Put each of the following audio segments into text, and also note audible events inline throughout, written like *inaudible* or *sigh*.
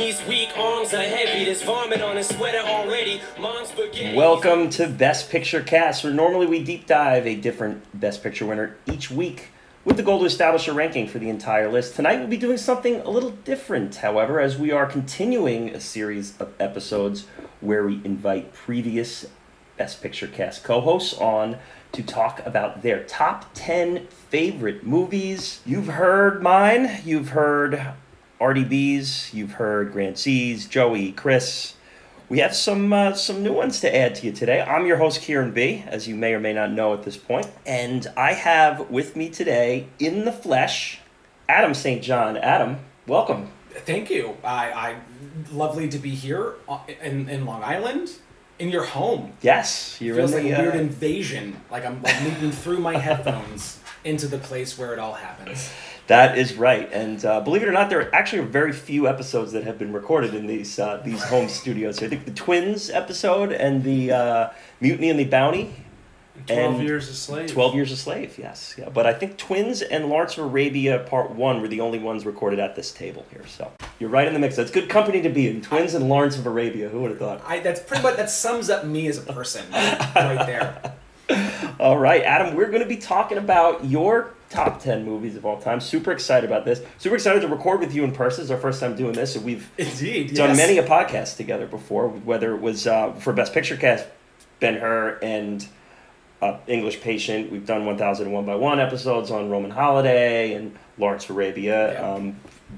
knees weak, arms are heavy. There's vomit on his sweater already. Mom's spaghetti. Welcome to Best Picture Cast, where normally we deep dive a different Best Picture winner each week with the goal to establish a ranking for the entire list. Tonight we'll be doing something a little different, however, as we are continuing a series of episodes where we invite previous Best Picture Cast co hosts on to talk about their top 10 favorite movies. You've heard mine, you've heard RDB's, you've heard Grant C's, Joey, Chris. We have some uh, some new ones to add to you today. I'm your host Kieran B, as you may or may not know at this point, and I have with me today in the flesh, Adam St. John. Adam, welcome. Thank you. I, I lovely to be here uh, in, in Long Island, in your home. Yes, you're Feels in like the. a weird uh, invasion. Like I'm like moving through my *laughs* headphones into the place where it all happens. That is right, and uh, believe it or not, there are actually very few episodes that have been recorded in these uh, these home studios. I think the Twins episode and the uh, Mutiny and the Bounty, Twelve And years a slave. Twelve Years a Slave. Yes, yeah. But I think Twins and Lawrence of Arabia Part One were the only ones recorded at this table here. So you're right in the mix. That's good company to be in. Twins and Lawrence of Arabia. Who would have thought? I that's pretty much that sums up me as a person right there. *laughs* *laughs* All right, Adam, we're going to be talking about your top 10 movies of all time. Super excited about this. Super excited to record with you in person. It's our first time doing this. We've Indeed. done yes. many a podcast together before, whether it was uh, for Best Picture cast, Ben Hur and uh, English Patient. We've done 1001 by 1 episodes on Roman Holiday and Lawrence Arabia, Yeah. um,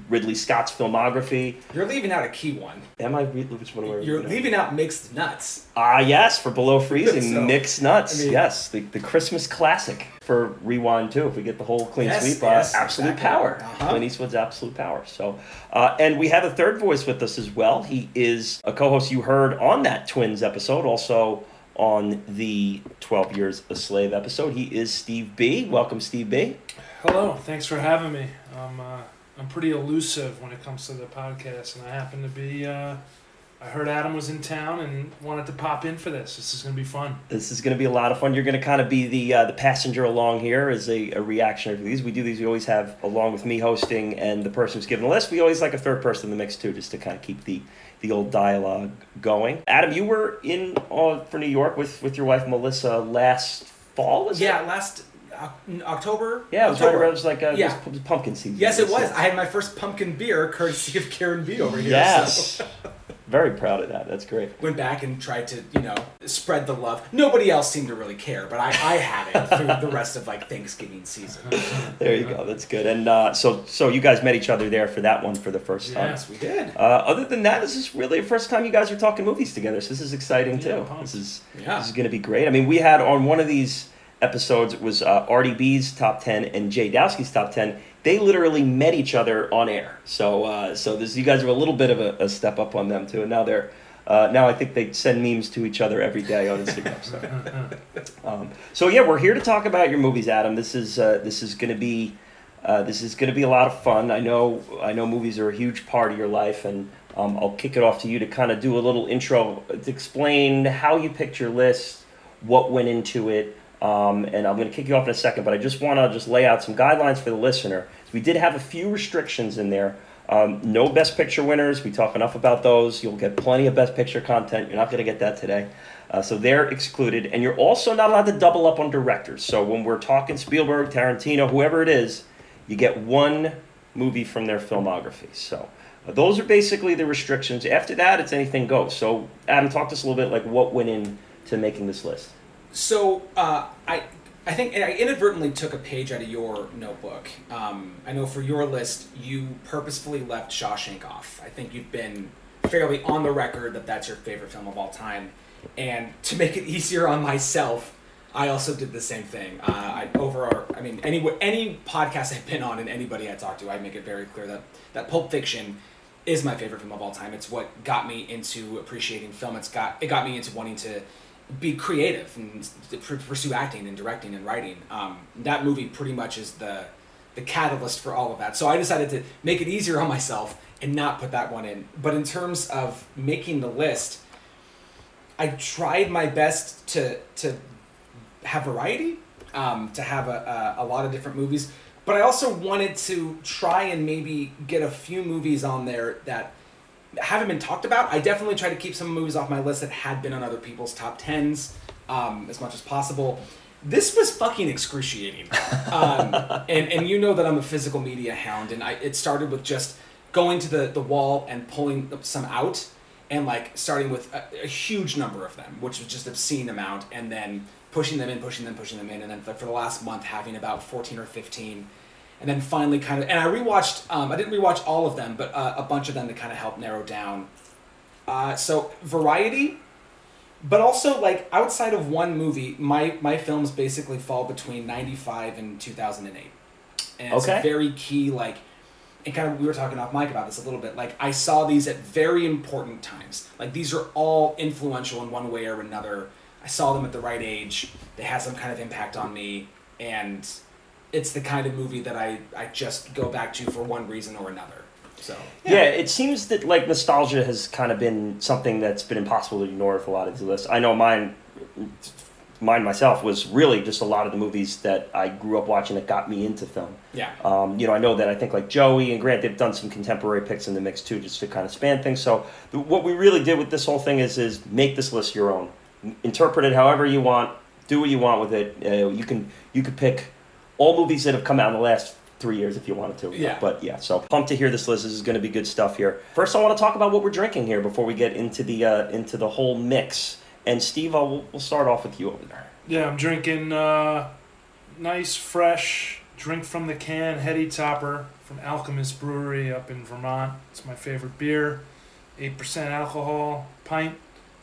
Ridley Scott's filmography. You're leaving out a key one. Am I re- which one am I You're reading? leaving out mixed nuts. Ah, yes, for Below Freezing, *laughs* So, Mixed Nuts. I mean- yes, the, the Christmas classic for Rewind too. If we get the whole clean Yes, sweep, uh, Absolute exactly. Power. Uh-huh. Clint Eastwood's Absolute Power. So, uh, and we have a third voice with us as well. He is a co-host you heard on that Twins episode, also on the 12 Years a Slave episode. He is Steve B. Welcome, Steve B. Hello, thanks for having me. I'm uh, I'm pretty elusive when it comes to the podcast, and I happen to be. Uh, I heard Adam was in town and wanted to pop in for this. This is gonna be fun. This is going to be a lot of fun. You're going to kind of be the uh, the passenger along here as a, a reactionary for these. We do these. We always have along with me hosting and the person who's giving the list. We always like a third person in the mix too, just to kind of keep the the old dialogue going. Adam, you were in uh, for New York with with your wife Melissa last fall. Was Yeah, it? last October. Yeah, it was right October. around. It was like a, Yeah. it was pumpkin season. Yes, it was. I had my first pumpkin beer, courtesy of Kieran B over here. so- Yes. *laughs* Very proud of that. That's great. went back and tried to, you know, spread the love. Nobody else seemed to really care, but I, I had it through the rest of like Thanksgiving season. *laughs* There you go. That's good. And uh, so so you guys met each other there for that one for the first time. Yes, we did. Uh, other than that, this is really the first time you guys are talking movies together, so this is exciting Yeah, too. pumped. This is Yeah. this is going to be great. I mean, we had on one of these episodes it was uh, RDB's top ten and Jay Dowski's top ten. They literally met each other on air. So uh, so this you guys are a little bit of a, a step up on them too, and now they're. Uh, now I think they send memes to each other every day on Instagram. *laughs* So. Um, so yeah, we're here to talk about your movies, Adam. This is uh, this is going to be uh, this is going to be a lot of fun. I know I know movies are a huge part of your life, and um, I'll kick it off to you to kind of do a little intro to explain how you picked your list, what went into it, um, and I'm going to kick you off in a second. But I just want to just lay out some guidelines for the listener. We did have a few restrictions in there. Um, no Best Picture winners. We talk enough about those. You'll get plenty of Best Picture content. You're not going to get that today. Uh, so they're excluded. And you're also not allowed to double up on directors. So when we're talking Spielberg, Tarantino, whoever it is, you get one movie from their filmography. So uh, those are basically the restrictions. After that, it's anything goes. So Adam, talk to us a little bit like what went into making this list. So uh, I, I think I inadvertently took a page out of your notebook. Um, I know for your list, you purposefully left Shawshank off. I think you've been fairly on the record that that's your favorite film of all time. And to make it *laughs* easier on myself, I also did the same thing. Uh, I over I mean, any any podcast I've been on and anybody I talk to, I make it very clear that that Pulp Fiction is my favorite film of all time. It's what got me into appreciating film. It's got it got me into wanting to be creative and pursue acting and directing and writing. Um, that movie pretty much is the the catalyst for all of that. So I decided to make it easier on myself and not put that one in. But in terms of making the list, I tried my best to to have variety, um, to have a, a, a lot of different movies. But I also wanted to try and maybe get a few movies on there that haven't been talked about. I definitely try to keep some movies off my list that had been on other people's top tens um, as much as possible. This was fucking excruciating, *laughs* um, and and you know that I'm a physical media hound, and I it started with just going to the the wall and pulling some out, and like starting with a, a huge number of them, which was just obscene amount, and then pushing them in, pushing them, pushing them in, and then for the last month having about fourteen or fifteen and then finally kind of and I rewatched um, I didn't rewatch all of them but uh, a bunch of them to kind of help narrow down. Uh, so variety but also like outside of one movie my my films basically fall between 95 and 2008 and it's Okay. very key like and kind of we were talking off mic about this a little bit like i saw these at very important times. Like these are all influential in one way or another. I saw them at the right age. They had some kind of impact on me and it's the kind of movie that i i just go back to for one reason or another so Yeah. it seems that like nostalgia has kind of been something that's been impossible to ignore with a lot of these lists. I know mine, mine myself was really just a lot of the movies that I grew up watching that got me into film. yeah Um, you know, I know that I think like Joey and Grant, they've done some contemporary picks in the mix too, just to kind of span things. So the, what we really did with this whole thing is is make this list your own, interpret it however you want, do what you want with it. Uh, you can you could pick all movies that have come out in the last three years if you wanted to. Yeah. But yeah, so pumped to hear this list. This is going to be good stuff here. First, I want to talk about what we're drinking here before we get into the uh, into the whole mix. And Steve, I'll, we'll, we'll start off with you over there. Yeah, I'm drinking uh, nice, fresh drink from the can, Heady Topper from Alchemist Brewery up in Vermont. It's my favorite beer. 8% alcohol, pint.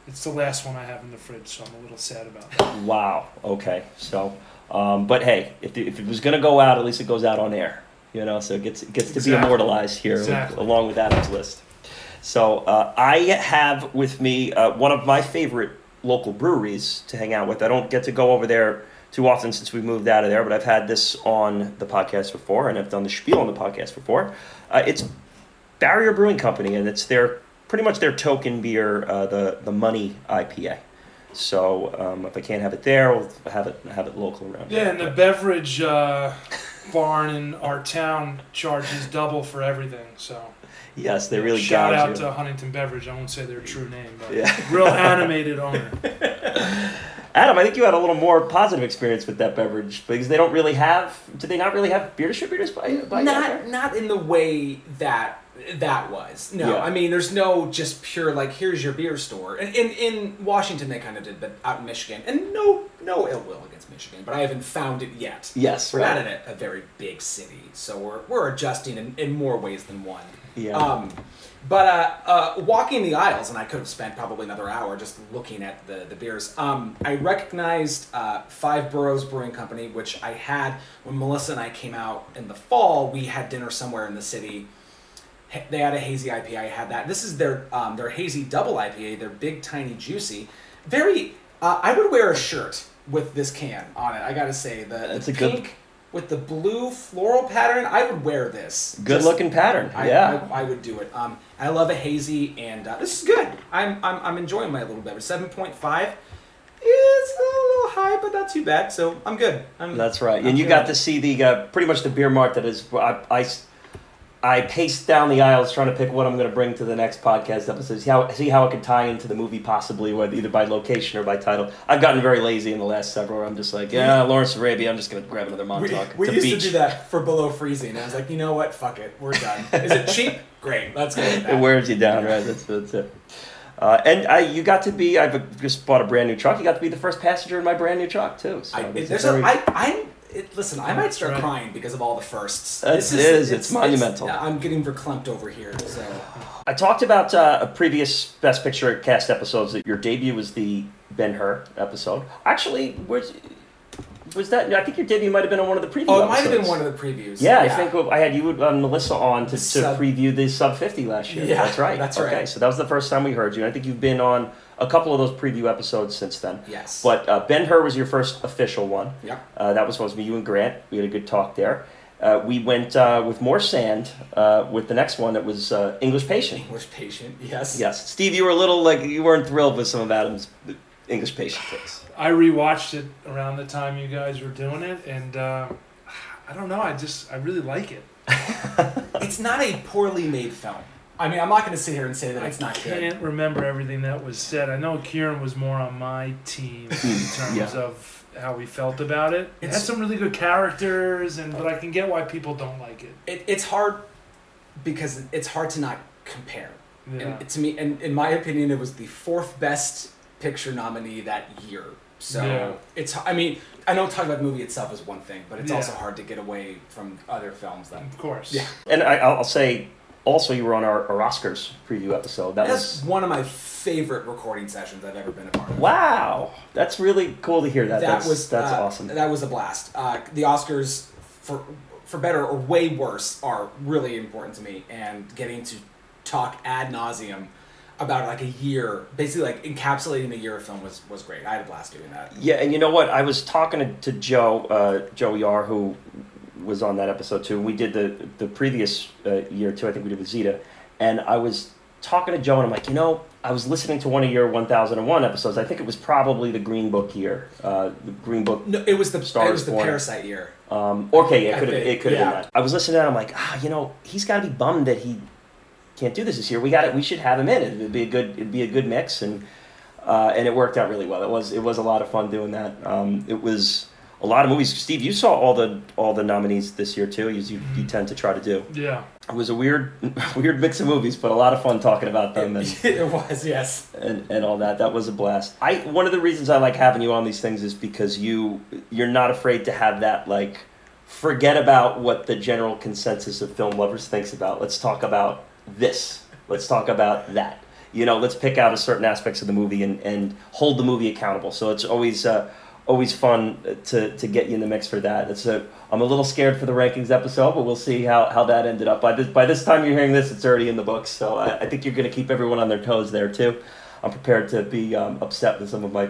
It's the last one I have in the fridge, so I'm a little sad about that. Wow. Okay. So, um, but hey, if, the, if it was going to go out, at least it goes out on air. You know, so it gets it gets to be immortalized here with- along with Adam's list. So uh, I have with me uh, one of my favorite local breweries to hang out with. I don't get to go over there too often since we moved out of there, but I've had this on the podcast before, and I've done the spiel on the podcast before. Uh, it's Barrier Brewing Company, and it's their pretty much their token beer, uh, the the Money IPA. So um, if I can't have it there, I'll have it have it local around. Yeah, here. and the beverage uh, barn in our town charges double for everything, so. yes, they really Shout gouge out you. to Huntington Beverage. I won't say their true name, but Yeah. *laughs* real animated owner. *laughs* Adam, I think you had a little more positive experience with that beverage because they don't really have. Do they not really have beer distributors by by not not in the way that that was no Yeah. i mean there's no just pure like here's your beer store and in in washington they kind of did but out in michigan and no no ill will against michigan but i haven't found it yet Yes, we're right. not in a, a very big city so we're we're adjusting in, in more ways than one Yeah. um but uh, uh, walking the aisles, and I could have spent probably another hour just looking at the, the beers. Um, I recognized uh, Five Boroughs Brewing Company, which I had when Melissa and I came out in the fall. We had dinner somewhere in the city. They had a hazy IPA. I had that. This is their um, their hazy double IPA. They're big, tiny, juicy. Very. Uh, I would wear a shirt with this can on it. I gotta say the, That's the a good- pink with the blue floral pattern. I would wear this. Good Just- looking pattern. I, yeah. I, I would do it. Um, I love a hazy, and uh, this is good. I'm, I'm, I'm enjoying my little beverage. Seven point five. It's a little high, but not too bad. So I'm good. I'm, That's right. I'm And you got to see the uh, pretty much the beer mart that is. I, I, I paced down the aisles trying to pick what I'm going to bring to the next podcast episode. See how see how it could tie into the movie possibly, whether either by location or by title. I've gotten very lazy in the last several. I'm just like, yeah, Lawrence Arabia. I'm just going to grab another Montauk. we a used beach. to do that for below freezing. I was like, you know what? Fuck it. We're done. Is it cheap? *laughs* Great. Let's go It wears you down, right? That's, that's it. Uh, and I, you got to be. I've just bought a brand new truck. You got to be the first passenger in my brand new truck too. So I, very- a, I, I'm. It, listen, I might start right. crying because of all the firsts. That's- This it is, it's monumental. I'm getting verklempt over here. So I talked about uh, a previous Best Picture cast episodes that your debut was the Ben Hur episode. Actually, was was that? I think your debut might have been on one of the preview. oh, it might have been one of the previews. Yeah, I think I had you and Melissa on to, to Sub- preview the sub fifty last year. Yeah, that's right. that's okay, right. so that was the first time we heard you. I think you've been on a couple of those preview episodes since then. Yes. But uh, Ben Hur was your first official one. Yeah. Uh, that was supposed to be you and Grant. We had a good talk there. uh, we went uh, with more sand uh, with the next one that was uh, English Patient. English patient. Yes. Yes, Steve, you were a little like you weren't thrilled with some of Adam's English Patient picks. I rewatched it around the time you guys were doing it, and uh, I don't know. I just I really like it. *laughs* *laughs* It's not a poorly made film. I mean, I'm not going to sit here and say that it's I not can't remember everything that was said. I know Kieran was more on my team *laughs* in terms Yeah. of how we felt about it. It It's- had some really good characters, and but I can get why people don't like it. It, it's hard because it's hard to not compare. Yeah. And to me, and in my opinion, it was the fourth best picture nominee that year. So Yeah. it's. I mean, I know talking about the movie itself is one thing, but it's Yeah. also hard to get away from other films that. of course. Yeah. And I, I'll say also you were on our, our Oscars preview episode. That That's was one of my favorite recording sessions I've ever been a part of. wow. That's really cool to hear that. that that's was that's uh, awesome. That was a blast. Uh, the Oscars, for for better or way worse, are really important to me, and getting to talk ad nauseum about like a year, basically like encapsulating a year of film was was great. I had a blast doing that. Yeah, and you know what? I was talking to, to Joe, uh, Joe Yar, who was on that episode too. We did the the previous uh, year too. I think we did with Zeta, and I was talking to Joe, and I'm like, you know, I was listening to one of your 1001 episodes. I think it was probably the Green Book year, uh, the Green Book. No, it was the Stars it was the Parasite year. Um, okay, it could have it could have yeah. been that. I was listening to that. I'm like, ah, you know, he's got to be bummed that he can't do this this year. We got it. We should have him in. It'd be a good. It'd be a good mix, and uh, and it worked out really well. It was it was a lot of fun doing that. Um, it was a lot of movies. Steve, you saw all the all the nominees this year too. As you, you tend to try to do. Yeah. It was a weird *laughs* weird mix of movies, but a lot of fun talking about them and, *laughs* it was yes. and, and all that. That was a blast. I one of the reasons I like having you on these things is because you you're not afraid to have that like forget about what the general consensus of film lovers thinks about. Let's talk about this. Let's talk about that. You know, let's pick out a certain aspects of the movie and, and hold the movie accountable. So it's always uh, always fun to, to get you in the mix for that. It's a, I'm a little scared for the rankings episode, but we'll see how, how that ended up. By this by this time you're hearing this, it's already in the books. So I, I think you're going to keep everyone on their toes there too. I'm prepared to be um, upset with some of my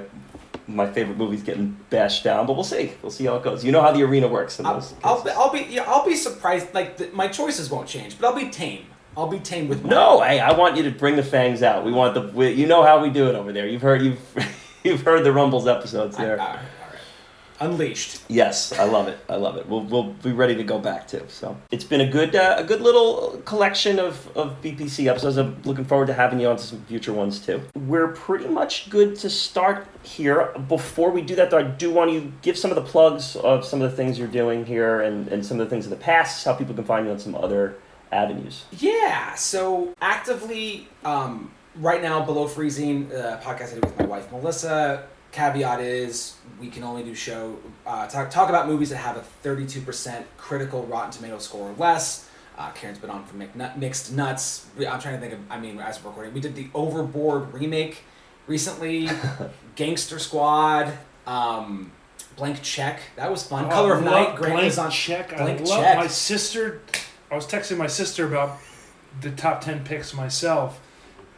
my favorite movies getting bashed down, but we'll see. We'll see how it goes. You know how the arena works I'll. I'll, be. I'll be yeah, I'll be surprised. Like the, my choices won't change, but I'll be tame. I'll be tame with my, No, hey, I want you to bring the fangs out. We want the. We, you know how we do it over there. You've heard you've *laughs* *laughs* you've heard the Rumbles episodes I- there. all right, all right. Unleashed. Yes, I love it. I love it. We'll, we'll be ready to go back too. So it's been a good uh, a good little collection of, of BPC episodes. I'm looking forward to having you on to some future ones too. We're pretty much good to start here. Before we do that, though, I do want you to give some of the plugs of some of the things you're doing here and, and some of the things in the past, how people can find you on some other avenues. Yeah. So actively, um, right now, below freezing, uh, podcast I did with my wife Melissa. Caveat is we can only do show uh, talk talk about movies that have a thirty two percent critical Rotten Tomato score or less. Uh, Kieran's been on for McNut- Mixed Nuts. I'm trying to think of. I mean, as we're recording, we did the Overboard remake recently. *laughs* Gangster Squad. Um, Blank Check. That was fun. Oh, Color of Night. blank on. check. Blank I love check. my sister. I was texting my sister about the top ten picks myself,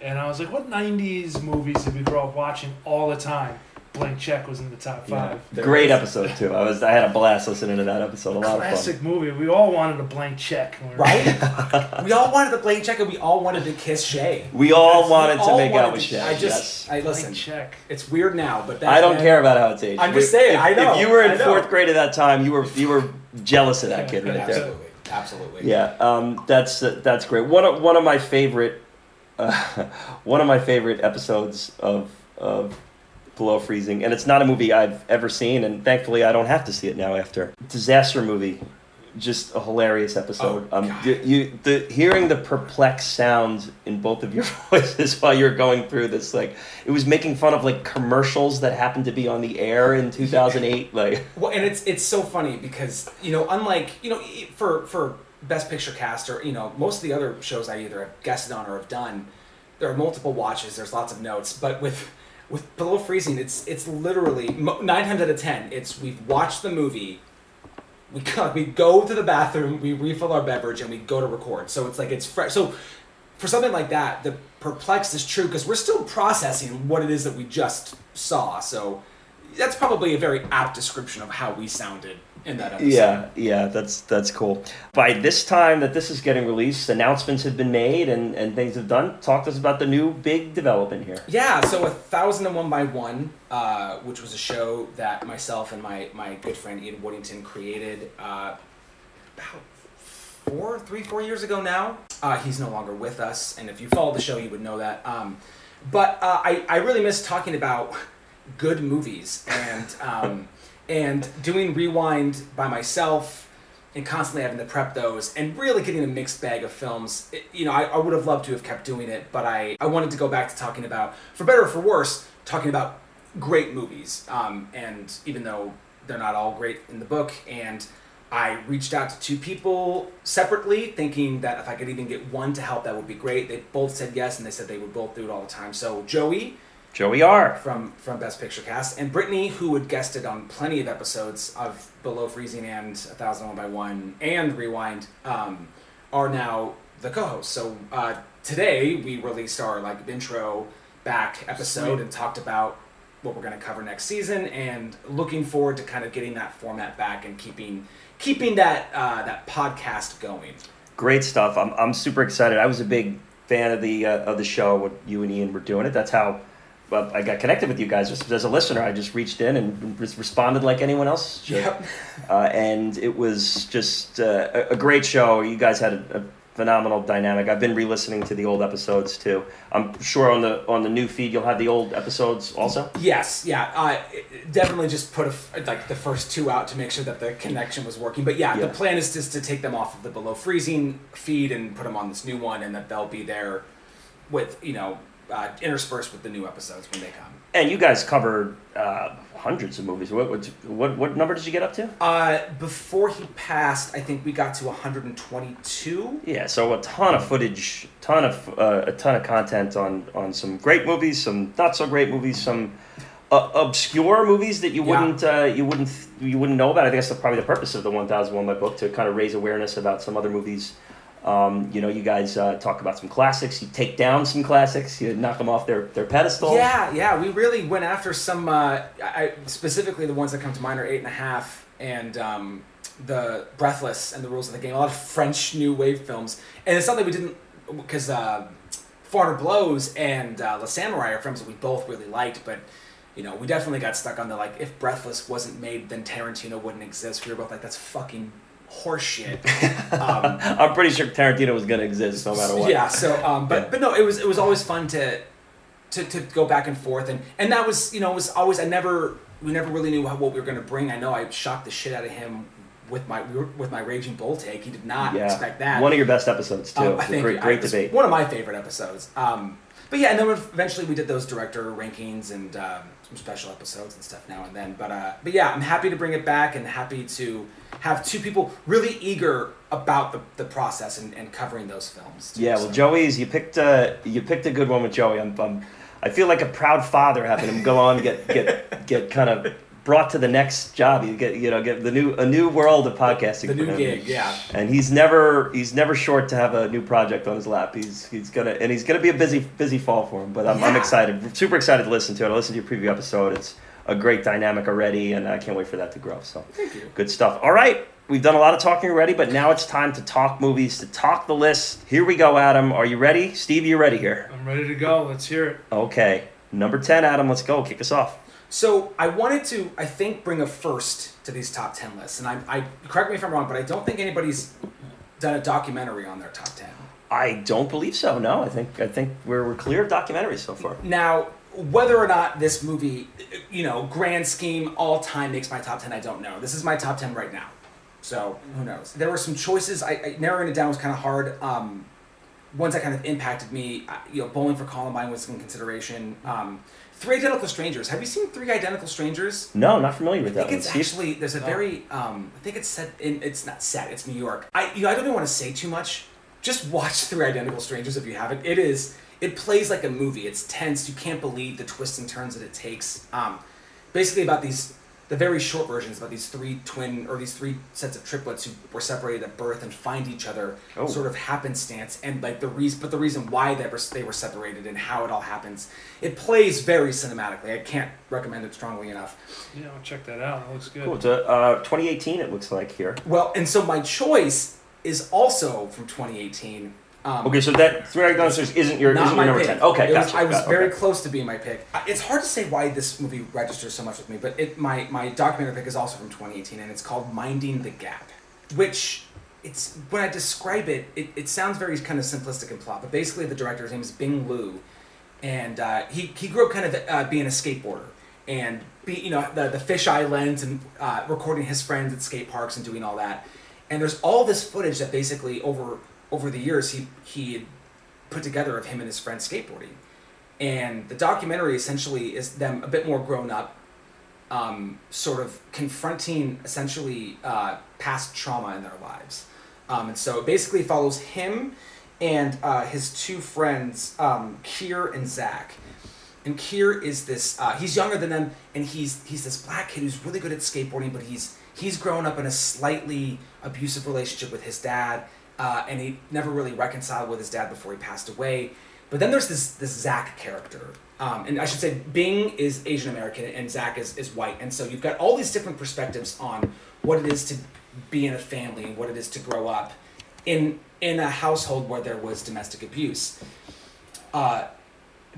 and I was like, "What '90s movies did we grow up watching all the time?" Blank Check was in the top five. There Great is. episode too. I was I had a blast listening to that episode. A lot Classic movie. We all wanted a blank check. we Right? *laughs* we all wanted the blank check and we all wanted to kiss Shay. We all We wanted to all make wanted out with Shay. I just, yes. I Blank check. It's weird now, but that I don't then- care about how it's aged. I'm just If- saying, If, I know, If you were in fourth grade at that time, you were you were jealous of that kid right there. Absolutely, absolutely. Yeah, um, that's that's great. One of one of my favorite uh, *laughs* one of my favorite episodes of of Below Freezing, and it's not a movie I've ever seen, and thankfully I don't have to see it now after disaster movie. Just a hilarious episode. Oh, um, you, you the hearing the perplexed sound in both of your *laughs* voices while you're going through this, like it was making fun of like commercials that happened to be on the air in 2008. Like Well, and it's it's so funny because you know, unlike you know, for for Best Picture cast or you know, most of the other shows I either have guested on or have done, there are multiple watches. There's lots of notes, but with with Below Freezing, it's it's literally nine times out of ten, it's we've watched the movie. We *laughs* go, we go to the bathroom, we refill our beverage, and we go to record. So it's like it's fresh. So for something like that, the perplexed is true because we're still processing what it is that we just saw. So that's probably a very apt description of how we sounded in that episode. Yeah, yeah, that's that's cool. By this time that this is getting released, announcements have been made and, and things have done. Talk to us about the new big development here. Yeah, so a thousand and one by one, uh, which was a show that myself and my my good friend Ian Woodington created uh, about four, three, four years ago now. Uh, he's no longer with us, and if you follow the show, you would know that. Um, but uh, I I really miss talking about good movies and um, and doing rewind by myself and constantly having to prep those and really getting a mixed bag of films. It- you know, I, I would have loved to have kept doing it, but I, I wanted to go back to talking about, for better or for worse, talking about great movies. Um, and even though they're not all great in the book, and I reached out to two people separately, thinking that if I could even get one to help, that would be great. They both said yes, and they said they would both do it all the time. So Joey Joey R. from from Best Picture cast, and Brittany, who had guested on plenty of episodes of Below Freezing and A Thousand One by One and Rewind, um, are now the co-hosts. So uh, today we released our like intro back episode Sweet. and talked about what we're going to cover next season, and looking forward to kind of getting that format back and keeping keeping that uh, that podcast going. Great stuff. I'm, I'm super excited. I was a big fan of the uh, of the show when you and Ian were doing it. That's how I got connected with you guys just as a listener. I just reached in and res- responded like anyone else should. Yep. Uh, and it was just uh, a, a great show. You guys had a, a phenomenal dynamic. I've been re-listening to the old episodes too. I'm sure on the on the new feed you'll have the old episodes also. Yes, yeah. Definitely just put a like the first two out to make sure that the connection was working. But yeah, Yeah. the plan is just to take them off of the below freezing feed and put them on this new one, and that they'll be there with you know uh, interspersed with the new episodes when they come. And you guys covered uh, hundreds of movies. What, what what what number did you get up to? Uh, before he passed, I think we got to 122. Yeah, so a ton of footage, ton of uh, a ton of content on on some great movies, some not so great movies, some uh, obscure movies that you wouldn't uh, you wouldn't you wouldn't know about. I think that's probably the purpose of the One Thousand One by book to kind of raise awareness about some other movies. Um, you know, you guys uh, talk about some classics. You take down some classics. You knock them off their their pedestal. Yeah, yeah, we really went after some. Uh, I, specifically, the ones that come to mind are eight and a half and um, the Breathless and the Rules of the Game. A lot of French New Wave films, and it's something we didn't because uh, 400 Blows and uh, Le Samouraï are films that we both really liked, but. You know, we definitely got stuck on the like, if Breathless wasn't made, then Tarantino wouldn't exist. We were both like, that's fucking horseshit. *laughs* um, I'm pretty sure Tarantino was gonna exist no matter what. yeah. So, um, but Yeah. but no, it was it was always fun to, to to go back and forth, and and that was you know it was always I never we never really knew what we were gonna bring. I know I shocked the shit out of him with my with my raging bull take. He did not Yeah. expect that. One of your best episodes too. Um, I think great great was debate. One of my favorite episodes. Um, but yeah, and then eventually we did those director rankings and um, some special episodes and stuff now and then. But uh, but yeah, I'm happy to bring it back and happy to have two people really eager about the, the process and, and covering those films. too. Yeah, well, So- Joey's you picked a you picked a good one with Joey. I'm, I'm I feel like a proud father having him go on get get get kind of brought to the next job. You get you know get the new a new world of podcasting. the for new him. gig, yeah. And he's never he's never short to have a new project on his lap. He's he's gonna and he's gonna be a busy busy fall for him. But I'm, I'm excited, super excited to listen to it. I listened to your preview episode. It's a great dynamic already, and I can't wait for that to grow. So Thank you. Good stuff. All right. We've done a lot of talking already, but now it's time to talk movies, to talk the list. Here we go, Adam. Are you ready? Steve, you ready here? I'm ready to go. Let's hear it. Okay. Number 10, Adam, let's go. Kick us off. So I wanted to, I think, bring a first to these top ten lists, and I, I correct me if I'm wrong, but I don't think anybody's done a documentary on their top ten. I don't believe so. No, I think I think we're, we're clear of documentaries so far. Now, whether or not this movie, you know, grand scheme, all time makes my top 10, I don't know. This is my top 10 right now. So, who knows? There were some choices. I, I narrowing it down was kind of hard. Um, ones that kind of impacted me, uh, you know, Bowling for Columbine was in consideration. Um, Three Identical Strangers. Have you seen Three Identical Strangers? No, not familiar with that. I think one. it's Steve? actually there's a No. very um, I think it's set in it's not set it's New York. I you know I don't even want to say too much. Just watch Three Identical Strangers if you haven't. It is it plays like a movie. It's tense. You can't believe the twists and turns that it takes. Um, basically about these the very short version is about these three twin or these three sets of triplets who were separated at birth and find each other Oh. sort of happenstance and like the reason but the reason why they were they were separated and how it all happens it plays very cinematically i can't recommend it strongly enough Yeah, I'll check that out. It looks good. Cool. It's a, uh, 2018. It looks like here. well and so my choice is also from 2018 um, Okay, so that Three Eyed Monsters isn't your Not isn't my your number pick. ten. Okay, It was- gotcha. I was got- very okay. close to being my pick. It's hard to say why this movie registers so much with me, but it my my documentary pick is also from 2018, and it's called "Minding the Gap," which it's when I describe it, it, it sounds very kind of simplistic in plot, but basically the director's name is Bing Liu, and uh, he he grew up kind of uh, being a skateboarder and be you know the the fisheye lens and uh, recording his friends at skate parks and doing all that, and there's all this footage that basically over over the years he he put together of him and his friends skateboarding. And the documentary essentially is them a bit more grown up, um, sort of confronting essentially uh, past trauma in their lives. Um, and so it basically follows him and uh, his two friends, um, Kier and Zach. And Kier is this, uh, he's younger than them, and he's, he's this black kid who's really good at skateboarding, but he's, he's grown up in a slightly abusive relationship with his dad uh, and he never really reconciled with his dad before he passed away. But then there's this this Zach character, um, and I should say Bing is Asian American and Zach is, is white, and so you've got all these different perspectives on what it is to be in a family and what it is to grow up in in a household where there was domestic abuse. Uh,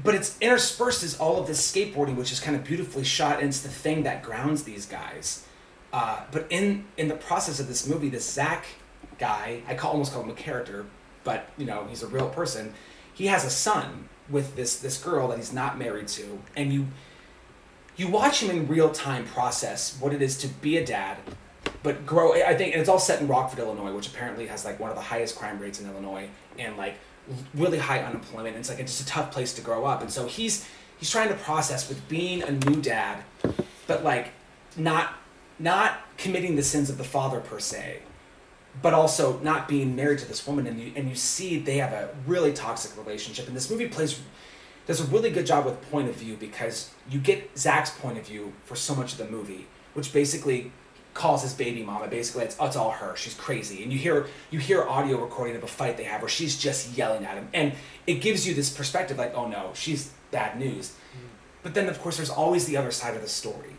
but it's interspersed is all of this skateboarding, which is kind of beautifully shot, and it's the thing that grounds these guys. Uh, but in in the process of this movie, this Zach guy, I call almost call him a character, but you know he's a real person. He has a son with this this girl that he's not married to, and you you watch him in real time process what it is to be a dad, but grow. I think and it's all set in Rockford, Illinois, which apparently has like one of the highest crime rates in Illinois, and like really high unemployment. And it's like it's just a tough place to grow up, and so he's he's trying to process with being a new dad, but like not not committing the sins of the father per se, but also not being married to this woman and you and you see they have a really toxic relationship. And this movie plays does a really good job with point of view because you get Zach's point of view for so much of the movie which basically calls his baby mama. Basically it's, it's all her. She's crazy. And you hear you hear audio recording of a fight they have where she's just yelling at him. And it gives you this perspective like oh no she's bad news. Mm. But then of course there's always the other side of the story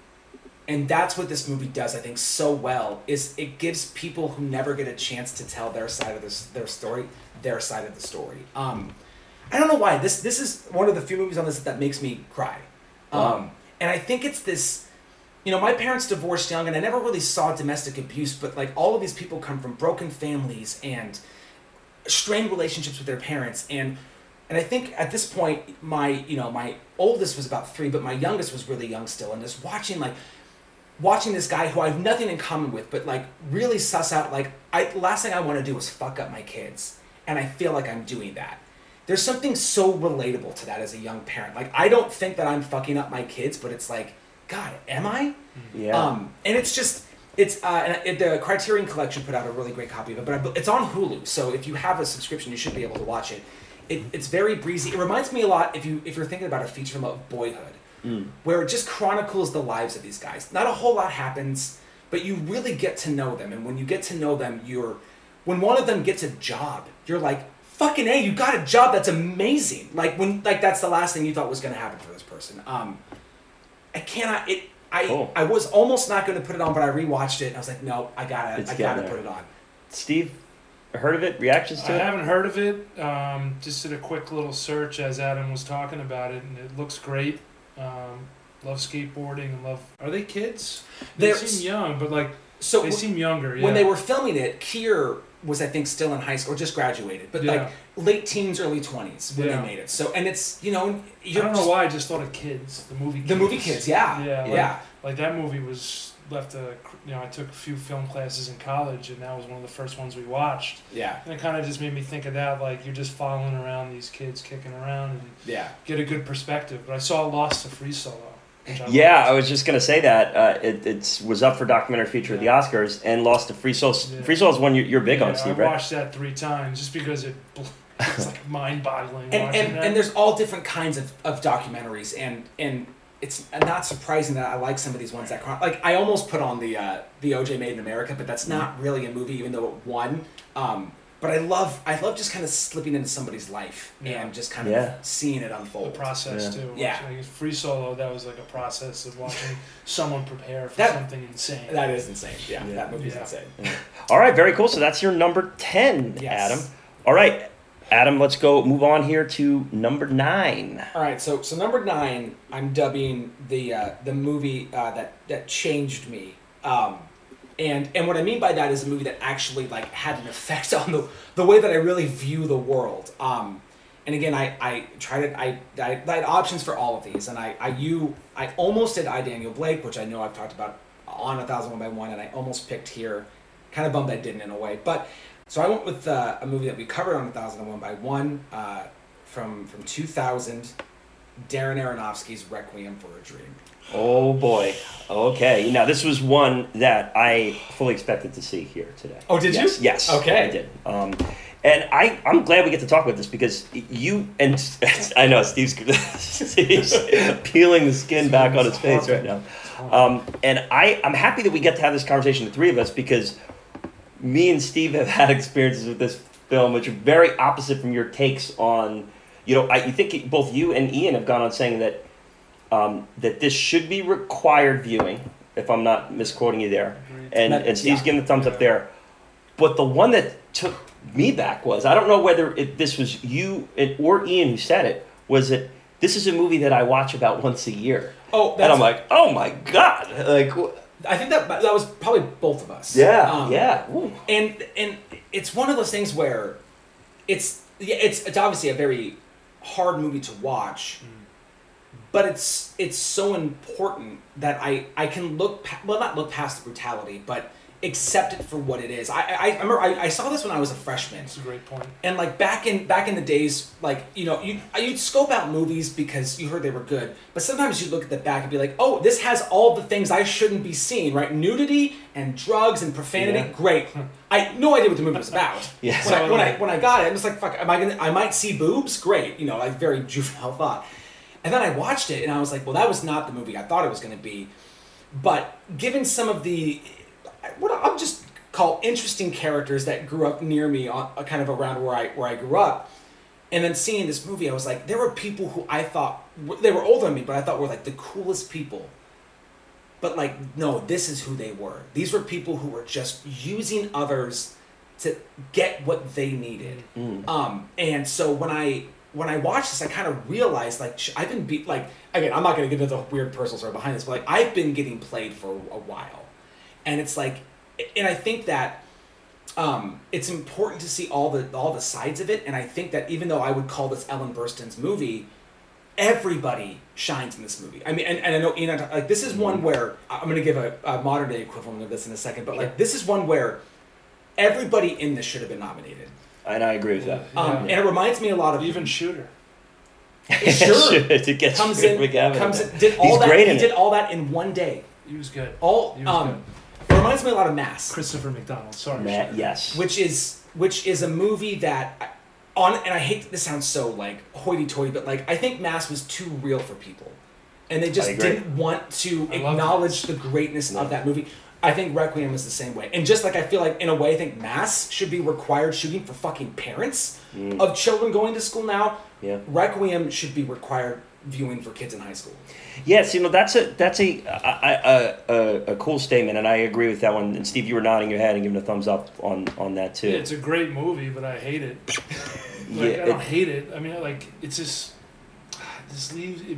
and that's what this movie does i think so well is it gives people who never get a chance to tell their side of this their story their side of the story. Um, i don't know why. This this is one of the few movies on this that makes me cry. Um, and i think it's this you know my parents divorced young and i never really saw domestic abuse but like all of these people come from broken families and strained relationships with their parents. And and I think at this point my you know my oldest was about three but my youngest was really young still. And just watching like watching this guy who I have nothing in common with but like really suss out like I last thing I want to do is fuck up my kids and I feel like I'm doing that there's something so relatable to that as a young parent like I don't think that I'm fucking up my kids but it's like God am I Yeah. um, and it's just it's uh, and it, the Criterion Collection put out a really great copy of it, but it's on Hulu. So if you have a subscription, you should be able to watch it. it. It's very breezy. It reminds me a lot if you if you're thinking about a feature film of Boyhood, Mm. where it just chronicles the lives of these guys. Not a whole lot happens, but you really get to know them. And when you get to know them, you're when one of them gets a job, you're like, fucking a, you got a job that's amazing. Like when like that's the last thing you thought was going to happen for this person. Um, I cannot. It. I. Cool. I was almost not going to put it on, but I rewatched it. and I was like, no, I gotta. It's I gotta getting put it on. Steve, heard of it? Reactions I to it? I haven't heard of it. Um, just did a quick little search as Adam was talking about it, and it looks great. Um, love skateboarding and love. Are they kids? They They're- seem young, but like So they w- seem younger. Yeah. when they were filming it, Kier was I think still in high school or just graduated, but Yeah. like late teens, early twenties when Yeah. they made it. So and it's you know I don't just- know why I just thought of kids. The movie. Kids. the movie kids, yeah, Yeah. yeah, Like, like that movie was left a. You know, I took a few film classes in college, and that was one of the first ones we watched. yeah, And it kind of just made me think of that. Like you're just following around these kids kicking around and yeah. get a good perspective. But I saw Lost to Free Solo. I Yeah, loved. I was just gonna say that uh, it it's, was up for documentary feature at the Oscars and lost to Free Solo. Yeah. Free Solo is one you're, you're big Yeah, on, Steve, I right? watched that three times just because it *laughs* it's like mind-boggling and and, that. and there's all different kinds of, of documentaries and and it's not surprising that I like some of these ones that chron- like I almost put on the uh, the OJ Made in America, but that's not really a movie, even though it won. Um, but I love I love just kind of slipping into somebody's life Yeah. and just kind of Yeah. of seeing it unfold. the process Yeah. too. Yeah. Like free solo, that was like a process of watching *laughs* someone prepare for That- something insane. That is insane. Yeah, Yeah. that movie's Yeah. insane. All right, very cool. So that's your number 10, Yes. Adam. All right, Adam, let's go move on here to number nine. All right, so so number nine, I'm dubbing the uh, the movie uh, that that changed me. Um, and and what I mean by that is a movie that actually like had an effect on the the way that I really view the world. Um, and again, I I tried it. I, I I had options for all of these, and I I you I almost did I Daniel Blake, which I know I've talked about on a thousand one by one, and I almost picked here. Kind of bummed I didn't in a way, but so I went with uh, a movie that we covered on a thousand and one by one uh, from from two thousand. Darren Aronofsky's Requiem for a Dream. Oh boy. Okay. Now this was one that I fully expected to see here today. Oh, did you? yes, Yes. Okay. I did. Um, and I, I'm glad we get to talk about this because you and *laughs* I know Steve's, *laughs* Steve's peeling the skin back on his face right now. Um, and I, I'm happy that we get to have this conversation, the three of us, because me and Steve have had experiences with this film, which are very opposite from your takes on. You know, I you think both you and Ian have gone on saying that um, that this should be required viewing, if I'm not misquoting you there, and That- and Steve's yeah. giving the thumbs up there. But the one that took me back was I don't know whether it, this was you or Ian who said it was that this is a movie that I watch about once a year, Oh, and I'm like, oh my god, like I think that that was probably both of us. yeah, Um, yeah, Ooh. And and it's one of those things where it's yeah, it's it's obviously a very hard movie to watch, but it's it's so important that I I can look pa- well not look past the brutality, but accept it for what it is. I I, I remember I, I saw this when I was a freshman. That's a great point. And like back in back in the days, like you know, you you'd scope out movies because you heard they were good, but sometimes you'd look at the back and be like, oh, this has all the things I shouldn't be seeing, right? Nudity and drugs and profanity, Yeah. great. *laughs* I had no idea what the movie was about. *laughs* Yeah. When, I, when I *laughs* when I got it, I was like, fuck, am I gonna? I might see boobs, great. You know, like very juvenile thought. And then I watched it and I was like, well, that was not the movie I thought it was going to be. But given some of the, what I'll just call interesting characters that grew up near me, on, uh, kind of around where I where I grew up, and then seeing this movie, I was like, there were people who I thought they were older than me, but I thought were like the coolest people. But like, no, this is who they were. These were people who were just using others to get what they needed. Mm. Um, and so when I when I watched this, I kind of realized like I've been beat like again I'm not gonna get into the weird personal story behind this, but like I've been getting played for a while, and it's like, and I think that um, it's important to see all the all the sides of it, and I think that even though I would call this Ellen Burstyn's movie, everybody shines in this movie. I mean, and, and I know Ian, like this is one where I'm gonna give a, a modern day equivalent of this in a second, but like this is one where everybody in this should have been nominated. and I agree with that. Um, Yeah. And it reminds me a lot of Even Shooter. *laughs* Sure. to get comes Shooter in, McGavin comes in, did all He's that. he did it. all that in one day. He was good. All He was um, it reminds me a lot of Mass, Christopher McDonald. Sorry. Matt, Shooter. yes. which is which is a movie that on and I hate this sounds so like hoity-toity, but like I think Mass was too real for people, and they just didn't want to I acknowledge the greatness No. of that movie. I think Requiem is the same way, and just like I feel like in a way, I think Mass should be required shooting for fucking parents Mm. of children going to school now. Yeah. Requiem should be required viewing for kids in high school. Yes, you know that's a that's a a, a, a cool statement, and I agree with that one. And Steve, you were nodding your head and giving a thumbs up on on that too. Yeah, it's a great movie, but I hate it. *laughs* Like, Yeah, I don't it- hate it. I mean, like it's just *sighs* this leaves it.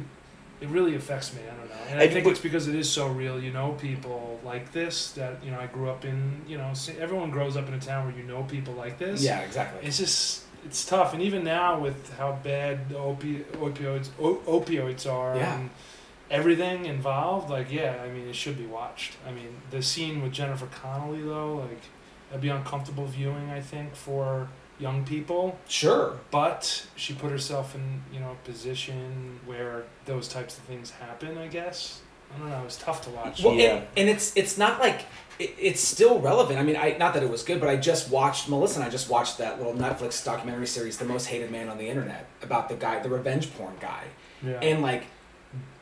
It really affects me. I don't know, and I, I- think but- it's because it is so real. You know, people like this that you know. I grew up in. You know, everyone grows up in a town where you know people like this. Yeah, exactly. It's just it's tough, and even now with how bad the opi- opioids o- opioids are Yeah. and everything involved, like yeah, I mean it should be watched. I mean the scene with Jennifer Connelly though, like that'd be uncomfortable viewing, I think, for young people. Sure. But she put herself in you know a position where those types of things happen. I guess I don't know. It's tough to watch. Well, Yeah. and, and it's it's not like it, it's still relevant. I mean, I not that it was good, but I just watched Melissa and I just watched that little Netflix documentary series, "The Most Hated Man on the Internet," about the guy, the revenge porn guy, yeah. and like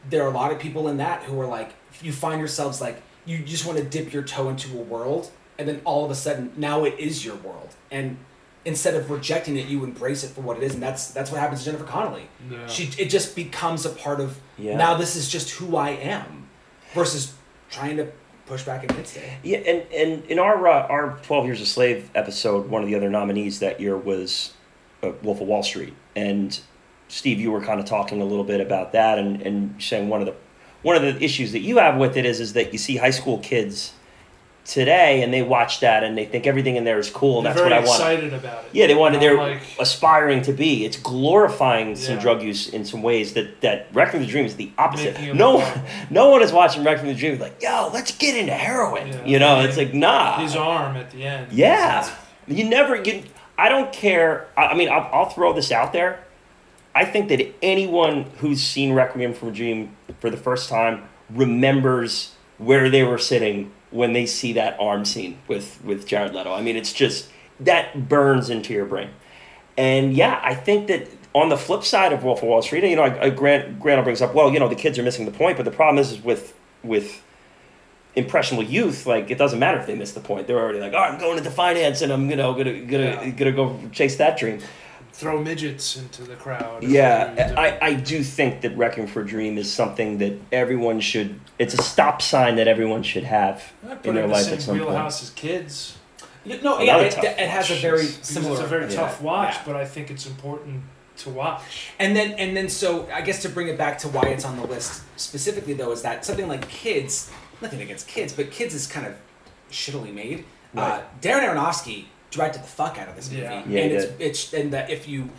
there are a lot of people in that who are like, you find yourselves like, you just want to dip your toe into a world, and then all of a sudden, now it is your world. And instead of rejecting it, you embrace it for what it is, and that's that's what happens to Jennifer Connelly. Yeah. She it just becomes a part of Yeah. now. This is just who I am, versus trying to push back against it. Yeah, and, and in our uh, our Twelve Years a Slave episode, one of the other nominees that year was uh, Wolf of Wall Street, and Steve, you were kind of talking a little bit about that, and, and saying one of the one of the issues that you have with it is is that you see high school kids today, and they watch that and they think everything in there is cool, and They're that's what I want. excited about it. Yeah, they want. And They're like, aspiring to be. It's glorifying some drug use in some ways that that Requiem the Dream is the opposite. No, one, no one is watching Requiem the Dream like, yo, let's get into heroin. Yeah. You know, Yeah. it's like nah. his arm at the end. Yeah, you never. You, I don't care. I, I mean, I'll, I'll throw this out there. I think that anyone who's seen Requiem for a Dream for the first time remembers where they were sitting when they see that arm scene with with Jared Leto. I mean, it's just that burns into your brain. And yeah, I think that on the flip side of Wolf of Wall Street, you know, I, I, Grant Grant brings up, well, you know, the kids are missing the point, but the problem is, is with with impressionable youth, like it doesn't matter if they miss the point. They're already like, oh, I'm going into finance and I'm you know gonna gonna Yeah. gonna go chase that dream. Throw midgets into the crowd. Yeah, I, I do think that Requiem for a Dream is something that everyone should. It's a stop sign that everyone should have in their in life same at some point. wheelhouse as kids. You- No, yeah, it, it has a very similar. It's a very yeah. tough watch, Yeah. but I think it's important to watch. And then and then so I guess to bring it back to why it's on the list specifically though is that something like Kids, nothing against Kids, but Kids is kind of shittily made. Uh, Darren Aronofsky directed the fuck out of this movie, Yeah. Yeah, and it's it's and that if you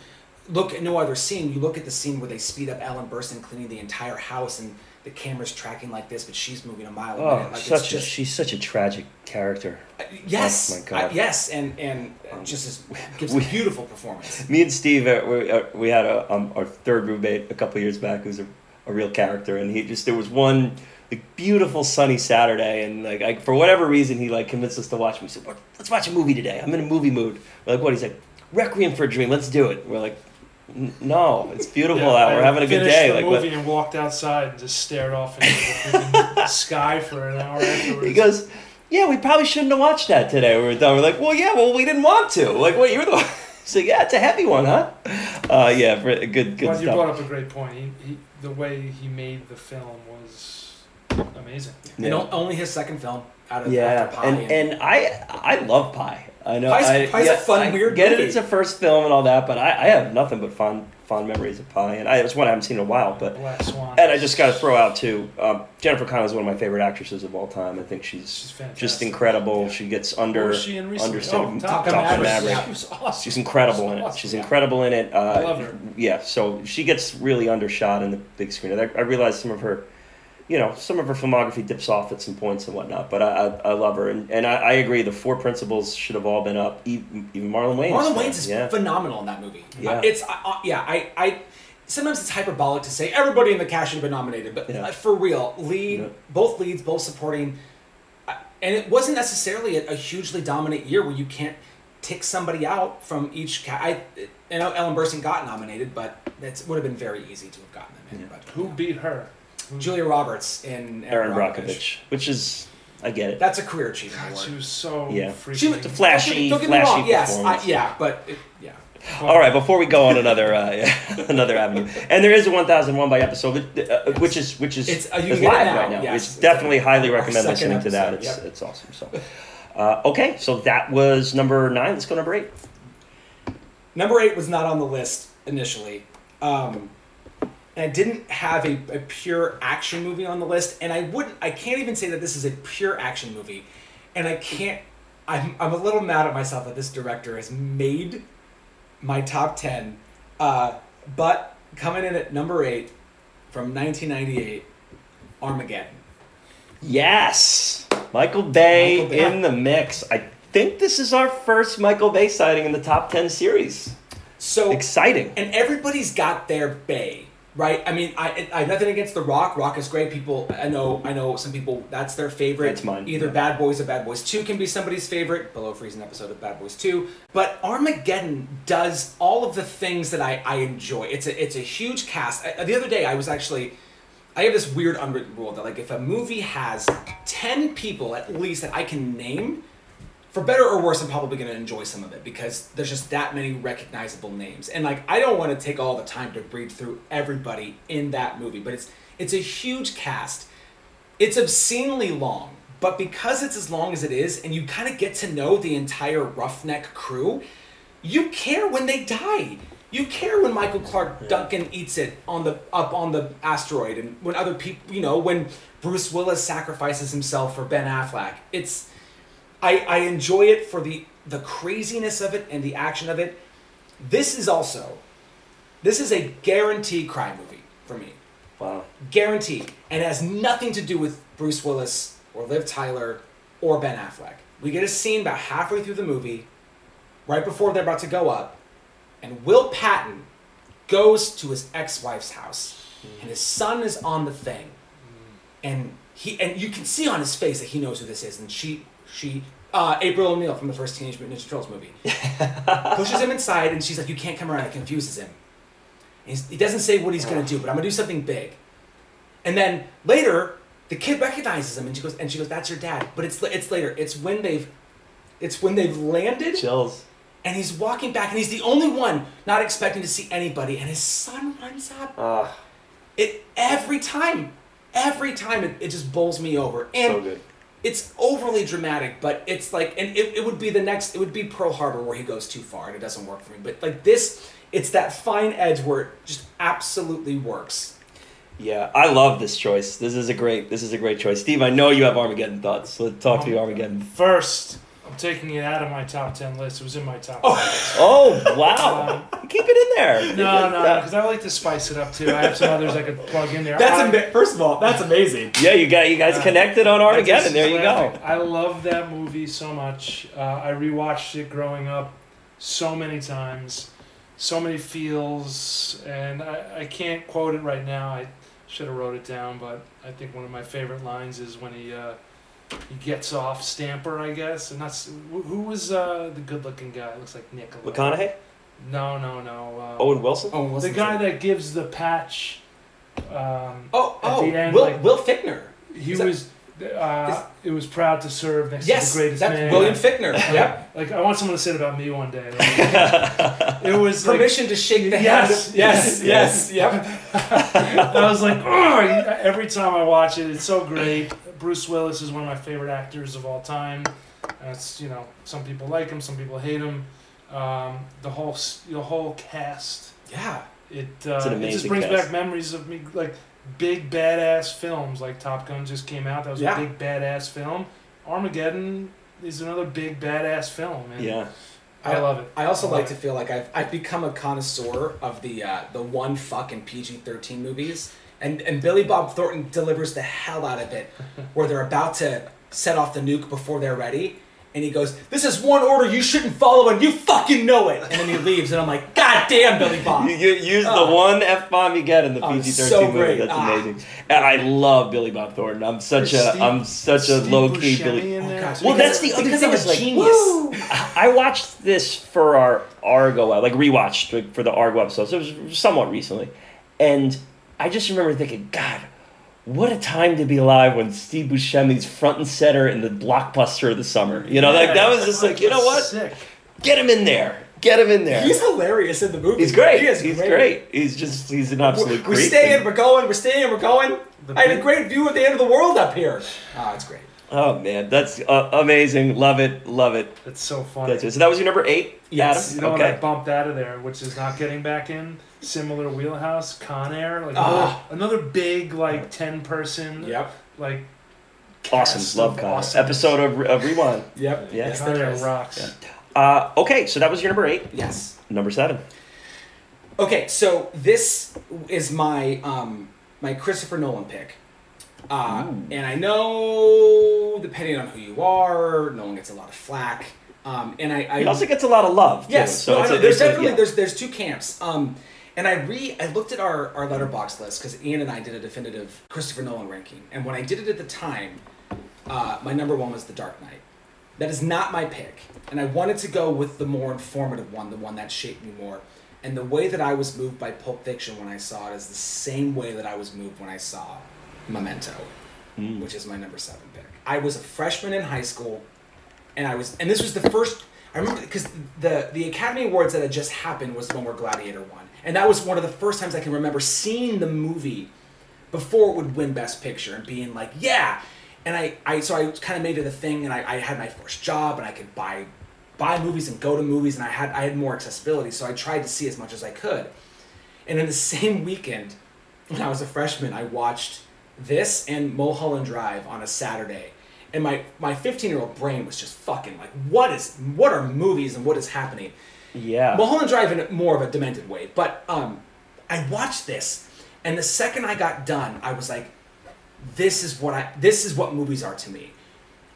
look at no other scene, you look at the scene where they speed up Ellen Burstyn cleaning the entire house and the camera's tracking like this, but she's moving a mile a Oh, minute. Like such it's a, just she's such a tragic character. uh, yes, Oh, my God. uh, yes, and and uh, just as, gives We- a beautiful performance. Me and Steve, uh, we, uh, we had a um, our third roommate a couple years back who's a, a real character, and he just there was one like beautiful sunny Saturday, and like I, for whatever reason he like convinced us to watch. We said, "Let's watch a movie today. I'm in a movie mood." We're like, "What?" He's like, "Requiem for a Dream. Let's do it." We're like, "No, it's beautiful Yeah, out. I We're having a good day." The Like, what- movie and walked outside and just stared off into the *laughs* sky for an hour afterwards. He goes, "Yeah, we probably shouldn't have watched that today." We were done. We're like, "Well, yeah, well, we didn't want to." Like, what? You're the one. *laughs* So yeah, it's a heavy one, huh? Uh, yeah, for, good, good Well, you stuff. brought up a great point. He, he, the way he made the film was amazing. And o- only his second film out of Yeah, after Pi and and I I love Pi. I know Pi's- I, Pi's a yeah, fun, I weird Get movie. it? It's a first film and all that, but I, I have nothing but fond fond memories of Pi, and I, it's one I haven't seen in a while. But and I just got to throw out too. Um, Jennifer Connelly is one of my favorite actresses of all time. I think she's She's fantastic. just incredible. Yeah. She gets under she understated. Oh, Top Top, Gun Maverick, Maverick. yeah. She awesome. She's incredible in it. She's awesome. incredible in it. Uh, I love her. Yeah, so she gets really undershot in the big screen. I, I realize some of her, you know, some of her filmography dips off at some points and whatnot, but I, I, I love her. And, and I, I agree, the four principles should have all been up, even, even Marlon Wayans. Marlon Wayans is yeah. phenomenal in that movie. Yeah. It's uh, yeah. I, I sometimes it's hyperbolic to say everybody in the cast should have been nominated, but Yeah. uh, for real, lead Yeah. both leads, both supporting, uh, and it wasn't necessarily a, a hugely dominant year where you can't tick somebody out from each. Ca- I, I know Ellen Burstyn got nominated, but it would have been very easy to have gotten them in. Yeah. But Who beat her? Who- Julia Roberts in Erin Brockovich, which is, I get it. That's a career achievement God, award. she was so Yeah. freaking. She was It's a flashy, Don't get me flashy wrong. Yes, I, yeah, but it, yeah. All right, before we go on another uh, *laughs* another avenue, and there is a 1001 by episode, uh, which is which is It's- uh, you is can it live now, right now. yes. It's definitely highly recommend second listening to that. It's yep. it's awesome. So, uh, okay, so that was number nine. Let's go number eight. Number eight was not on the list initially. Um, and I didn't have a, a pure action movie on the list, and I wouldn't. I can't even say that this is a pure action movie, and I can't. I'm I'm a little mad at myself that this director has made my top ten, uh, but coming in at number eight from 1998, Armageddon. Yes, Michael Bay Michael Bay. in the mix. I think this is our first Michael Bay sighting in the top ten series. So Exciting. and everybody's got their bay, right? I mean, I, I have nothing against The Rock. Rock is great. People, I know, I know some people that's their favorite. That's mine, Either yeah. Bad Boys or Bad Boys Two can be somebody's favorite. Below Freezing episode of Bad Boys Two, but Armageddon does all of the things that I, I enjoy. It's a it's a huge cast. I, the other day, I was actually I have this weird unwritten rule that like if a movie has ten people at least that I can name, for better or worse, I'm probably going to enjoy some of it because there's just that many recognizable names. And like I don't want to take all the time to read through everybody in that movie, but it's it's a huge cast. It's obscenely long, but because it's as long as it is, and you kind of get to know the entire Roughneck crew, you care when they die. You care when Michael Clark Duncan eats it on the up on the asteroid, and when other people, you know, when Bruce Willis sacrifices himself for Ben Affleck. It's I, I enjoy it for the the craziness of it and the action of it. This is also this is a guaranteed crime movie for me. Wow. Guaranteed. And it has nothing to do with Bruce Willis or Liv Tyler or Ben Affleck. We get a scene about halfway through the movie, right before they're about to go up, and Will Patton goes to his ex-wife's house, hmm. and his son is on the thing, hmm. and he and you can see on his face that he knows who this is, and she she uh, April O'Neil from the first Teenage Mutant Ninja Turtles movie *laughs* pushes him inside, and she's like, "You can't come around." It confuses him. He's, he doesn't say what he's gonna do, but I'm gonna do something big. And then later, the kid recognizes him, and she goes, and she goes, "That's your dad." But it's it's later. It's when they've, it's when they've landed, Chills. and he's walking back, and he's the only one not expecting to see anybody, and his son runs up. Ah, It every time, every time it, it just bowls me over, and so good. It's overly dramatic, but it's like, and it, it would be the next, it would be Pearl Harbor where he goes too far and it doesn't work for me. But like this, it's that fine edge where it just absolutely works. Yeah, I love this choice. This is a great. This is a great choice, Steve. I know you have Armageddon thoughts. So let's talk to you, Armageddon. First, I'm taking it out of my top ten list. It was in my top. Oh. 10 list. Oh wow! Keep it in there. No, no, because I like to spice it up too. I have some others I could plug in there. That's I, ama- first of all, that's amazing. Yeah, you got you guys connected on I Armageddon. There you go. I love that movie so much. Uh, I rewatched it growing up so many times, so many feels, and I, I can't quote it right now. I should have wrote it down, but I think one of my favorite lines is when he uh, he gets off Stamper, I guess, and that's who who was uh, the good-looking guy. Looks like Nicholas. McConaughey, No, no, no. Uh, Owen Wilson. Oh, the guy that gives the patch. Um, Oh, at oh, the end, Will, like- Will Fichtner. he that- was. Uh, it was proud to serve next Yes, to the greatest that's man. William Fichtner. Yep. Like I want someone to say it about me one day. Like, *laughs* it was like Permission to shake the Yes. hand. *laughs* Yes, yes, yep. *laughs* I was like, oh, every time I watch it, it's so great. Bruce Willis is one of my favorite actors of all time. That's you know, some people like him, some people hate him. Um, the whole the whole cast. Yeah. It an uh, it just brings cast. back memories of me like big badass films like Top Gun just came out. That was Yeah. a big badass film. Armageddon is another big badass film. And Yeah. I love it. I also I like love to feel like I've, I've become a connoisseur of the uh, the one fucking PG thirteen movies, and and Billy Bob Thornton delivers the hell out of it, where they're about to set off the nuke before they're ready, and he goes, "This is one order you shouldn't follow, and you fucking know it." And then he leaves, and I'm like, "God damn, Billy Bob!" You, you use the Oh. one f bomb you get in the Oh, PG thirteen so movie. great. That's Ah. amazing. And I love Billy Bob Thornton. I'm such a Steve- am such a low key Billy. in Oh, gosh. Well, that's the other thing I'm a is like, genius. woo! I watched this for our Argo, like rewatched like, for the Argo episodes. It was somewhat recently, and I just remember thinking, God, what a time to be alive when Steve Buscemi's front and center in the blockbuster of the summer. You know, like that was just like, you know what? Sick. Get him in there. Get him in there. He's hilarious in the movie. He's great. He is he's great. He's just he's an absolute We're, we're creep. staying. We're going. We're staying. We're going. I had a great view of the end of the world up here. Oh, it's great. Oh man, that's uh, amazing. Love it. Love it. That's so funny. That's it. So that was your number eight, Yes. You Adam. know what I okay. bumped out of there, which is not getting back in. Similar wheelhouse, Con Air, like Ah. another, another big like ten person, Yep. like Awesome. cast Love of Con. awesome. Episode of, of Rewind. Yep. Yeah. Yes, Con there Air is. rocks. Uh, okay, so that was your number eight. Yes. Number seven. Okay, so this is my um, my Christopher Nolan pick, uh, and I know depending on who you are, Nolan gets a lot of flack. Um, and I, I He also gets a lot of love. Too, Yes, So no, it's I a, know. there's it's a- definitely yeah. there's there's two camps. Um, and I re I looked at our our Letterboxd list because Ian and I did a definitive Christopher Nolan ranking, and when I did it at the time, uh, my number one was The Dark Knight. That is not my pick, and I wanted to go with the more informative one, the one that shaped me more. And the way that I was moved by Pulp Fiction when I saw it is the same way that I was moved when I saw Memento, Mm. which is my number seven pick. I was a freshman in high school, and I was, and this was the first. I remember because the the Academy Awards that had just happened was the one where Gladiator won, and that was one of the first times I can remember seeing the movie before it would win Best Picture and being like, yeah. And I, I so I kind of made it a thing, and I, I had my first job, and I could buy buy movies and go to movies, and I had I had more accessibility, so I tried to see as much as I could. And in the *laughs* same weekend, when I was a freshman, I watched this and Mulholland Drive on a Saturday. And my my 15 year old brain was just fucking like, what is what are movies and what is happening? Yeah. Mulholland Drive in more of a demented way, but um, I watched this, and the second I got done, I was like, this is what I this is what movies are to me.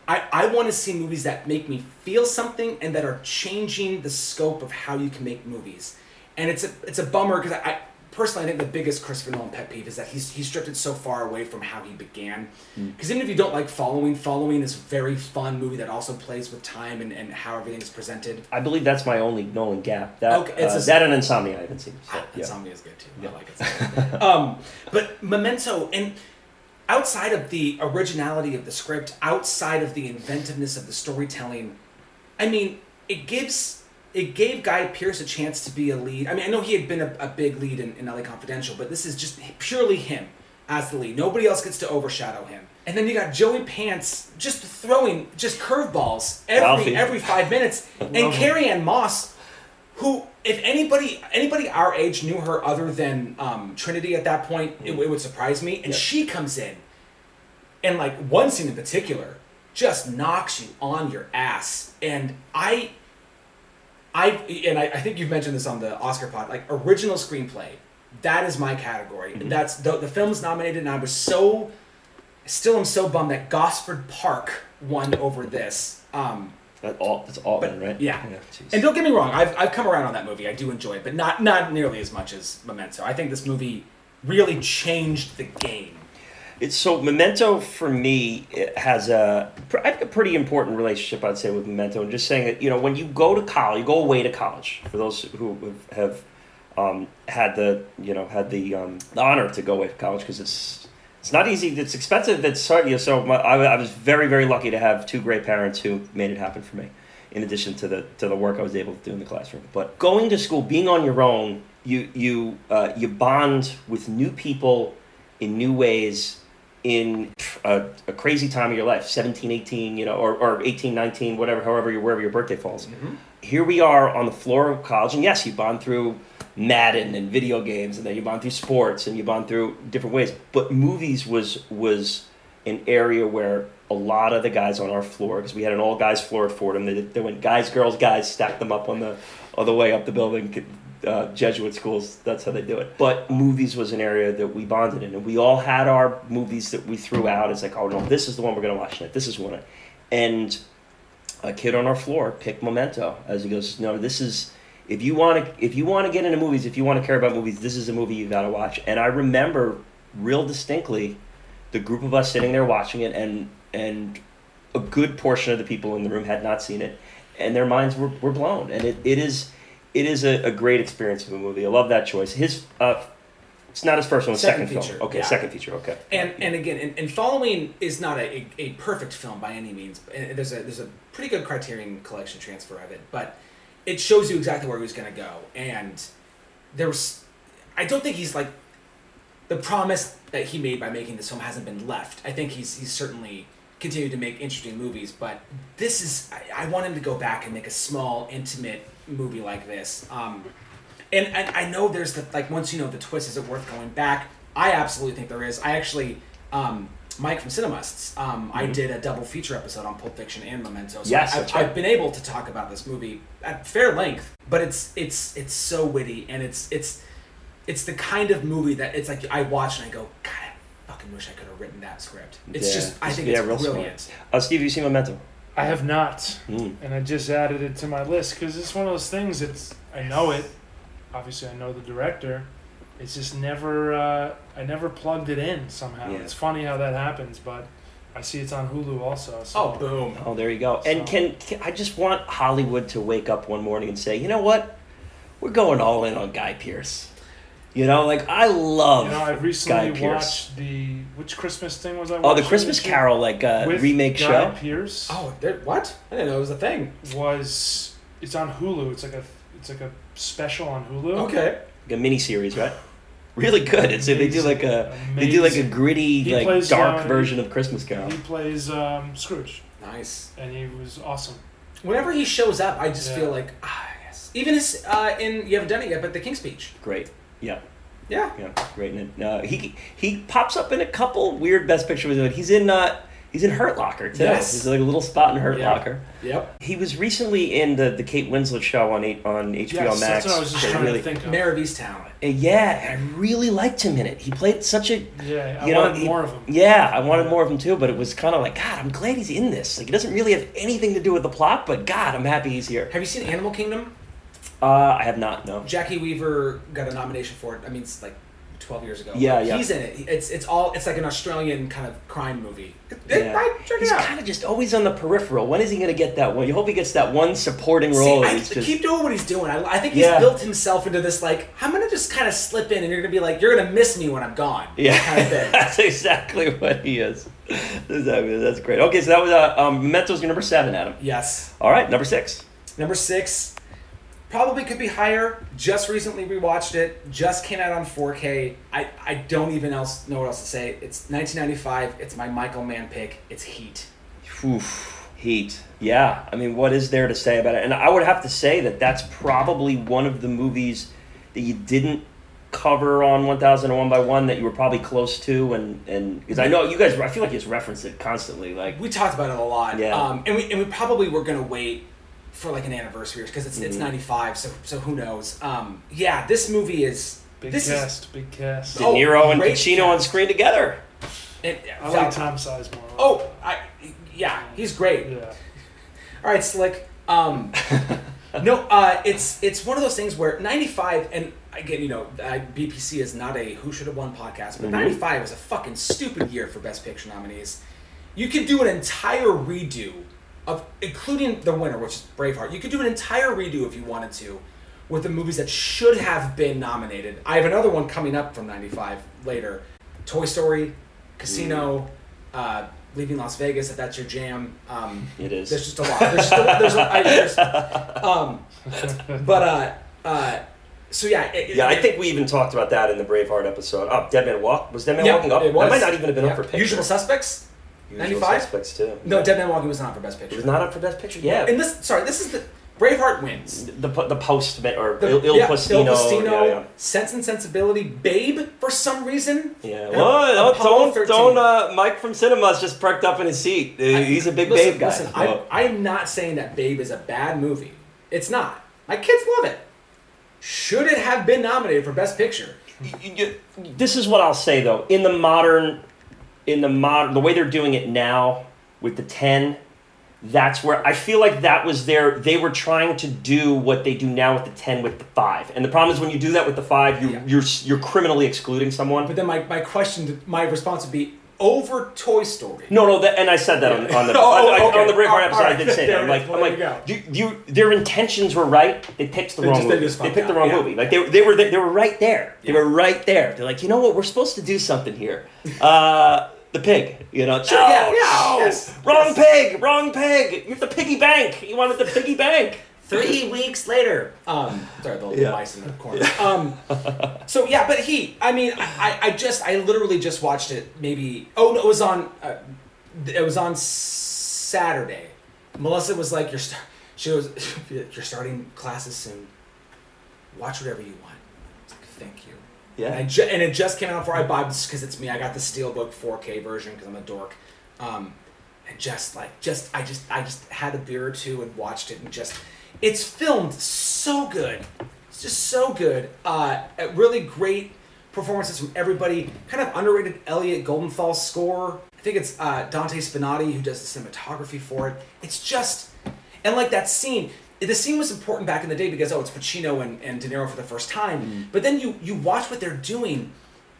I, I want to see movies that make me feel something and that are changing the scope of how you can make movies. And it's a it's a bummer because I, I personally I think the biggest Christopher Nolan pet peeve is that he's he's drifted so far away from how he began. Because even if you don't like Following, Following is a very fun movie that also plays with time and, and how everything is presented. I believe that's my only Nolan gap. That Okay, it's uh, a- that and Insomnia I haven't seen. So, Ah, yeah. Insomnia is good too. I like it. um, but Memento, and outside of the originality of the script, outside of the inventiveness of the storytelling, I mean, it gives it gave Guy Pearce a chance to be a lead. I mean, I know he had been a, a big lead in, in LA Confidential, but this is just purely him as the lead. Nobody else gets to overshadow him. And then you got Joey Pants just throwing just curveballs every Ralphie. every five minutes, *laughs* and Carrie Ann Moss who if anybody anybody our age knew her other than um, Trinity at that point, it, it would surprise me. And Yeah. she comes in, and like one scene in particular just knocks you on your ass. And I, I and I, I think you've mentioned this on the Oscar pod, like original screenplay. That is my category. Mm-hmm. That's the the film's nominated, and I was so, still am so bummed that Gosford Park won over this. Um, That all that's Altman, But- right? yeah. jeez. and don't get me wrong, I've, I've come around on that movie. I do enjoy it, but not not nearly as much as Memento. I think this movie really changed the game. It's so Memento for me has a, have a pretty important relationship I'd say with Memento. And just saying that you know when you go to college you go away to college for those who have, have um, had the you know had the, um, the honor to go away to college because it's it's not easy. It's expensive it's hard you know, so my, I, I was very very lucky to have two great parents who made it happen for me in addition to the to the work I was able to do in the classroom. But going to school being on your own you you uh, you bond with new people in new ways in a, a crazy time of your life 17 18 you know or, or 18 19 whatever however your wherever your birthday falls. Mm-hmm. Here we are on the floor of college and yes you bond through madden and video games and then you bond through sports and you bond through different ways. But movies was was an area where a lot of the guys on our floor because we had an all guys floor at fordham. They, they went guys girls guys stacked them up on the on the way up the building uh, Jesuit schools, that's how they do it. But movies was an area that we bonded in, and we all had our movies that we threw out. It's like, oh no, this is the one we're gonna watch tonight. This is one, and a kid on our floor picked Memento as he goes, no, this is if you want to if you want to get into movies, if you want to care about movies, this is a movie you got to watch. And I remember real distinctly the group of us sitting there watching it, and and a good portion of the people in the room had not seen it, and their minds were, were blown. And it, it is it is a, a great experience of a movie. I love that choice. His uh, it's not his first one, his Second second, feature, film. Okay, yeah. second feature. Okay. And and again, and, and following is not a, a, a perfect film by any means. And There's a there's a pretty good Criterion Collection transfer of it, but it shows you exactly where he was going to go. And there was, I don't think he's like the promise that he made by making this film hasn't been left. I think he's he's certainly continued to make interesting movies, but this is I, I want him to go back and make a small, intimate movie like this. Um, and, and I know there's the like once you know the twist, is it worth going back? I absolutely think there is. I actually, um, Mike from Cinemusts, um, I Mhm. did a double feature episode on Pulp Fiction and Memento. So Yes, I've, right. I've been able to talk about this movie at fair length, but it's it's it's so witty and it's it's it's the kind of movie that it's like I watch and I go, God, I fucking wish I could have written that script. It's Yeah. just I think Yeah, it's real smart. brilliant. Uh, Steve, you seen Memento? I have not, Mm. and I just added it to my list because it's one of those things. It's I know it. Obviously, I know the director. It's just never. Uh, I never plugged it in somehow. Yeah. It's funny how that happens, but I see it's on Hulu also. So. Oh, boom. Oh, there you go. And can, can I just want Hollywood to wake up one morning and say, you know what? we're going all in on Guy Pearce. You know, like I love. You know, I Guy recently Pearce. watched the which Christmas thing was I watching? oh, the Christmas? Carol like uh, With remake Guy show. Pearce Oh, there, what? I didn't know it was a thing. was it's on Hulu. It's like a it's like a special on Hulu. Okay. Like a mini series, right? Really good. It's they do Amazing. like a they do like a Amazing. gritty, He like plays, dark uh, version of Christmas Carol. He plays um, Scrooge, Nice. and he was awesome. Whenever he shows up, I just Yeah. feel like ah yes. Even his uh, in you haven't done it yet, but the King's Speech. Great. Yeah. Yeah. Yeah, great. And uh, he he pops up in a couple weird Best Picture videos. He's in uh, he's in Hurt Locker too. Yes. He's like a little spot in Hurt Yeah. Locker. Yep. He was recently in the, the Kate Winslet show on eight, on HBO Yes, Max. that's what I was just trying really, to think of. Mare of Easttown. Uh, yeah, I really liked him in it. He played such a Yeah, I you know, wanted he- more of him. yeah. I wanted more of him too, but it was kind of like God. I'm glad he's in this. Like, it doesn't really have anything to do with the plot, but God, I'm happy he's here. Have you seen Animal Kingdom? Uh, I have not. No. Jacki Weaver got a nomination for it. I mean, it's like twelve years ago. Yeah, yeah. He's in it. It's it's all it's like an Australian kind of crime movie. Yeah. I, He's kind of just always on the peripheral. When is he going to get that one? You hope he gets that one supporting See, role. I, and he's just, keep doing what he's doing. I, I think he's Yeah. built himself into this like I'm gonna just kind of slip in, and you're gonna be like you're gonna miss me when I'm gone. Yeah, kind of *laughs* that's exactly what he is. That's great. Okay, so that was uh, um, Memento's your number seven, Adam. yes. All right, number six. Number six, probably could be higher. Just recently rewatched it. Just came out on 4K. I, I don't even else know what else to say. It's 1995. It's my Michael Mann pick. It's Heat. Oof, Heat. Yeah, I mean, what is there to say about it? And I would have to say that that's probably one of the movies that you didn't cover on 1001 by one that you were probably close to and and because I know you guys I feel like you just reference it constantly like We talked about it a lot. Yeah. Um, and we and we probably were gonna wait for like an anniversary because it's it's Mhm. 95. So so who knows? Um, yeah, this movie is Big this is cast, big cast. De Oh, Niro and great Pacino on screen together. it, I like Tom Sizemore. Oh, I yeah, he's great. yeah. All right, Slick. Um, *laughs* no, uh, it's it's one of those things where '95, and again, you know, uh, BPC is not a who should have won podcast, but Mhm. '95 was a fucking stupid year for Best Picture nominees. You could do an entire redo of, including the winner, which is Braveheart. You could do an entire redo if you wanted to, with the movies that should have been nominated. I have another one coming up from '95 later. Toy Story, Casino. Uh, Leaving Las Vegas, if that's your jam. Um, It is. there's just a lot. There's just a, there's a, I, there's, um, but uh, uh, so yeah. It, Yeah, I think we even talked about that in the Braveheart episode. Oh, Dead Man Walk was Dead Man yeah, Walking up. It was. That might not even have been Yeah. up for picture. Usual Suspects. Usual 95? Suspects too. No, Yeah. Dead Man Walking was not for Best Picture. It was not up for Best Picture. Yeah. And this, sorry, this is the Braveheart wins. the the post or The, Il, Il yeah, Postino. Il Postino, Yeah, Sense and Sensibility, Babe for some reason. yeah. yeah. Well, Apollo don't 13. don't. Uh, Mike from Cinemas just perked up in his seat. Uh, I- He's a big listen, Babe guy. Listen, I, I'm not saying that Babe is a bad movie. It's not. My kids love it. Should it have been nominated for Best Picture? This is what I'll say though. In the modern, in the modern, the way they're doing it now with the ten, that's where I feel like that was their. They were trying to do what they do now with the ten with the five, and the problem is when you do that with the five, you Yeah. you're you're criminally excluding someone. But then my, my question, my response would be over Toy Story. No, no, that, and I said that on, on the *laughs* Oh, on, oh, okay. on the Braveheart episode. right. I did say that. I'm like, is. I'm like, there do, you, their intentions were right. They picked the They wrong just- they movie. They fucked picked the wrong yeah. movie. Like they, were- they were they were right there. They Yeah. were right there. They're like, you know what? We're supposed to do something here. Uh, the pig. You know, no, Yeah, no, yes, wrong pig, wrong pig. You're the piggy bank. You wanted the piggy bank. Three weeks later. Um, sorry, the little Yeah. mice in the corner. Um, so yeah, but he. I mean, I, I- just, I literally just watched it. Maybe. Oh no, it was on. Uh, it was on Saturday. Melissa was like, "You're." St-, she was. *laughs* You're starting classes soon. Watch whatever you want. Like, Thank you. And, I Yeah. ju- and it just came out before I bought this because it's me. I got the Steelbook 4K version because I'm a dork. Um, and just like, just I just I just had a beer or two and watched it and just, it's filmed so good. It's just so good. Uh, really great performances from everybody. Kind of underrated Elliot Goldenthal score. I think it's uh, Dante Spinotti who does the cinematography for it. It's just, and like that scene. The scene was important back in the day because oh, it's Pacino and, and De Niro for the first time. But then you you watch what they're doing,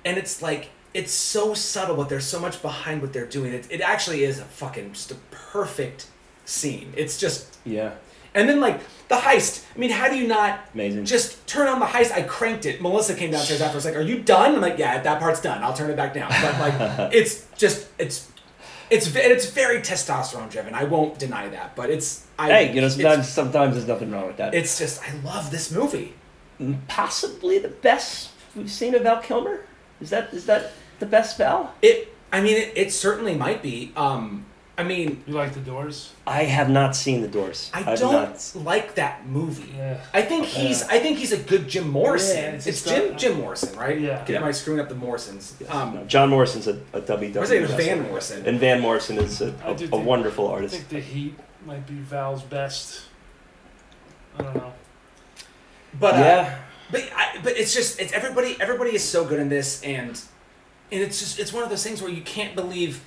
and it's like it's so subtle, but there's so much behind what they're doing. It, it actually is a fucking just a perfect scene. It's just Yeah. And then like the heist. I mean, how do you not Amazing. just turn on the heist? I cranked it. Melissa came downstairs after. I was like, "Are you done?" I'm like, "Yeah, that part's done. I'll turn it back down." But like, *laughs* it's just it's it's it's very testosterone driven. I won't deny that. But it's I, hey, you know, sometimes sometimes there's nothing wrong with that. it's just I love this movie. possibly the best we've seen of Val Kilmer. Is that is that the best Val? It I mean it, it certainly might be. Um, I mean You like the Doors? I have not seen The Doors. I I've don't not- like that movie. Yeah. I think he's Yeah. I think he's a good Jim Morrison. Yeah, it's it's just Jim not- Jim Morrison, right? Yeah. Get, Am I screwing up the Morrisons? Um, No, John Morrison's a, a WWE. Or is it Van wrestler. Morrison? And Van Morrison is a, I a, do a think- wonderful I artist. think the Heat might be Val's best. I don't know. but uh, yeah, but I, but it's just it's everybody everybody is so good in this and and it's just it's one of those things where you can't believe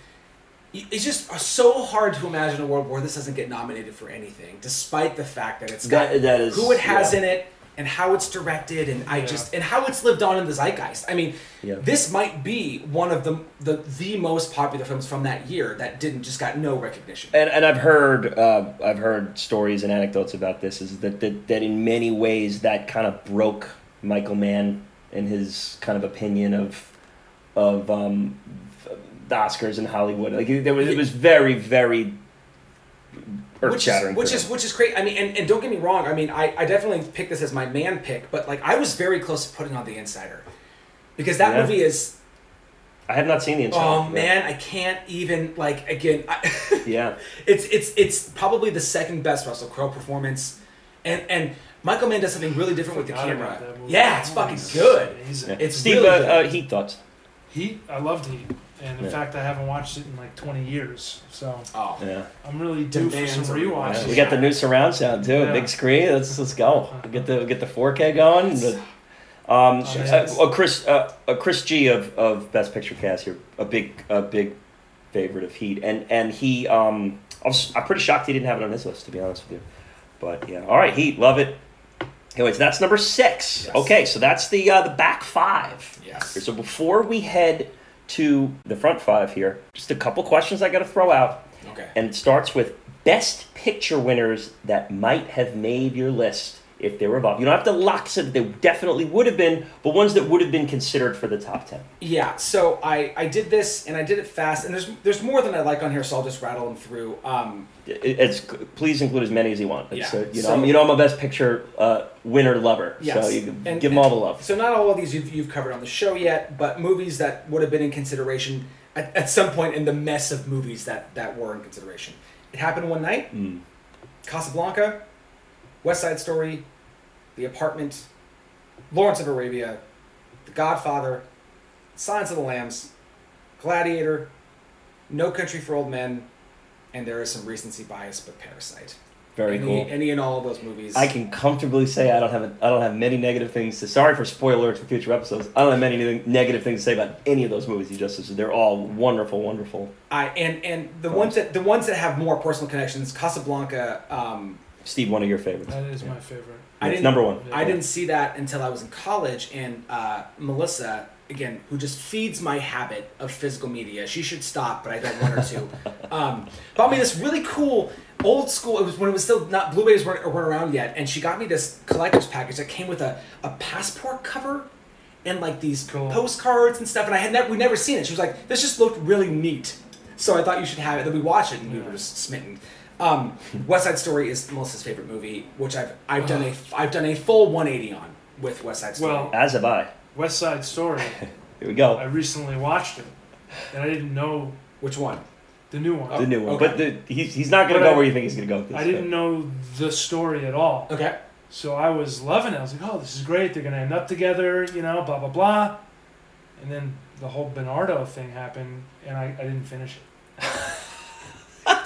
it's just so hard to imagine a world where this doesn't get nominated for anything despite the fact that it's got that, that is who it has yeah. in it and how it's directed and I Yeah. just and how it's lived on in the zeitgeist. I mean, Yeah. this might be one of the, the the most popular films from that year that didn't just got no recognition. And, and I've heard uh, I've heard stories and anecdotes about this is that, that that in many ways that kind of broke Michael Mann and his kind of opinion of of um, the Oscars in Hollywood. Like it, there was, it was very very earth which is shattering. which is which is great. I mean, and, and don't get me wrong. I mean, I, I definitely picked this as my Mann pick, but like I was very close to putting on The Insider because that Yeah. movie is I have not seen the Insider. oh man, I can't even like again. I, *laughs* Yeah. it's it's it's probably the second best Russell Crowe performance, and and Michael Mann does something really different with the camera. about that movie. Yeah, it's Oh, fucking good. Amazing. yeah. It's Steve, really uh, good. uh, Heat thoughts. Heat, I loved Heat, and in Yeah. fact, I haven't watched it in like 20 years. So Oh, Yeah. I'm really due for Demands some a rewatch. rewatches. Yeah, we got the new surround sound too, Yeah. big screen. Let's let's go. Get the get the 4K going. The, um, Oh, uh, uh, Chris uh, uh, Chris G of, of Best Picture cast here, a big a big favorite of Heat, and and he um I was, I'm pretty shocked he didn't have it on his list to be honest with you, but yeah, all right, Heat, love it. Anyways, that's number six. Yes. Okay, so that's the uh, the back five. yes. So before we head to the front five here, just a couple questions I got to throw out Okay. and it starts with best picture winners that might have made your list if they were involved. You don't have to lock it; they definitely would have been, but ones that would have been considered for the top ten. Yeah, so I, I did this and I did it fast, and there's there's more than I like on here, so I'll just rattle them through. Um, It- It's please include as many as you want. Yeah. uh, you know, So- I'm, you know, I'm a best picture uh, winner lover, Yes. so you can And- give them all the love. so not all of these you've, you've covered on the show yet, but movies that would have been in consideration at, at some point in the mess of movies that, that were in consideration. It happened one night. Mm. Casablanca, West Side Story, The Apartment, Lawrence of Arabia, The Godfather, Silence of the Lambs, Gladiator, No Country for Old Men, and there is some recency bias, but Parasite. Very any, cool. Any and all of those movies. I can comfortably say I don't have a, I don't have many negative things to. Sorry for spoilers for future episodes. I don't have many negative things to say about any of those movies you just listed. They're all wonderful, wonderful. I and and the Films. ones that the ones that have more personal connections, Casablanca. Um, Steve, one of your favorites. That is Yeah. my favorite. I didn't- number one. I didn't see that until I was in college, and uh, Melissa, again, who just feeds my habit of physical media. She should stop, but I don't want her to. um, bought me this really cool old school. It was when it was still not Blu-rays weren't, weren't around yet, and she got me this collector's package that came with a, a passport cover and like these Cool. postcards and stuff. And I had never we never seen it. She was like, "This just looked really neat," so I thought you should have it. Then we watched it, and we were just smitten. Um, West Side Story is Melissa's favorite movie, which I've I've done a I've done a full 180 on with West Side Story. Well- As have I. West Side Story. *laughs* Here we go. I recently watched it, and I didn't know which one? the new one. the new one. okay. But the, he's, he's not going But to go I- where you think he's going to go with this. I didn't know the story at all. Okay. So I was loving it. I was like, oh, this is great. They're going to end up together, you know, blah, blah, blah. And then the whole Bernardo thing happened, and I, I didn't finish it. *laughs*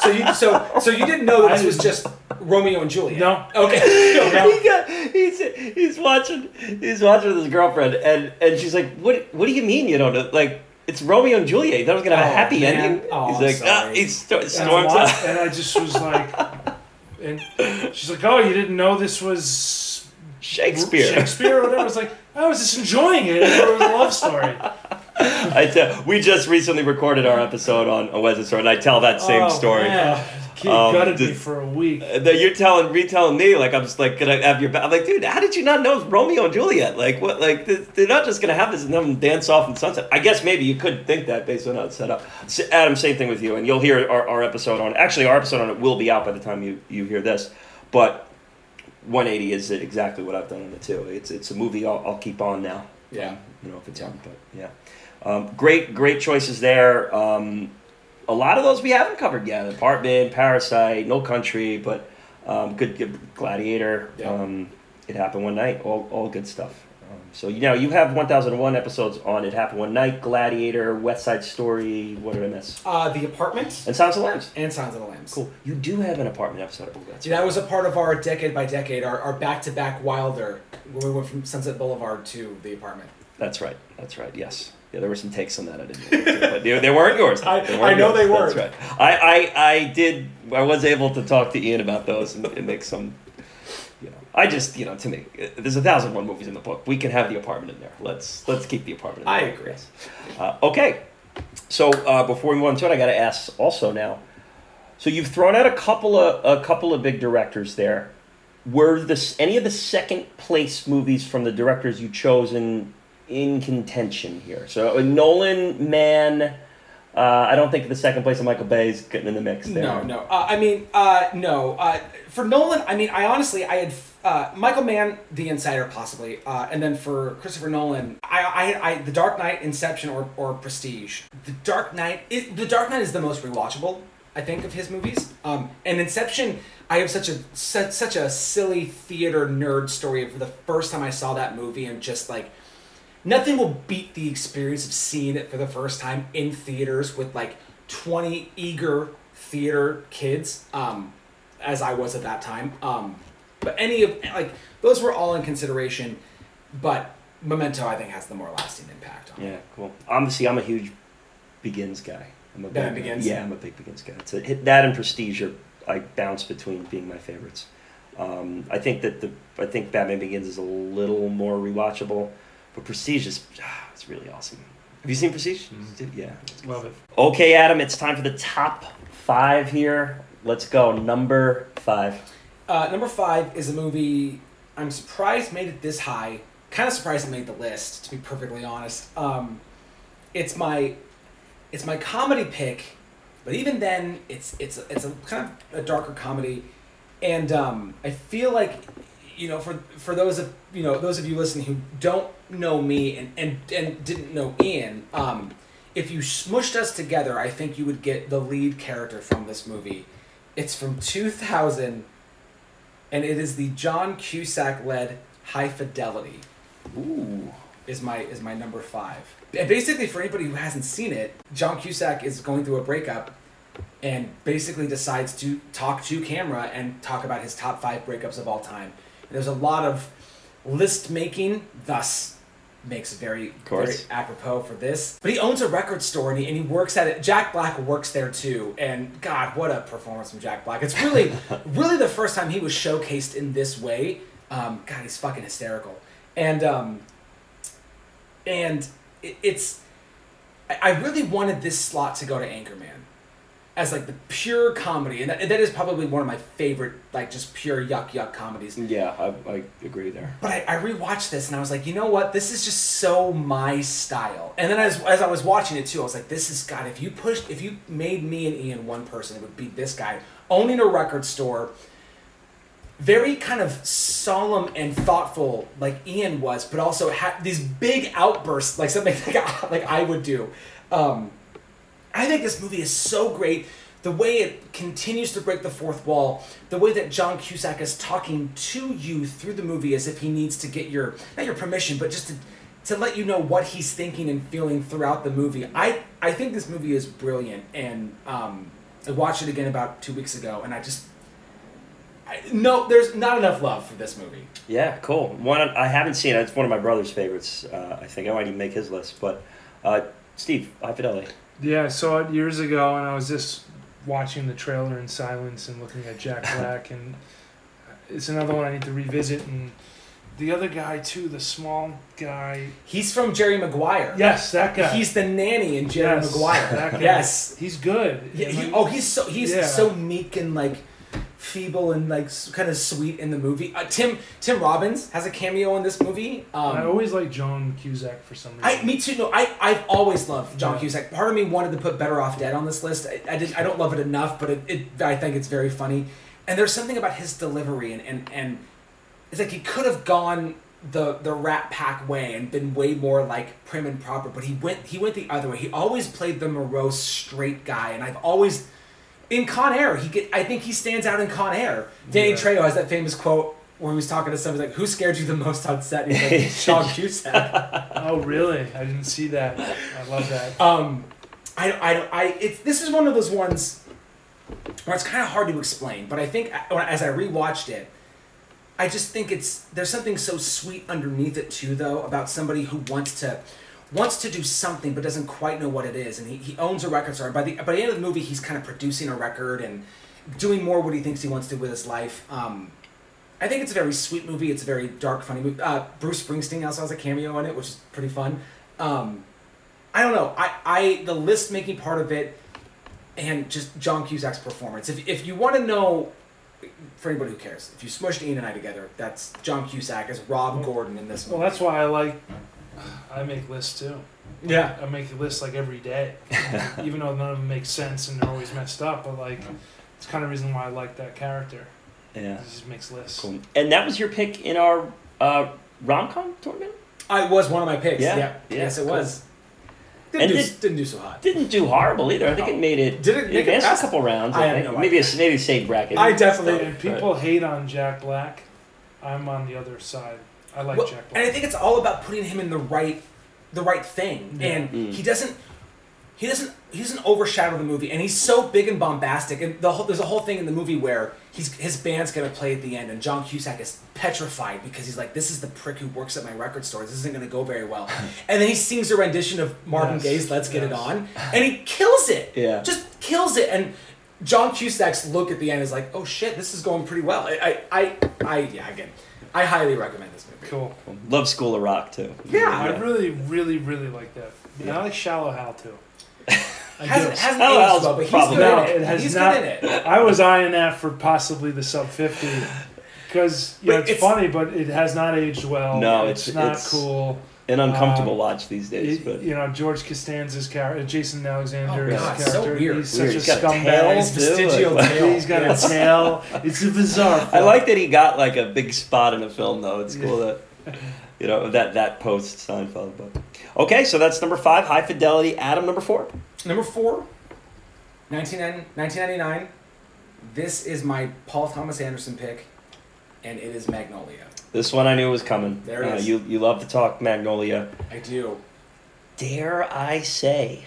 So you so so you didn't know that this was just Romeo and Juliet. No. *laughs* *laughs* Okay. he got, he's, he's watching he's watching with his girlfriend and, and she's like what what do you mean you don't know like it's Romeo and Juliet That was gonna have a Oh, happy man. ending Oh, he's I'm like sorry. ah, he sto- And I, storms watched, out *laughs* and I just was like, and she's like, oh, you didn't know this was Shakespeare Shakespeare or whatever. I was like, I was just enjoying it. It was a love story. *laughs* I tell, we just recently recorded our episode on a Wesley story and I tell that same Oh, story man. Kid Um, gutted me just- for a week. Uh, that you're telling retelling me like I'm just like gonna have your back. I'm like, dude, how did you not know it's Romeo and Juliet? Like what? Like th- they're not just gonna have this and them dance off in sunset. I guess maybe you could think that based on how it's set up. S Adam, same thing with you, and you'll hear our, our episode on. Actually, our episode on it will be out by the time you you hear this, but 180 is exactly what I've done on it too. It's it's a movie I'll, I'll keep on now. Yeah. Um, you know if it's on, but yeah, um, great great choices there. Um, a lot of those we haven't covered yet. Apartment, Parasite, No Country, but um, good, good Gladiator. Yeah. Um, it happened one night. All, all good stuff. Um, so you know you have 1001 episodes on It Happened One Night, Gladiator, West Side Story. What did I miss? Uh, the apartment And Silence of the Lambs. and Silence of the Lambs. Cool. You do have an apartment episode. Oh, that's See, that was a part of our decade by decade, our, our back-to-back Wilder, when we went from Sunset Boulevard to the apartment. That's right. That's right. Yes. Yeah, there were some takes on that I didn't, but they, they weren't yours. *laughs* I- They I know yours. they weren't. That's right. I, I, I did. I was able to talk to Ian about those and, and make some. You know, I just you know to me, uh, there's a thousand one movies in the book. We can have the apartment in there. Let's let's keep the apartment. In there. I agree. Yes. Uh, okay. So uh, before we move on to it, I got to ask also now. So you've thrown out a couple of a couple of big directors there. Were this any of the second place movies from the directors you chosen in contention here? So uh, Nolan, Mann. Uh, I don't think the second place of Michael Bay is getting in the mix there. No, no. Uh, I mean, uh, no. Uh, for Nolan, I mean, I honestly, I had uh, Michael Mann, The Insider, possibly, and then for Christopher Nolan, I, I, I The Dark Knight, Inception, or, or Prestige. The Dark Knight, it, The Dark Knight is the most rewatchable, I think, of his movies. Um, and Inception, I have such a such, such a silly theater nerd story of the first time I saw that movie and just like nothing will beat the experience of seeing it for the first time in theaters with like 20 eager theater kids um, as i was at that time um, but any of like those were all in consideration but memento i think has the more lasting impact on it Yeah, cool. I'm. I'm a huge Begins guy. I'm a Batman big, Begins? Yeah, I'm a big Begins guy. It's a, hit that and Prestige are I bounce between being my favorites. Um, I think that the I think Batman Begins is a little more rewatchable, but Prestige is ah, it's really awesome. Have you seen Prestige? Mhm. Yeah. Love it. Okay, Adam. It's time for the top five here. Let's go. Number five. Uh, number five is a movie I'm surprised made it this high. Kind of surprised it made the list, to be perfectly honest. Um, it's my it's my comedy pick, but even then, it's it's it's a kind of a darker comedy, and um, I feel like you know for for those of you know those of you listening who don't know me and and, and didn't know Ian, um, if you smushed us together, I think you would get the lead character from this movie. It's from 2000 and it is the John Cusack led High Fidelity Ooh. is my is my number five. And basically, for anybody who hasn't seen it, John Cusack is going through a breakup, and basically decides to talk to camera and talk about his top five breakups of all time. And there's a lot of list making, thus makes very, very apropos for this. But he owns a record store and he, and he works at it. Jack Black works there too, and God, what a performance from Jack Black! It's really, *laughs* really the first time he was showcased in this way. Um, God, he's fucking hysterical, and um, and it, it's I, I really wanted this slot to go to Anchorman as like the pure comedy, and that, that is probably one of my favorite like just pure yuck yuck comedies. Yeah, I, I agree there. But I, I rewatched this and I was like, you know what? This is just so my style. And then as, as I was watching it too, I was like, this is God. If you pushed, if you made me and Ian one person, it would be this guy owning a record store. Very kind of solemn and thoughtful, like Ian was, but also had these big outbursts, like something *laughs* like I, like I would do. Um, I think this movie is so great. The way it continues to break the fourth wall, the way that John Cusack is talking to you through the movie as if he needs to get your not your permission, but just to to let you know what he's thinking and feeling throughout the movie. I I think this movie is brilliant, and um, I watched it again about two weeks ago, and I just I, no, there's not enough love for this movie. Yeah, cool. One I haven't seen it. It's one of my brother's favorites. Uh, I think I might even make his list. But uh, Steve, High Fidelity. Yeah, I saw it years ago, and I was just watching the trailer in silence and looking at Jack *laughs* Black, and uh, it's another one I need to revisit. And the other guy too, the small guy. He's from Jerry Maguire. Yes, that guy. He's the nanny in Jerry Yes, Maguire. that guy. Yes. he's good. Yeah, he, oh, he's so he's Yeah. so meek and like feeble and like kind of sweet in the movie. Uh, Tim Tim Robbins has a cameo in this movie. Um, I always like John Cusack for some reason. I, me too. No, I, I've always loved John Yeah. Cusack. Part of me wanted to put Better Off Dead on this list. I, I, did, I don't love it enough, but it, it, I think it's very funny. And there's something about his delivery, and, and, and it's like he could have gone the the Rat Pack way and been way more like prim and proper, but he went he went the other way. He always played the morose, straight guy, and I've always in Con Air. He get I think he stands out in Con Air. Danny Yeah. Trejo has that famous quote where he was talking to somebody like, "Who scared you the most on set?" And he's like, *laughs* "John Cusack." oh really? I didn't see that. I love that. Um, I, I, I, it's this is one of those ones where it's kind of hard to explain, but I think as I rewatched it, I just think it's there's something so sweet underneath it too, though, about somebody who wants to wants to do something but doesn't quite know what it is, and he, he owns a record store. By the by the end of the movie, he's kind of producing a record and doing more what he thinks he wants to do with his life. Um, I think it's a very sweet movie. It's a very dark, funny movie. Uh, Bruce Springsteen also has a cameo in it, which is pretty fun. Um, I don't know. I, I the list making part of it, and just John Cusack's performance. If, if you want to know, for anybody who cares, if you smushed Ian and I together, that's John Cusack as Rob Gordon in this Well, movie. that's why I like. I make lists too. yeah. I make lists like every day, *laughs* even though none of them make sense and they're always messed up. But like, it's kind of reason why I like that character. Yeah. He just makes lists. Cool. And that was your pick in our uh, rom com tournament? I was one of my picks. Yeah, Yeah. yeah, yes, it cool. was. Didn't And do, did- didn't do so hot. Didn't do horrible either. I think it made it. Did it make it advanced a couple rounds. I I, have think. no maybe a maybe a safe bracket. I definitely. And people hate on Jack Black. I'm on the other side. I like Well, Jack and I think it's all about putting him in the right, the right thing, Yeah. and Mm. he doesn't, he doesn't, he doesn't overshadow the movie, and he's so big and bombastic, and the whole, there's a whole thing in the movie where he's his band's gonna play at the end, and John Cusack is petrified because he's like, this is the prick who works at my record store, this isn't gonna go very well, *laughs* and then he sings a rendition of Marvin Yes, Gaye's "Let's Get It. On," and he kills it, *laughs* Yeah. just kills it, and. John Cusack's look at the end is like, "Oh shit, this is going pretty well." I, I, I, I yeah, again, I highly recommend this movie. Cool. Love School of Rock too. Yeah. I really, really, really like that. And I like Shallow Hal too. *laughs* I hasn't, do. hasn't aged well, but he's probably- good No, in it. it has he's not- good in it. I was eyeing that for possibly the sub fifty because you know But it's, it's- funny, but it has not aged well. No, it's, it's- not it's- cool. An uncomfortable Um, watch these days, It- but you know George Costanza's character, Jason Alexander's Oh, God, character. so weird. He's Weird. such He's a got a tail, scumbag. His vestigial *laughs* like- tail. He's got Yes. a tail. It's a bizarre. *laughs* I like that he got like a big spot in a film though. It's cool that you know that that post Seinfeld. But okay, so that's number five, High Fidelity. Adam, number four. Number four, 1999. This is my Paul Thomas Anderson pick, and it is Magnolia. This one I knew was coming. There it Uh, is. You you love to talk Magnolia. I do. Dare I say,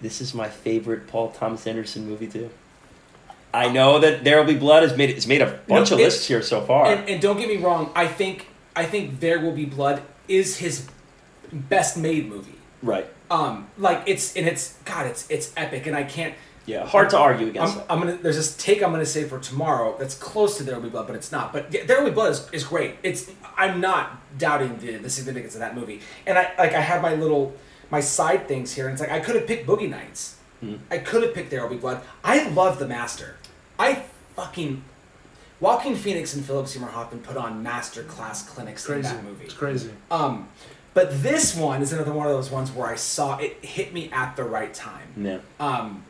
this is my favorite Paul Thomas Anderson movie too. I know that There Will Be Blood has made it's made a bunch of lists here so far. And, and don't get me wrong. I think I think There Will Be Blood is his best made movie. right. Um, like it's and it's God, it's it's epic, and I can't. Yeah. Hard to argue against I'm, that. I'm gonna. There's this take I'm gonna say for tomorrow that's close to There Will Be Blood, but it's not. But yeah, There Will Be Blood is, is great. It's. I'm not doubting the, the significance of that movie, and I like I have my little my side things here, and it's like I could have picked Boogie Nights. Hmm. I could have picked There Will Be Blood. I love The Master. I fucking. Joaquin Phoenix and Philip Seymour Hoffman put on master class clinics in crazy. that movie. It's crazy. Um, but this one is another one of those ones where I saw it hit me at the right time. Yeah. Um,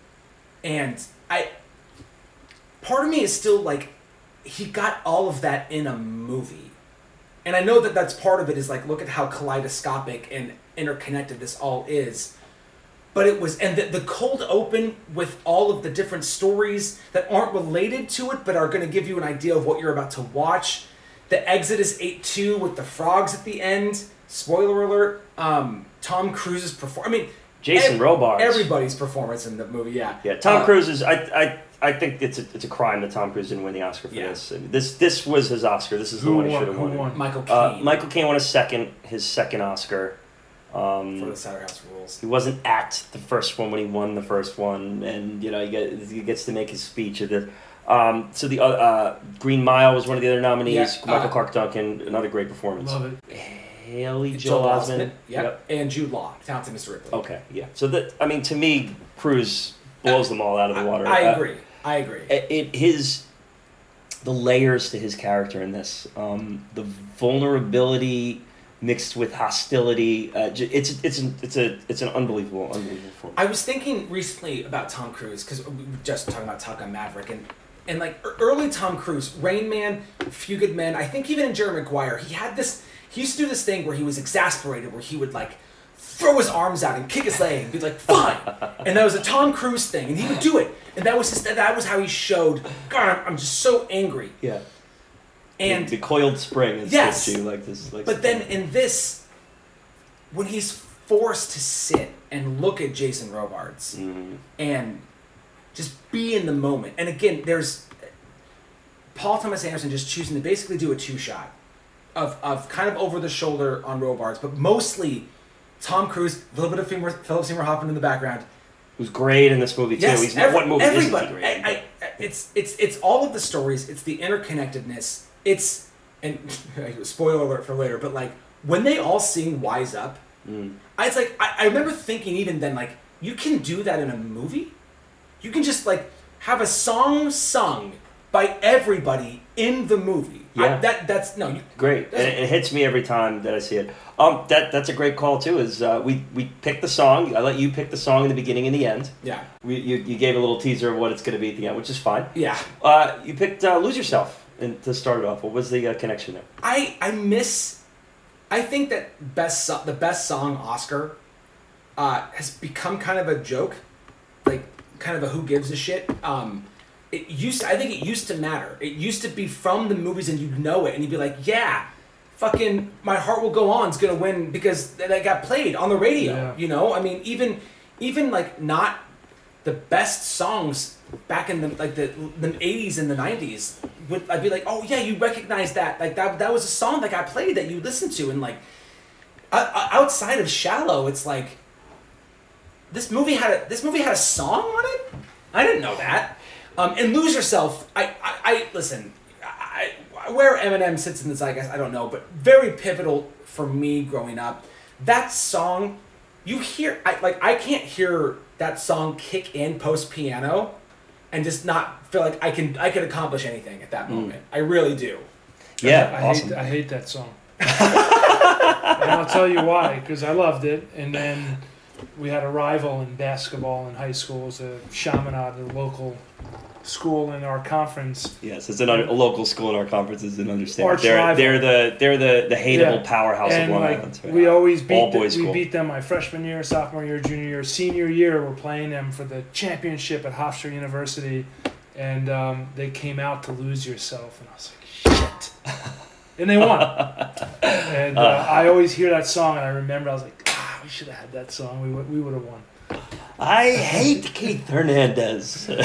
and I, part of me is still like, he got all of that in a movie, and I know that that's part of it. Is like, look at how kaleidoscopic and interconnected this all is. But it was, and the, the cold open with all of the different stories that aren't related to it, but are going to give you an idea of what you're about to watch. The Exodus 8 2 with the frogs at the end. Spoiler alert. Um, Tom Cruise's perform. I mean, Jason ev- Robards. Everybody's performance in the movie, yeah. Yeah, Tom Uh, Cruise is. I, I, I think it's a, it's a crime that Tom Cruise didn't win the Oscar for Yeah. this. This this was his Oscar. This is the one he should have won. won? Michael Caine Uh, Michael Caine won a second, his second Oscar. for Um, the Cider House Rules. he wasn't at the first one when he won the first one, and you know he, get, he gets to make his speech at the. Um, so the uh, uh, Green Mile was one of the other nominees. Yeah, Michael uh, Clarke Duncan, another great performance. Love it. Haley Joel Osment. Yep. And Jude Law, talented Mr. Ripley. Okay, yeah. So that I mean, to me, Cruise blows them all out of the water. I, I Uh, agree. I agree. it, it his the layers to his character in this um, the vulnerability mixed with hostility uh, it's it's an, it's a it's an unbelievable unbelievable form I was thinking recently about Tom Cruise because we were just talking about Top Gun Maverick and and like early Tom Cruise, Rain Man, Few Good Men. I think even in Jerry Maguire, he had this. He used to do this thing where he was exasperated, where he would like throw his arms out and kick his leg and be like, "Fine," and that was a Tom Cruise thing, and he would do it, and that was his, that was how he showed. God, I'm, just so angry. yeah And the, the coiled spring is Yes. you like this like But then in this, when he's forced to sit and look at Jason Robards Mhm. and just be in the moment, and again, there's Paul Thomas Anderson just choosing to basically do a two shot of, of kind of over the shoulder on Robards, but mostly Tom Cruise, a little bit of Philip Philip Seymour Hoffman in the background. who's great in this movie too Yes, he's every- what movie everybody. great I, I, it's it's it's all of the stories. It's the interconnectedness. It's and *laughs* spoiler alert for later, but like when they all sing "Wise Up," Mm. I, it's like I, I remember thinking even then like you can do that in a movie. You can just like have a song sung by everybody in the movie. I- Yeah. that that's no. You, Great, and it, it hits me every time that I see it. Um, that that's a great call too. Is uh, we we pick the song. I let you pick the song in the beginning and the end. yeah. We, you, you gave a little teaser of what it's going to be at the end, which is fine. Yeah. Uh, you picked uh, "Lose Yourself" and to start it off. What was the uh, connection there? I I miss. I think that best so- the best song Oscar uh, has become kind of a joke, like kind of a who gives a shit. Um, it used. I think it used to matter. It used to be from the movies, and you'd know it, and you'd be like, yeah. Fucking, my heart will go on is gonna win because that got played on the radio. Yeah. You know, I mean, even, even like not the best songs back in the like the the eighties and the nineties would I'd be like, oh yeah, you recognize that like that that was a song that got played that you listened to and like outside of Shallow, it's like this movie had a this movie had a song on it. I didn't know that. Um, and lose yourself. I I, I listen. I, I, where Eminem sits in the zeitgeist, I don't know, but very pivotal for me growing up. That song, you hear, I like, I can't hear that song kick in post piano, and just not feel like I can I can accomplish anything at that moment. I really do. Yeah, I awesome. hate I hate that song. *laughs* and I'll tell you why, because I loved it, and then we had a rival in basketball in high school, it was a Chaminade, the local school in our conference. Yes, it's an, un- a local school in our conference is an understatement. They're, they're the they're the the hateable Yeah. powerhouse of and Long like Island. right? we always beat All them, we school. beat them my freshman year, sophomore year, junior year, senior year. We're playing them for the championship at Hofstra University, and um, they came out to lose yourself, and I was like, shit, and they won. *laughs* and uh, I always hear that song, and I remember I was like, ah, we should have had that song. We would we would have won. I hate Keith Hernandez. *laughs*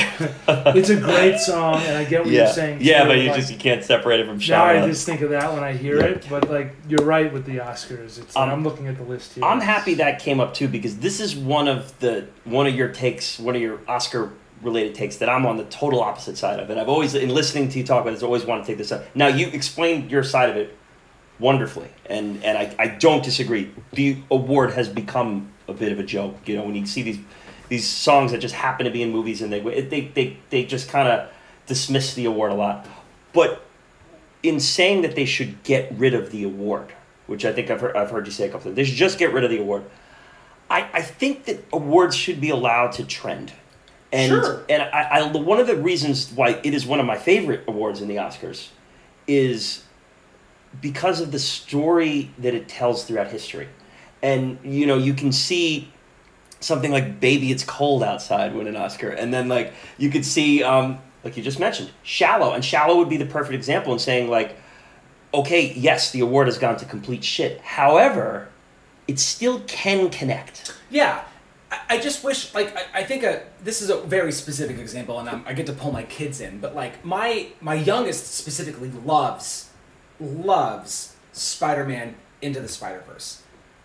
It's a great song, and I get what yeah, you're saying. yeah, too, but you like, just you can't separate it from now I just think of that when I hear Yeah. it. But like you're right with the Oscars. It's Um, I'm looking at the list here. I'm happy that came up too because this is one of the one of your takes, one of your Oscar related takes that I'm on the total opposite side of. And I've always, in listening to you talk about this, always want to take this up. Now you explained your side of it wonderfully, and and I, I don't disagree. The award has become a bit of a joke. You know, when you see these these songs that just happen to be in movies and they they they, they just kind of dismiss the award a lot, but in saying that they should get rid of the award, which I think I've heard, I've heard you say a couple times, they should just get rid of the award. I, I think that awards should be allowed to trend. And, Sure. and I, I, one of the reasons why it is one of my favorite awards in the Oscars is because of the story that it tells throughout history. And, you know, you can see something like Baby It's Cold Outside win an Oscar. And then, like, you could see, um, like you just mentioned, Shallow. And Shallow would be the perfect example in saying, like, okay, yes, the award has gone to complete shit. However, it still can connect. Yeah, I, just wish like I, I think a this is a very specific example, and I'm, I get to pull my kids in, but like my my youngest specifically loves loves Spider Man into the Spider Verse,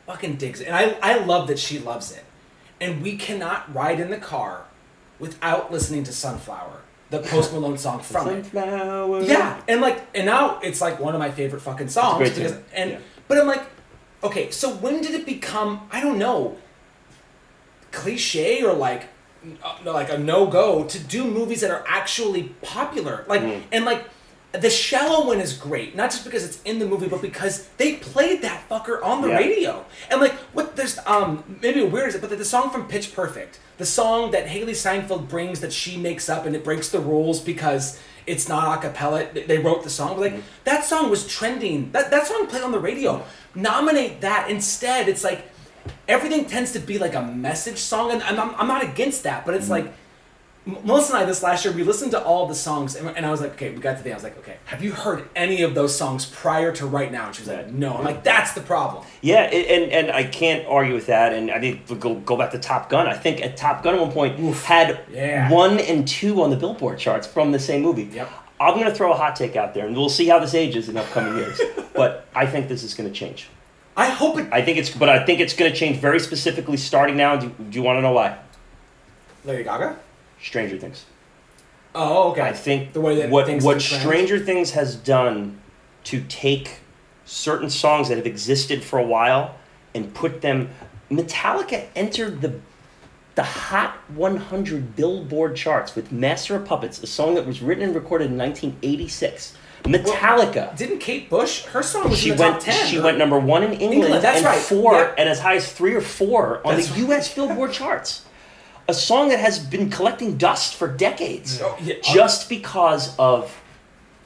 fucking digs it, and I I love that she loves it, and we cannot ride in the car without listening to Sunflower. the Post *laughs* Malone song from it. Sunflower. Yeah, and like, and now it's like one of my favorite fucking songs. great because, tune. and Yeah. but I'm like, okay, so when did it become? I don't know, cliche or like, uh, like a no go to do movies that are actually popular, like, Mm. and like. The shallow one is great, not just because it's in the movie, but because they played that fucker on the Yeah. radio. And like, what there's um maybe weird is it, but the, the song from Pitch Perfect, the song that Hailee Steinfeld brings that she makes up and it breaks the rules because it's not a cappella. They wrote the song. Like that song was trending. That that song played on the radio. Nominate that instead. It's like everything tends to be like a message song, and I'm, I'm, I'm not against that, but it's like. Melissa and I this last year we listened to all the songs and, and I was like, okay, we got to the end. I was like, okay, have you heard any of those songs prior to right now? And she was like, no. I'm like, that's the problem. Yeah, and and I can't argue with that. And I mean, go go back to Top Gun. I think at Top Gun at one point had Yeah. one and two on the Billboard charts from the same movie. Yep. I'm going to throw a hot take out there, and we'll see how this ages in upcoming years. *laughs* but I think this is going to change. I hope it. I think it's, but I think it's going to change very specifically starting now. Do, do you want to know why? Lady Gaga. Stranger Things. Oh, okay. I think the way that what things what. Stranger Things has done to take certain songs that have existed for a while and put them. Metallica entered the the Hot 100 Billboard charts with Master of Puppets, a song that was written and recorded in 1986. Metallica. Didn't Kate Bush? Her song was she in the went. top ten. She went number one in England, England, that's and right. four, Yep. and as high as three or four on That's the U.S. Billboard charts. A song that has been collecting dust for decades Oh, yeah. just because of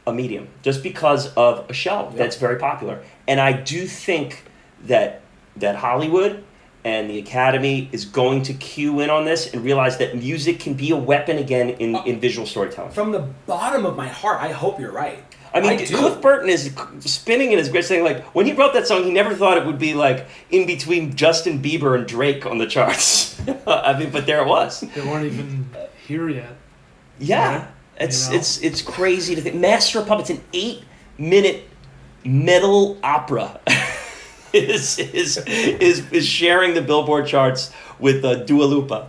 a medium, just because of a show that's very popular. And I do think that that Hollywood and the Academy is going to cue in on this and realize that music can be a weapon again in, Uh, in visual storytelling. From the bottom of my heart, I hope you're right. I mean, do. Cliff Burton is spinning in his grave saying, like, when he wrote that song, he never thought it would be, like, in between Justin Bieber and Drake on the charts. *laughs* I mean, but there it was. They weren't even here yet. Yeah, Yeah, it's you know? it's it's crazy to think. Master of Puppets, an eight-minute metal opera, *laughs* is is is is sharing the Billboard charts with uh, Dua Lipa.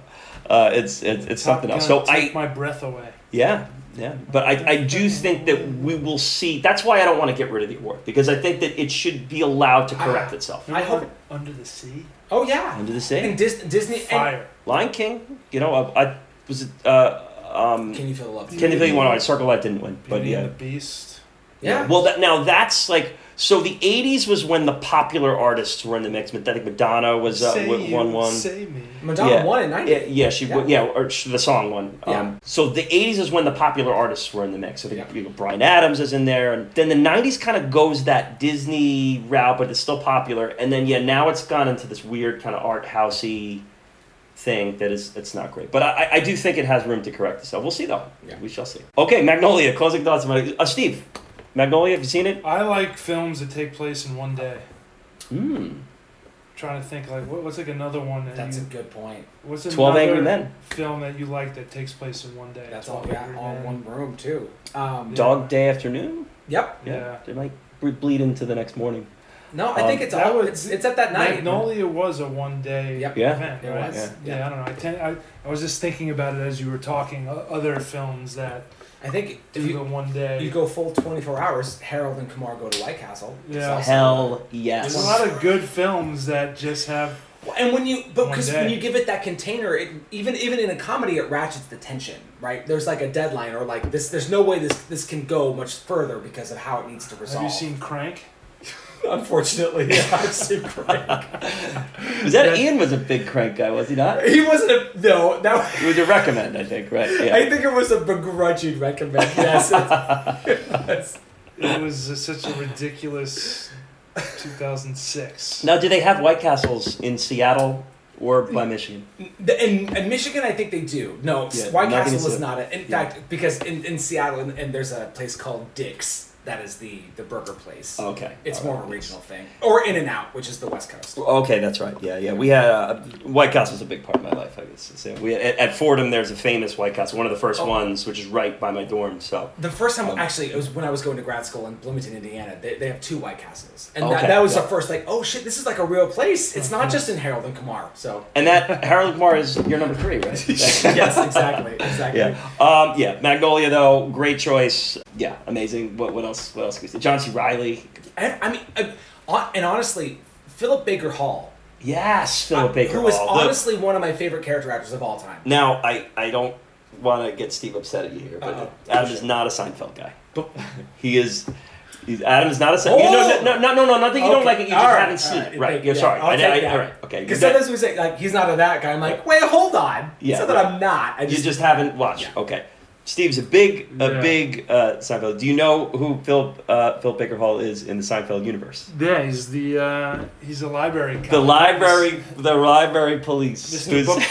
Uh, it's it's, it's something else. Gun So take I my breath away. yeah yeah, but I I do think that we will see. That's why I don't want to get rid of the award because I think that it should be allowed to correct I- itself. I hope- Under the Sea. Oh yeah. Under the And sea, Dis- Disney. And Fire. Lion King. You know, I, I was it. Uh, um, can you feel the love? Can you feel you want? Circle Life didn't win, but Beauty yeah. and the Beast. Yeah. Well, that, now that's like so. The '80s was when the popular artists were in the mix. I think Madonna was uh, say w- you, one one. Say me. Madonna yeah. won in '90. Yeah, yeah, she Yeah. yeah, yeah or sh- the song one. Yeah. Um, so the '80s is when the popular artists were in the mix. I think Yeah. you know, Bryan Adams is in there, and then the '90s kind of goes that Disney route, but it's still popular. And then yeah, now it's gone into this weird kind of art housey thing that is it's not great. But I, I- I do think it has room to correct itself. We'll see though. Yeah. We shall see. Okay, Magnolia. Closing thoughts. Uh, Steve, Magnolia. Have you seen it? I like films that take place in one day. Hmm. trying to think like what, what's like another one that That's a good point. what's Twelve Angry Men. film that you like that takes place in one day. That's all. 12 Yeah, Angry all in one room too. Um, Yeah. Dog Day Afternoon. Yep. Yeah. It might bleed into the next morning. No, I Um, think it's that all. was- it's, it's at that night. Magnolia was a one day Yep. Yeah. event, It right? was, Yeah. yeah. I don't know. I, tend, I I was just thinking about it as you were talking. Other films that I think do if the you one day. you go full 24 hours, Harold and Kumar go to White Castle. Yeah. also- Hell There's a lot of good films that just have. And when you, but because when you give it that container, it even even in a comedy, it ratchets the tension, right? There's like a deadline, or like this. There's no way this this can go much further because of how it needs to resolve. Have you seen Crank? Unfortunately, yeah, I've seen Crank. Was *laughs* that Yeah. Ian? Was a big crank guy, was he not? he wasn't a no. That He was a recommend, I think, right? Yeah. I think it was a begrudging recommend. Yes. it- *laughs* yes. It was uh, such a ridiculous 2006. Now, do they have White Castles in Seattle or by Michigan? The- In, in Michigan, I think they do. No, Yeah, White Castle is is a- not it. In yeah. fact, because in, in Seattle, and, and there's a place called Dick's, that is the the burger place. Okay. It's All more right. of a regional thing, or In and Out, which is the West Coast. Okay, that's right. Yeah, yeah. We had uh, White Castle was a big part of my life. I guess. So we at, at Fordham. There's a famous White Castle, one of the first Oh. ones, which is right by my dorm. So The first time, Um, actually, it was when I was going to grad school in Bloomington, Indiana. They, they have two White Castles, and Okay, that, that was yeah. the first like, oh shit, this is like a real place. It's not just in Harold and Kumar. So and that Harold and Kumar is your number three, right? *laughs* yes, exactly, exactly. Yeah. Um, yeah. Magnolia though, great choice. Yeah, amazing. What what else? What else can we say? John C. Reilly. I, I mean, I, and honestly, Philip Baker Hall, Yes, Philip Baker. who was Hall. Honestly one of my favorite character actors of all time. Now, I, I don't want to get Steve upset at you here, but Uh-oh. Adam is not a Seinfeld guy. he is. He's, Adam is not a Seinfeld. Oh! know, no, no, no, no, not that you don't like it. You all just right, haven't seen all it, right, right? You're yeah, sorry. I'll I, take I, that. all right. Okay. Because sometimes we say like he's not a that guy. I'm like, wait, hold on. Yeah, it's not that. I'm not. I you just, just haven't watched. Yeah. Okay. Steve's a big, a Yeah. big uh, Seinfeld. Do you know who Philip uh, Philip Baker Hall is in the Seinfeld universe? Yeah, he's the uh, he's a library. cop. The library, the library police. This new book.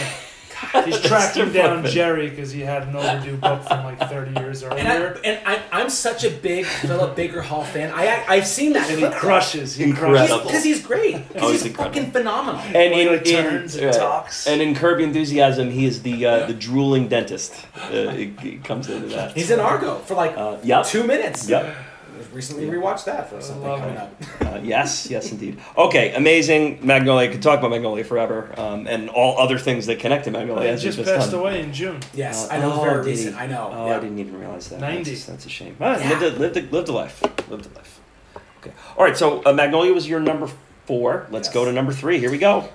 *laughs* He's Mr. tracking down Bookman. Jerry because he had an overdue book from like 30 years and, I, earlier. and I, I'm such a big Philip Baker Hall fan. I, I I've seen that. And he crushes. He Incredible. crushes. because he's great. 'Cause Oh, he's he's, fucking phenomenal. And When in, he in- turns and right. talks. and in Curb Enthusiasm, he is the uh, the drooling dentist. Uh, it, it comes into that. He's in Argo for like Uh, yep. two minutes. Yep. Recently rewatched that for something coming up. *laughs* Uh, yes, yes, indeed. Okay, amazing. Magnolia. Could talk about Magnolia forever, um, and all other things that connect to Magnolia. he as we've just passed done. away in June. Yes, Uh, I know. oh, very did he? recent. I know. Oh, yeah. I didn't even realize that. 90. That's, that's a shame. Ah, Yeah. lived, a, lived, a, lived a life. Lived a life. Okay. All right. So uh, Magnolia was your number four. Let's Yes. go to number three. Here we go.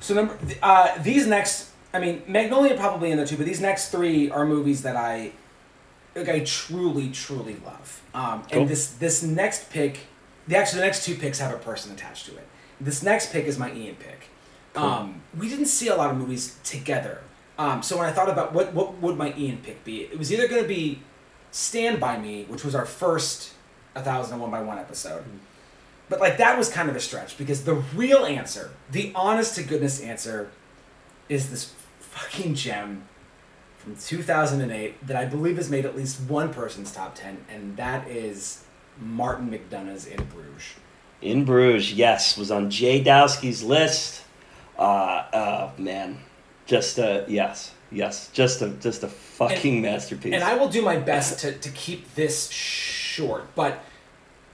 So number uh, these next, I mean, Magnolia probably in there too, but these next three are movies that I, like, I truly, truly love. Um, Cool. And this this next pick, the actually the next two picks have a person attached to it. This next pick is my Ian pick. Um, we didn't see a lot of movies together. Um, so when I thought about what what would my Ian pick be, it was either going to be Stand by Me, which was our first a 1001 by one episode. But like that was kind of a stretch because the real answer, the honest to goodness answer, is this fucking gem from 2008 that I believe has made at least one person's top 10, and that is Martin McDonagh's In Bruges. In Bruges, yes, was on Jay Dowski's list. Uh, oh man, just a yes, yes, just a just a fucking masterpiece. And I will do my best to, to keep this short, but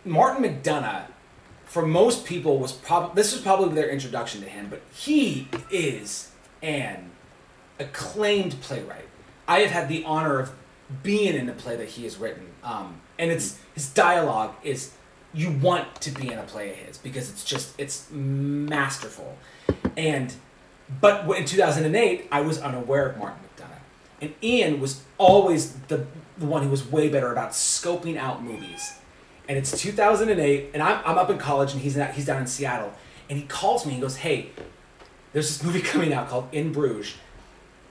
Martin McDonagh, for most people, was probably this was probably their introduction to him, but he is an acclaimed playwright. I have had the honor of being in a play that he has written, um, and it's his dialogue is you want to be in a play of his because it's just it's masterful, and but in 2008 I was unaware of Martin McDonagh, and Ian was always the the one who was way better about scoping out movies, and it's 2008 and I'm I'm up in college and he's not, he's down in Seattle, and he calls me and goes hey, there's this movie *laughs* coming out called In Bruges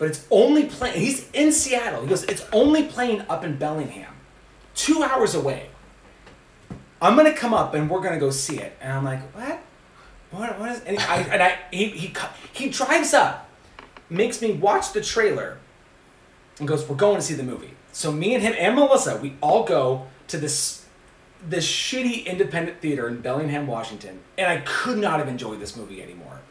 but it's only playing. He's in Seattle. He goes, it's only playing up in Bellingham, two hours away. I'm gonna come up and we're gonna go see it. And I'm like, what? What? What is? And I and I he he he drives up, makes me watch the trailer, and goes, we're going to see the movie. So me and him and Melissa, we all go to this this shitty independent theater in Bellingham, Washington, and I could not have enjoyed this movie anymore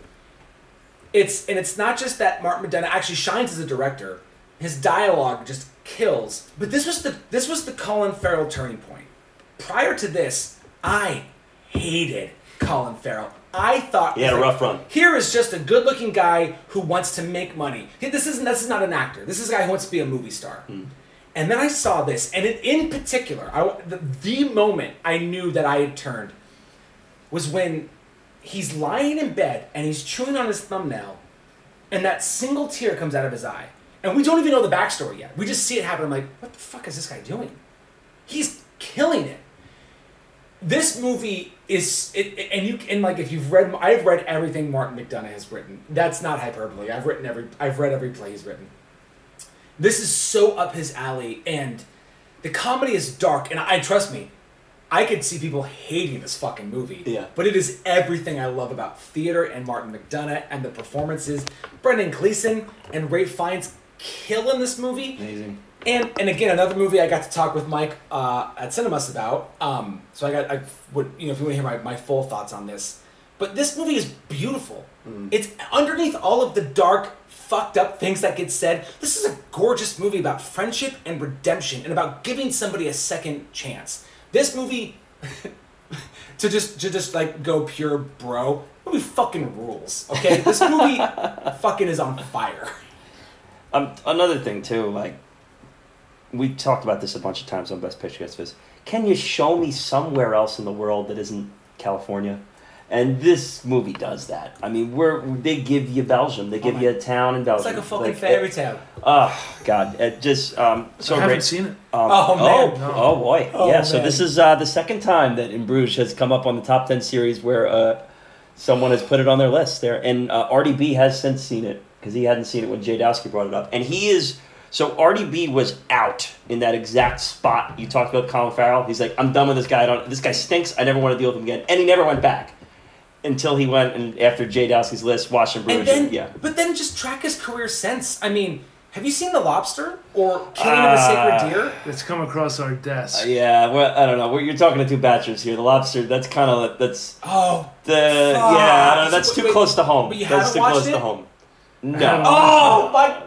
it's and it's not just that Martin McDonagh actually shines as a director. His dialogue just kills. But this was the this was the Colin Farrell turning point. Prior to this, I hated Colin Farrell. I thought He had a rough run. Here is just a good-looking guy who wants to make money. This isn't this is not an actor. This is a guy who wants to be a movie star. Hmm. And then I saw this, and it, in particular, I, the, the moment I knew that I had turned was when he's lying in bed and he's chewing on his thumbnail, and that single tear comes out of his eye. And we don't even know the backstory yet. We just see it happen. I'm like, what the fuck is this guy doing? He's killing it. This movie is, it, and you and like if you've read, I've read everything Martin McDonagh has written. That's not hyperbole. I've written every, I've read every play he's written. This is so up his alley, and the comedy is dark. And I trust me, I could see people hating this fucking movie. Yeah. But it is everything I love about theater and Martin McDonagh and the performances. Brendan Gleeson and Ralph Fiennes killing this movie. Amazing. And and again, another movie I got to talk with Mike uh, at Cinemas about. Um, so I got I would you know if you want to hear my, my full thoughts on this, but this movie is beautiful. It's underneath all of the dark, fucked up things that get said. This is a gorgeous movie about friendship and redemption, and about giving somebody a second chance. This movie. *laughs* to just to just like go pure bro, movie fucking rules. Okay, this movie *laughs* fucking is on fire. Um, another thing too, like we talked about this a bunch of times on Best Picture Guest Can you show me somewhere else in the world that isn't California? And this movie does that. I mean, we're they give you Belgium, they give my- you a town in Belgium. It's like a fucking Like, fairy tale. Oh God! It just um, so I haven't great. seen it. Um, Oh, man. Oh, No. oh, boy! Oh, yeah. So this is uh, the second time that In Bruges has come up on the top ten series where uh, someone has put it on their list there, and uh, RDB has since seen it because he hadn't seen it when Jay Dowski brought it up, and he is. So RDB was out in that exact spot you talked about Colin Farrell. He's like, I'm done with this guy. I don't. This guy stinks. I never want to deal with him again. And he never went back until he went and after Jay Dowski's list, watched In And then, yeah. but then just track his career since. I mean, have you seen The Lobster or Killing of a. Sacred Deer? It's come across our desk. Uh, yeah, well, I don't know. Well, You're talking to two bachelors here. The lobster. That's kind of that's Oh, The yeah, I don't know, that's too Wait, close to home. but you That's too close it? to home. No, oh my.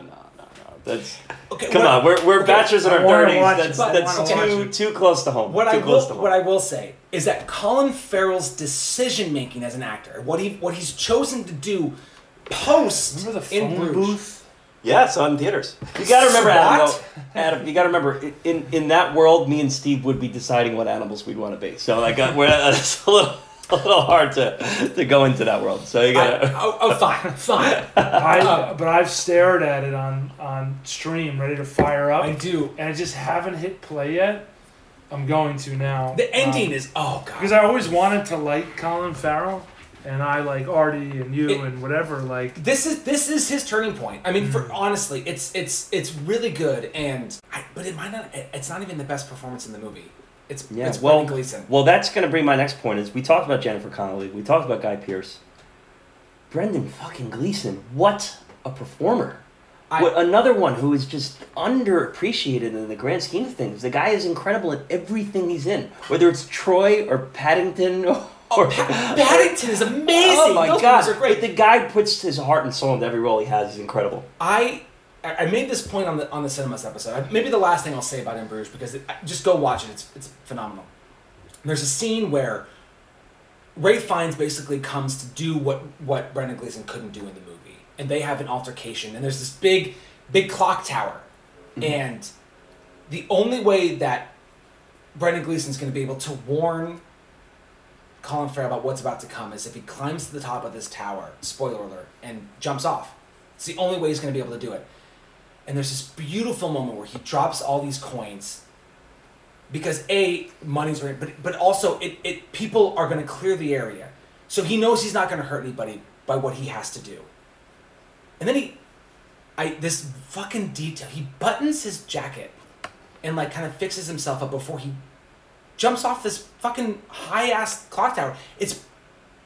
That's Okay, come what- on. We're we're okay, bachelors in I our thirties. watch That's that's too watch too close to home. What too I close will, to home. what I will say is that Colin Farrell's decision making as an actor, what he what he's chosen to do post Remember the in phone Bruges. booth? yeah, it's on theaters. You got to remember, Adam. Though- Adam, you got to remember, in in that world, me and Steve would be deciding what animals we'd want to be. So like, uh, we're, *laughs* it's a little *laughs* a little hard to to go into that world. So you I, got to. oh, oh, fine, *laughs* fine. I, but I've stared at it on on stream, ready to fire up, I do. and I just haven't hit play yet. I'm going to now. The ending Um, is oh god. because I always wanted to like Colin Farrell, and I like Artie and you It- and whatever. Like, this is this is his turning point. I mean, Mm. for honestly, it's it's it's really good, and I, but it might not. It's not even the best performance in the movie. It's Yeah, it's well, Brendan Gleeson. well, that's going to bring my next point. Is we talked about Jennifer Connelly, we talked about Guy Pearce. Brendan fucking Gleeson. What a performer! I- What, another one who is just underappreciated in the grand scheme of things. The guy is incredible at everything he's in, whether it's Troy or Paddington *laughs* or. Oh, Pa- Paddington is *laughs* oh amazing. Oh my Those god! are great. But the guy puts his heart and soul into every role he has. Is incredible. I I made this point on the on the cinemas episode. Maybe the last thing I'll say about In Bruges because it, just go watch it. It's it's phenomenal. There's a scene where Ralph Fiennes basically comes to do what what Brendan Gleeson couldn't do in the movie, and they have an altercation. And there's this big big clock tower, mm-hmm. and the only way that Brendan Gleeson's going to be able to warn Colin Farrell about what's about to come is if he climbs to the top of this tower, spoiler alert, and jumps off. It's the only way he's going to be able to do it. And there's this beautiful moment where he drops all these coins because a money's right, but but also it, it people are going to clear the area, so he knows he's not going to hurt anybody by what he has to do. And then he, I this fucking detail. He buttons his jacket, and like kind of fixes himself up before he jumps off this fucking high ass clock tower. It's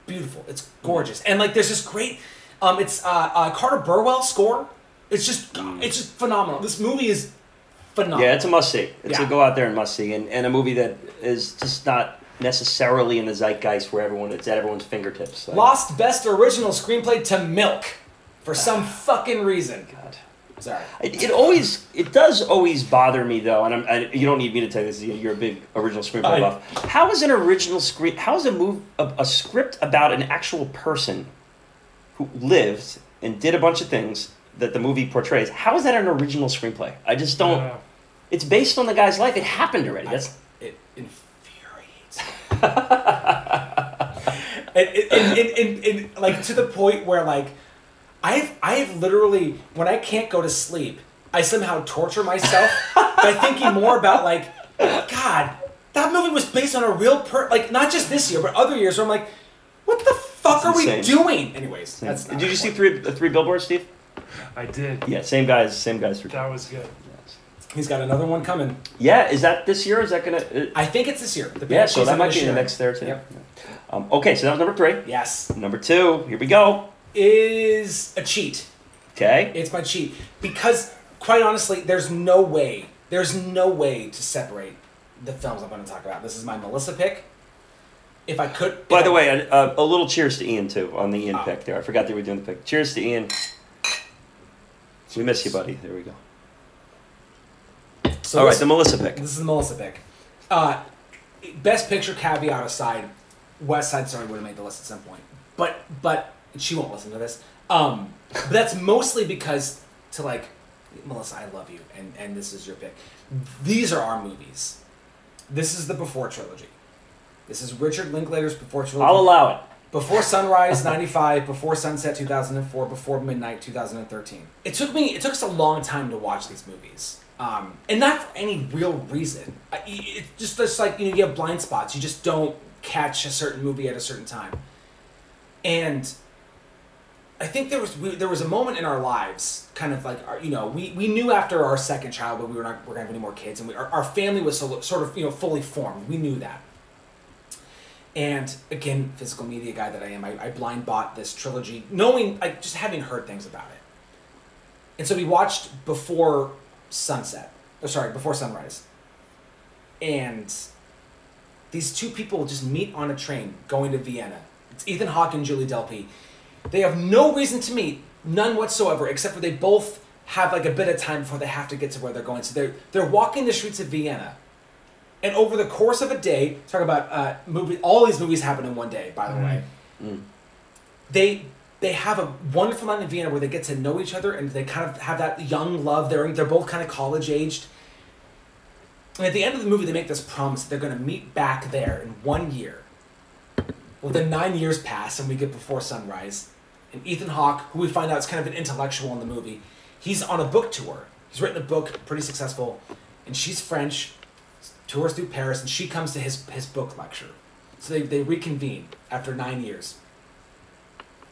beautiful. It's gorgeous, and like there's this great. Um, it's uh, uh, Carter Burwell score. It's just hmm. it's just phenomenal. This movie is phenomenal. Yeah, it's a must see. It's Yeah. a go out there and must see, and, and a movie that is just not necessarily in the zeitgeist where everyone it's at everyone's fingertips. Like, Lost Best Original Screenplay to Milk for ah. some fucking reason. God. Sorry. It, it always it does always bother me though, and I'm, I, you don't need me to tell you this. You're a big original screenplay buff. How is an original screen? How is a move a, a script about an actual person who lived and did a bunch of things that the movie portrays? How is that an original screenplay? I just don't. uh, It's based on the guy's life. It happened already. That's it infuriates. it, *laughs* and, it, it, it, it, like to the point where like I've I've literally when I can't go to sleep, I somehow torture myself by thinking more about like, God, that movie was based on a real per like not just this year but other years where I'm like, what the fuck That's are we doing? Anyways, that's not did you see point. three three billboards, Steve? I did. Yeah, same guys, same guys. For That was good. He's got another one coming. yeah, is that this year? Is that gonna? Uh, I think it's this year. The yeah, so Banshees that might be in the next there too. Yep. Um, okay, so that was number three. Yes, Number two, here we go. is a cheat. Okay. It's my cheat because, quite honestly, there's no way there's no way to separate the films I'm going to talk about. This is my Melissa pick. If I could. By the I- way, a, a, a little cheers to Ian too on the Ian Oh. pick there. I forgot they were doing the pick. Cheers to Ian. We miss you, buddy. There we go. so All right, this- the Melissa pick. This is the Melissa pick. Uh, best picture caveat aside, West Side Story would have made the list at some point, but but she won't listen to this. Um, but that's mostly because to like Melissa, I love you, and and this is your pick. These are our movies. This is the Before trilogy. This is Richard Linklater's Before trilogy. I'll allow it. Before Sunrise 95, Before Sunset 2004, Before Midnight 2013. It took me it took us a long time to watch these movies. Um, and not for any real reason. It's just just like you know you have blind spots. You just don't catch a certain movie at a certain time. And I think there was we, there was a moment in our lives, kind of like our, you know we, we knew after our second child that we were not we're gonna have any more kids, and we, our, our family was so, sort of you know fully formed. We knew that. And again, physical media guy that I am, I, I blind bought this trilogy, knowing like just having heard things about it. And so we watched before sunset, or sorry, before sunrise. And these two people just meet on a train going to Vienna. It's Ethan Hawke and Julie Delpy. They have no reason to meet, none whatsoever, except for they both have like a bit of time before they have to get to where they're going. So they're they're walking the streets of Vienna, and over the course of a day, talk about uh, movie. All these movies happen in one day, by the way. Mm. They they have a wonderful night in Vienna where they get to know each other and they kind of have that young love. They're they're both kind of college aged. And at the end of the movie, they make this promise that they're going to meet back there in one year. Well, then nine years pass, and we get Before Sunrise. And Ethan Hawke, who we find out is kind of an intellectual in the movie, he's on a book tour. He's written a book, pretty successful, and she's French, tours through Paris, and she comes to his, his book lecture. So they, they reconvene after nine years.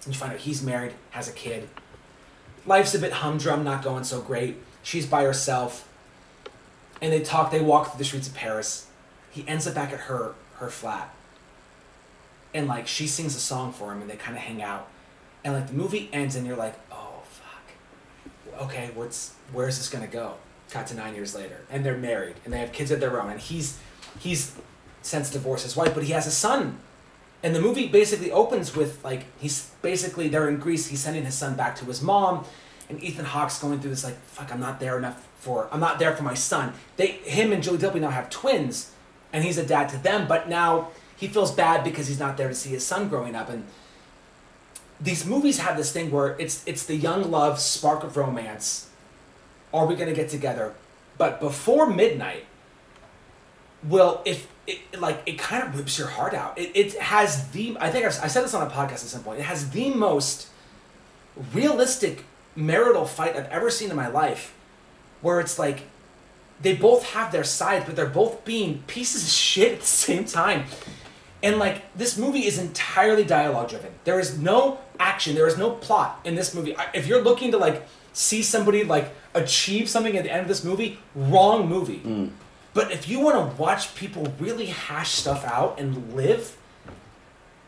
And you find out he's married, has a kid. Life's a bit humdrum, not going so great. She's by herself. And they talk, they walk through the streets of Paris. He ends up back at her her flat. And like she sings a song for him and they kinda hang out. And like the movie ends and you're like, oh fuck. Okay, what's where's this gonna go? Cut to nine years later. And they're married and they have kids of their own. And he's he's since divorced his wife, but he has a son and the movie basically opens with like he's basically they're in Greece. He's sending his son back to his mom, and Ethan Hawke's going through this like fuck. I'm not there enough for. I'm not there for my son. They him and Julie Delpy now have twins, and he's a dad to them. But now he feels bad because he's not there to see his son growing up. And these movies have this thing where it's it's the young love spark of romance. Are we gonna get together? But before midnight, well, if it like it kind of rips your heart out. It, it has the I think I've, I said this on a podcast at some point. It has the most realistic marital fight I've ever seen in my life, where it's like they both have their sides, but they're both being pieces of shit at the same time. And like this movie is entirely dialogue driven. There is no action. There is no plot in this movie. If you're looking to like see somebody like achieve something at the end of this movie, wrong movie. Hmm. But if you want to watch people really hash stuff out and live,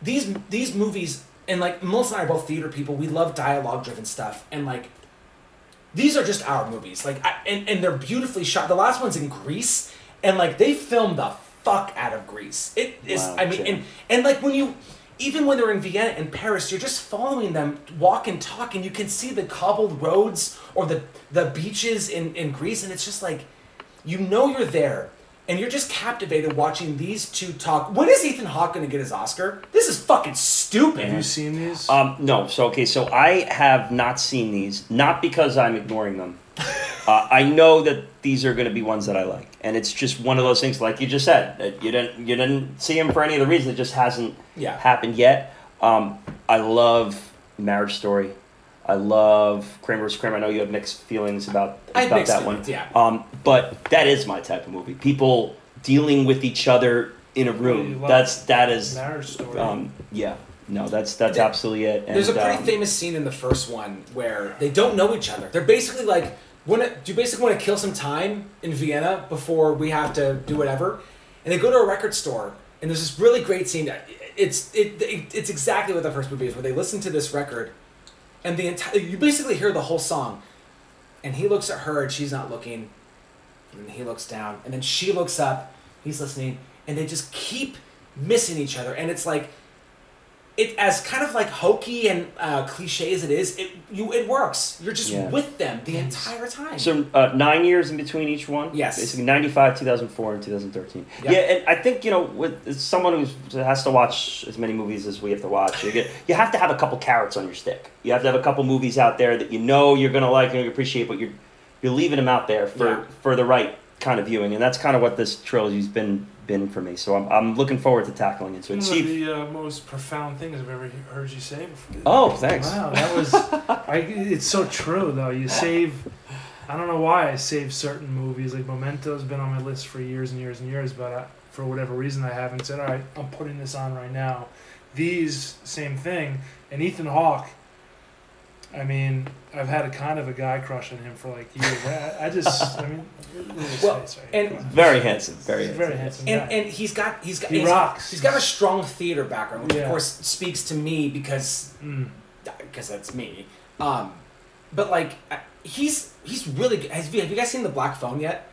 these these movies and like Melissa and I are both theater people. We love dialogue driven stuff, and like these are just our movies. Like I, and and they're beautifully shot. The last one's in Greece, and like they filmed the fuck out of Greece. It is. Wow, I mean, and and like when you. Even when they're in Vienna and Paris, you're just following them walk and talk, and you can see the cobbled roads or the the beaches in, in Greece, and it's just like you know you're there and you're just captivated watching these two talk. When is Ethan Hawke going to get his Oscar? This is fucking stupid. Have you seen these? Um, no, so okay, so I have not seen these, not because I'm ignoring them. Uh, I know that these are going to be ones that I like, and it's just one of those things, like you just said, that you didn't you didn't see him for any of the reason. It just hasn't Yeah. happened yet. Um, I love Marriage Story. I love Kramer vs. Kramer. I know you have mixed feelings about about that feelings, one. yeah. Um, but that is my type of movie. People dealing with each other in a room. That's that is Marriage story. um, yeah. No, that's that's absolutely it. And, There's a pretty um, famous scene in the first one where they don't know each other. They're basically like, wanna, do you basically want to kill some time in Vienna before we have to do whatever? And they go to a record store, and there's this really great scene. It's it, it it's exactly what the first movie is, where they listen to this record, and the entire you basically hear the whole song, and he looks at her and she's not looking. and he looks down, and then she looks up. He's listening, and they just keep missing each other, and it's like. It as kind of like hokey and uh, cliche as it is, it you it works. You're just Yeah. with them the entire time. So uh, nine years in between each one. Yes. Basically, ninety five, two thousand four, and two thousand thirteen. Yeah. Yeah. and I think you know, with someone who has to watch as many movies as we have to watch, you get you have to have a couple carrots on your stick. You have to have a couple movies out there that you know you're gonna like and appreciate, but you're you're leaving them out there for Yeah. for the right kind of viewing, and that's kind of what this trilogy's been been for me. So I'm I'm looking forward to tackling it. So One it's of the uh, most profound things I've ever heard you say before. Oh, thanks. Wow, that was. *laughs* I, it's so true though. You save. I don't know why I save certain movies. Like Memento's been on my list for years and years and years, but I, for whatever reason I haven't said, all right, I'm putting this on right now. These same thing, and Ethan Hawke. I mean, I've had a kind of a guy crush on him for like years. I, I just, I mean, look at his Well, face right and- Very handsome. Very handsome. very handsome. and guy. and he's got he's got He he's, rocks. he's got a strong theater background, which Yeah. of course speaks to me because Mm. because that's me. Um, but like he's he's really good. Have you, have you guys seen the Black Phone yet?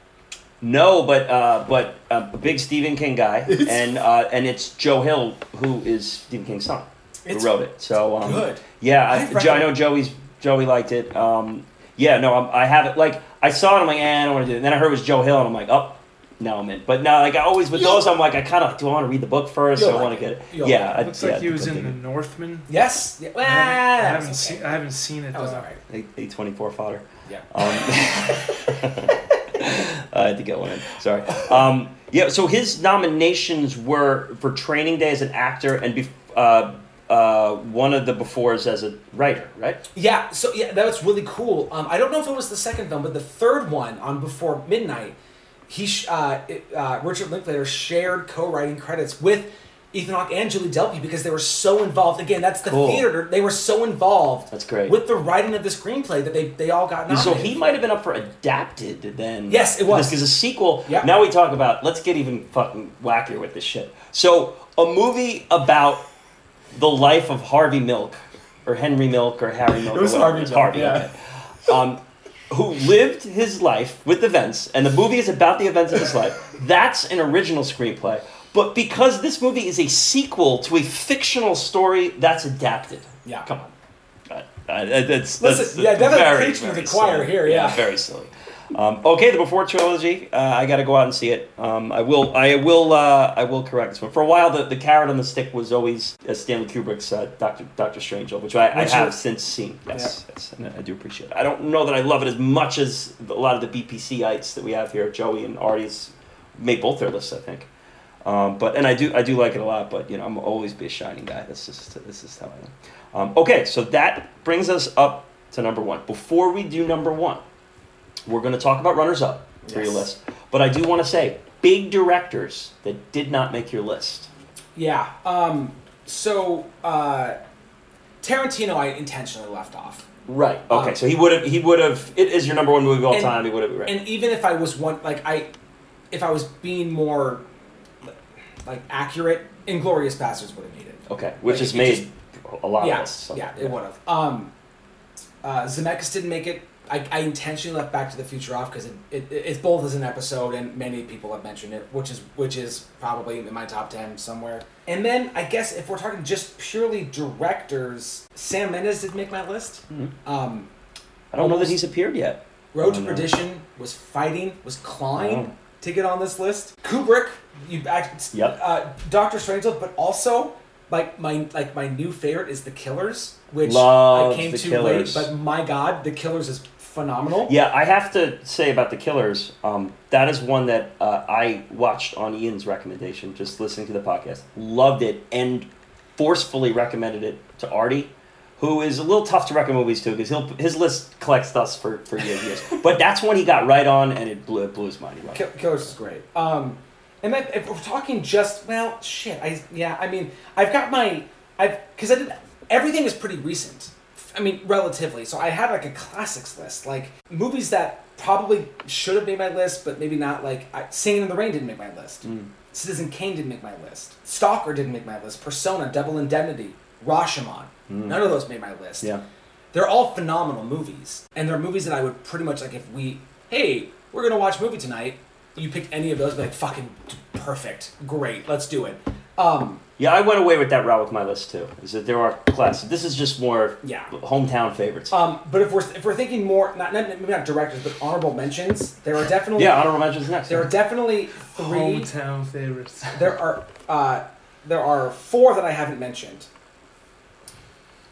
No, but uh, but uh, a big Stephen King guy, *laughs* and uh, and it's Joe Hill who is Stephen King's son It's who wrote it. So um, good. Yeah, I, I've read Jo- I it. know Joey's Joey liked it. Um, yeah, no, I'm, I have it. Like I saw it, I'm like, eh, I don't want to do it. And then I heard it was Joe Hill, and I'm like, oh, now I'm in. But now, like I always with You'll- those, I'm like, I kind of do I want to read the book 1st You'll I want like to get it. it. You'll yeah, like I, Looks yeah, like he was in the it- Northman. Yes. Yeah. Well, I haven't, I that haven't was seen. I haven't seen it. That was though. all right. A- A twenty four fodder. Yeah. Um, *laughs* I had to get one in. Sorry. Um, yeah. So his nominations were for Training Day as an actor and bef- uh, uh, one of the befores as a writer, right? Yeah, so yeah, that was really cool. Um, I don't know if it was the second film, but the third one on Before Midnight, he sh- uh, it, uh, Richard Linklater shared co-writing credits with Ethan Hawke and Julie Delpy because they were so involved. Again, that's the Cool. theater. They were so involved That's great. with the writing of the screenplay that they they all got nominated. So he might have been up for adapted then. Yes, it was. Because a sequel. Yep. Now we talk about. Let's get even fucking wackier with this shit. So a movie about the life of Harvey Milk, or Henry Milk, or Harry Milk. It was. Harvey Milk, Harvey. yeah. Okay. Um, who lived his life with events, and the movie is about the events of his life. That's an original screenplay. But because this movie is a sequel to a fictional story, that's adapted. Yeah. Come on. Uh, that's, Listen, that's yeah, definitely very, preaching to the choir silly. here, yeah. very silly. Um, okay, the Before trilogy. Uh, I got to go out and see it. Um, I will. I will. Uh, I will correct this one. For a while, the, the carrot on the stick was always uh, Stanley Kubrick's uh, Doctor Doctor Strangelove, which I, I have since seen. Yes, yes, and I do appreciate it. I don't know that I love it as much as a lot of the BPCites that we have here. Joey and Artie's made both their lists, I think. Um, but and I do I do like it a lot, but you know I'm always be a shining guy. That's just this is how I am. Um, okay, so that brings us up to number one. Before we do number one, we're going to talk about runners up for your list. But I do want to say big directors that did not make your list. Yeah. Um, so uh, Tarantino, I intentionally left off. Right. Okay. Um, so he would have. He would have. It is your number one movie of all And- time. He would have. Right. And even if I was one, like I, if I was being more, like accurate, Inglourious Basterds would have made it. okay. Which like, has it made a lot yeah, of lists. so- yeah, it would have. Um, uh, Zemeckis didn't make it. I, I intentionally left Back to the Future off because it, it, it's both as an episode and many people have mentioned it, which is which is probably in my top ten somewhere. And then I guess if we're talking just purely directors, Sam Mendes did make my list. Mhm. Um, I don't know that he's appeared yet. Road to no. Perdition was fighting, was clawing Oh. to get on this list. Kubrick, you act, Yep. uh, Doctor Strangelove, but also like my like my new favorite is The Killers, which I came too late. But my God, The Killers is phenomenal. Yeah, I have to say about the Killers. Um, that is one that uh, I watched on Ian's recommendation, just listening to the podcast. Loved it and forcefully recommended it to Artie, who is a little tough to recommend movies to because he'll his list collects dust for for years. *laughs* But that's one he got right on, and it blew it blew his mind. Kill- Killers is great. Um, and then if we're talking just well, shit. I yeah. I mean, I've got my I've because I did everything is pretty recent. I mean, relatively. So I had like a classics list, like movies that probably should have made my list, but maybe not. Like I, Singing in the Rain didn't make my list. Mm. Citizen Kane didn't make my list. Stalker didn't make my list. Persona, Double Indemnity, Rashomon. Mm. None of those made my list Yeah. they're all phenomenal movies and they're movies that i would pretty much like if we hey we're gonna watch a movie tonight. You picked any of those, be like, fucking perfect, great, let's do it. Um, Yeah, I went away with that route with my list too. Is that there are classics. This is just more Yeah. hometown favorites. um, but if we're if we're thinking more, not, not maybe not directors, but honorable mentions, there are definitely yeah, honorable mentions next. there are definitely three. Hometown favorites. There are uh, there are four that I haven't mentioned.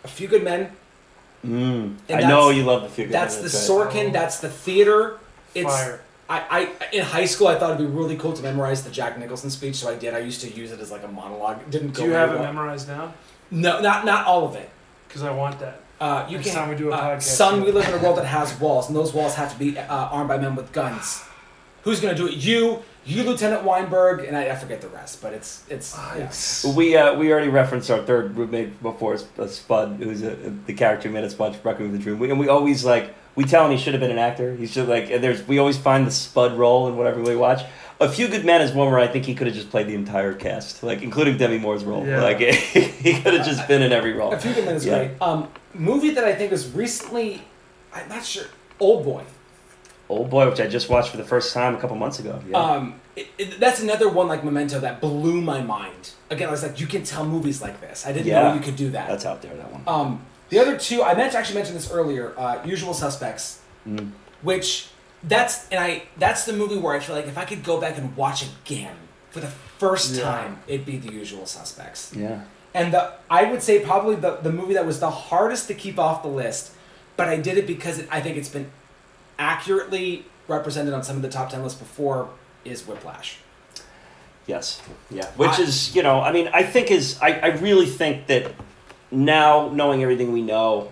A Few Good Men. Mm, And I know that's- you love the few. Good That's Men, the right. Sorkin. That's the theater. It's Fire. I, I in high school I thought it'd be really cool to memorize the Jack Nicholson speech, so I did. I used to use it as like a monologue. It didn't go. Do you have very it well. memorized now? No, not not all of it. Because I want that. Uh, you Next can. time we do a uh, podcast, Son, you- we live in a world that has walls, and those walls have to be uh, armed by men with guns. Who's gonna do it? You, you, Lieutenant Weinberg, and I, I forget the rest, but it's it's. yeah. We uh, we already referenced our third roommate before, uh, Spud, who's a, the character who made us watch Requiem for the Dream. We, and we always like we tell him he should have been an actor. He's just like. There's we always find the Spud role in whatever we watch. A Few Good Men is one where I think he could have just played the entire cast, like including Demi Moore's role. Yeah. Like *laughs* he could have just been in every role. A few good men is Yeah. great. Um, movie that I think was recently, I'm not sure. Old Boy. Old Boy, which I just watched for the first time a couple months ago. Yeah. Um, it, it, that's another one like Memento that blew my mind. Again, I was like, you can tell movies like this. I didn't know you could do that. That's out there. That one. Um, the other two, I meant to actually mention this earlier. Uh, Usual Suspects, Mm. which that's and I that's the movie where I feel like if I could go back and watch again for the first Yeah. time, it'd be The Usual Suspects. Yeah. And the I would say probably the the movie that was the hardest to keep off the list, but I did it because it, I think it's been accurately represented on some of the top ten lists before is Whiplash. Yes. Yeah. Which I- is, you know, I mean, I think is, I, I really think that now, knowing everything we know,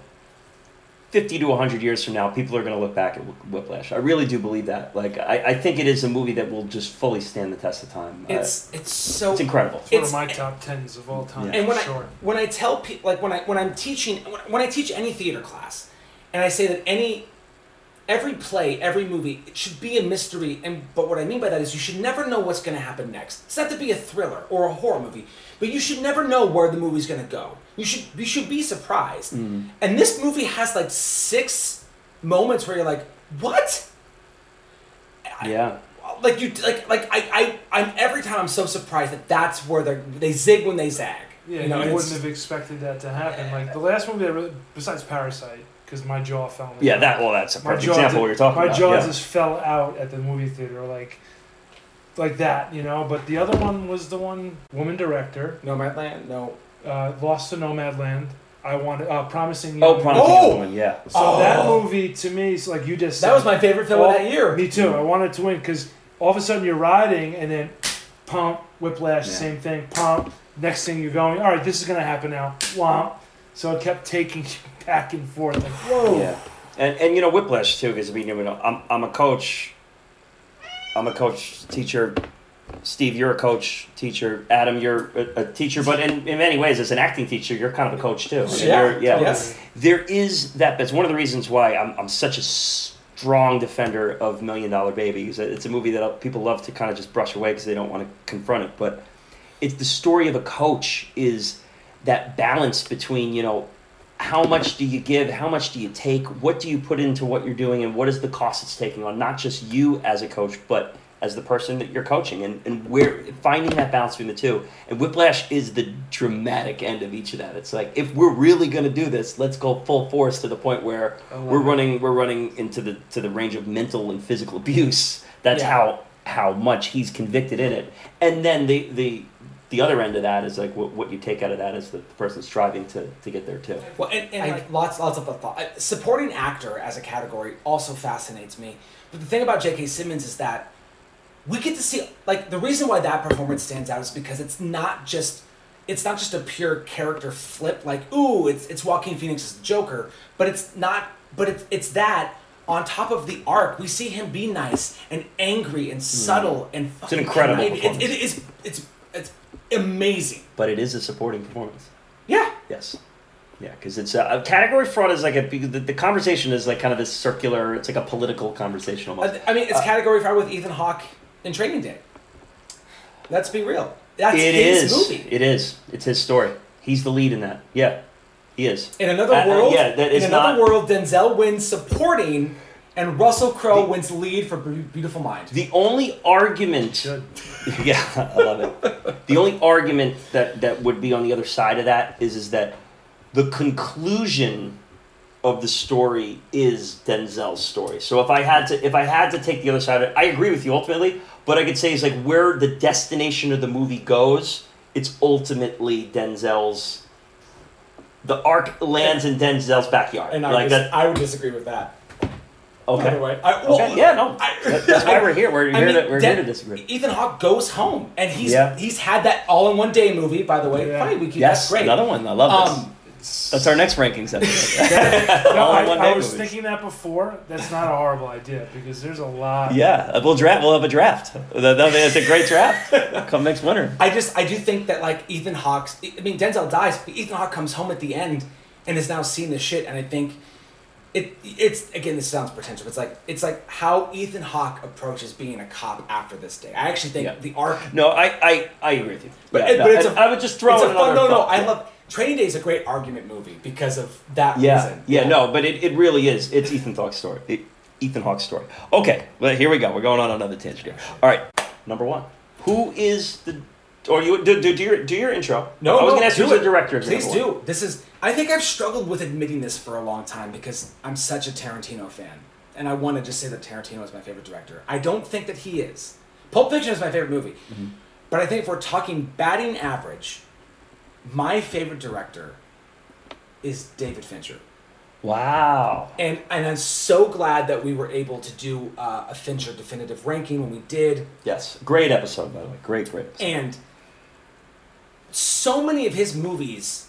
50 to 100 years from now, people are going to look back at Whiplash. I really do believe that. Like, I, I think it is a movie that will just fully stand the test of time. Uh, It's it's so it's incredible. It's one of my top tens of all time. Yeah. And when for I when I tell people like when I when I'm teaching when, when I teach any theater class, and I say that any every play every movie it should be a mystery and but what I mean by that is you should never know what's going to happen next. It's not to be a thriller or a horror movie, but you should never know where the movie's going to go. You should you should be surprised. Mm-hmm. And this movie has like six moments where you're like, what? Yeah. Like you like like I I I'm every time I'm so surprised that that's where they they zig when they zag. Yeah, you know, you wouldn't have expected that to happen. Like the last movie, I really, besides Parasite, because my jaw fell. on the Yeah, that, well, that's a my perfect jaw example did- what you're talking my about. jaw yeah. just fell out at the movie theater, like, like that, you know. But the other one was the one woman director, Nomadland, no. uh, Lost to Nomadland. I wanted uh, Promising Oh, Young Promising Oh! Young Woman, yeah. So Oh! that movie to me is like you just. That said, was my favorite film all- of that year. Me too. I wanted to win because all of a sudden you're riding and then pump, whiplash, Yeah. same thing, pump. Next thing you're going, all right, this is gonna happen now. Womp. So it kept taking you back and forth. Like, whoa. Yeah, and and you know Whiplash too, because I mean you know I'm I'm a coach. I'm a coach teacher. Steve, you're a coach teacher. Adam, you're a, a teacher, but in, in many ways, as an acting teacher, you're kind of a coach too. I mean, Yeah, you're- yeah. yes. There is that. That's one of the reasons why I'm I'm such a strong defender of Million Dollar Baby. It's a movie that uh, people love to kind of just brush away because they don't want to confront it. But it's the story of a coach is that balance between you know how much do you give? How much do you take? What do you put into what you're doing? And what is the cost it's taking on not just you as a coach but as the person that you're coaching? And, and where finding that balance between the two. And whiplash is the dramatic end of each of that. It's like if we're really going to do this let's go full force to the point where oh, love we're running we're running into the to the range of mental and physical abuse. That's Yeah. how how much he's convicted in it. And then the the the other end of that is like what, what you take out of that is the person striving to, to get there too. Well, and, and I- like lots, lots of thought. Uh, Supporting actor as a category also fascinates me. But the thing about J.K. Simmons is that we get to see like the reason why that performance stands out is because it's not just it's not just a pure character flip like ooh it's it's Joaquin Phoenix's Joker, but it's not. But it's it's that. On top of the arc, we see him be nice and angry and subtle and Hmm. It's an fucking incredible. It, it it's it's amazing. But it is a supporting performance. Yeah. Yes. Yeah, because it's a, a category fraud is like a the, the conversation is like kind of this circular. It's like a political conversation almost. I I mean, it's Uh, category five with Ethan Hawke in Training Day. Let's be real. That's It his is. movie. It is. It's his story. He's the lead in that. Yeah, he is. In another Uh, uh, world, yeah, that in another not- world, Denzel wins supporting, and Russell Crowe wins lead for Be- Beautiful Mind. The only argument, *laughs* yeah, I love it. The only argument that that would be on the other side of that is is that the conclusion of the story is Denzel's story. So if I had to if I had to take the other side, of it, I agree with you ultimately. But I could say is like where the destination of the movie goes, it's ultimately Denzel's. The arc lands in Denzel's backyard. And I, like dis- that. I would disagree with that. Okay. By the way, I, well, Okay. Yeah. No. I- That's *laughs* why we're here. We're here. mean, to, we're Den- here to disagree. Ethan Hawke goes home, and he's Yeah. he's had that all in one day movie. By the way, Yeah. funny we keep Yes. that's great. Another one. I love this. Um, That's our next rankings episode. No, All in I, one I was movies. thinking that before. That's not a horrible idea because there's a lot. yeah, we'll draft. We'll have a draft. That- that- a great draft. *laughs* Come next winter. I just I do think that like Ethan Hawke's I mean Denzel dies, but Ethan Hawke comes home at the end and is now seeing the shit, and I think it it's again this sounds pretentious. But it's like it's like how Ethan Hawke approaches being a cop after this day. I actually think Yeah. the arc. No, I, I, I agree with you. But, Yeah, it- no, but it's I- a, I would just throw it's in a fun. another No, no. I love Training Day is a great argument movie because of that Yeah, reason. yeah, no, but it, it really is. It's Ethan Hawke's story. It, Ethan Hawke's story. Okay, well, here we go. We're going on another tangent here. All right, number one. Who is the? Or you do, do, do your do your intro. No, I was no, going to ask who's the it. director. Of Please one. do. This is. I think I've struggled with admitting this for a long time because I'm such a Tarantino fan, and I want to just say that Tarantino is my favorite director. I don't think that he is. Pulp Fiction is my favorite movie, Mm-hmm. but I think if we're talking batting average, my favorite director is David Fincher. Wow. And and I'm so glad that we were able to do uh, a Fincher definitive ranking when we did. Yes, great episode by the way. Great, great. Episode. And so many of his movies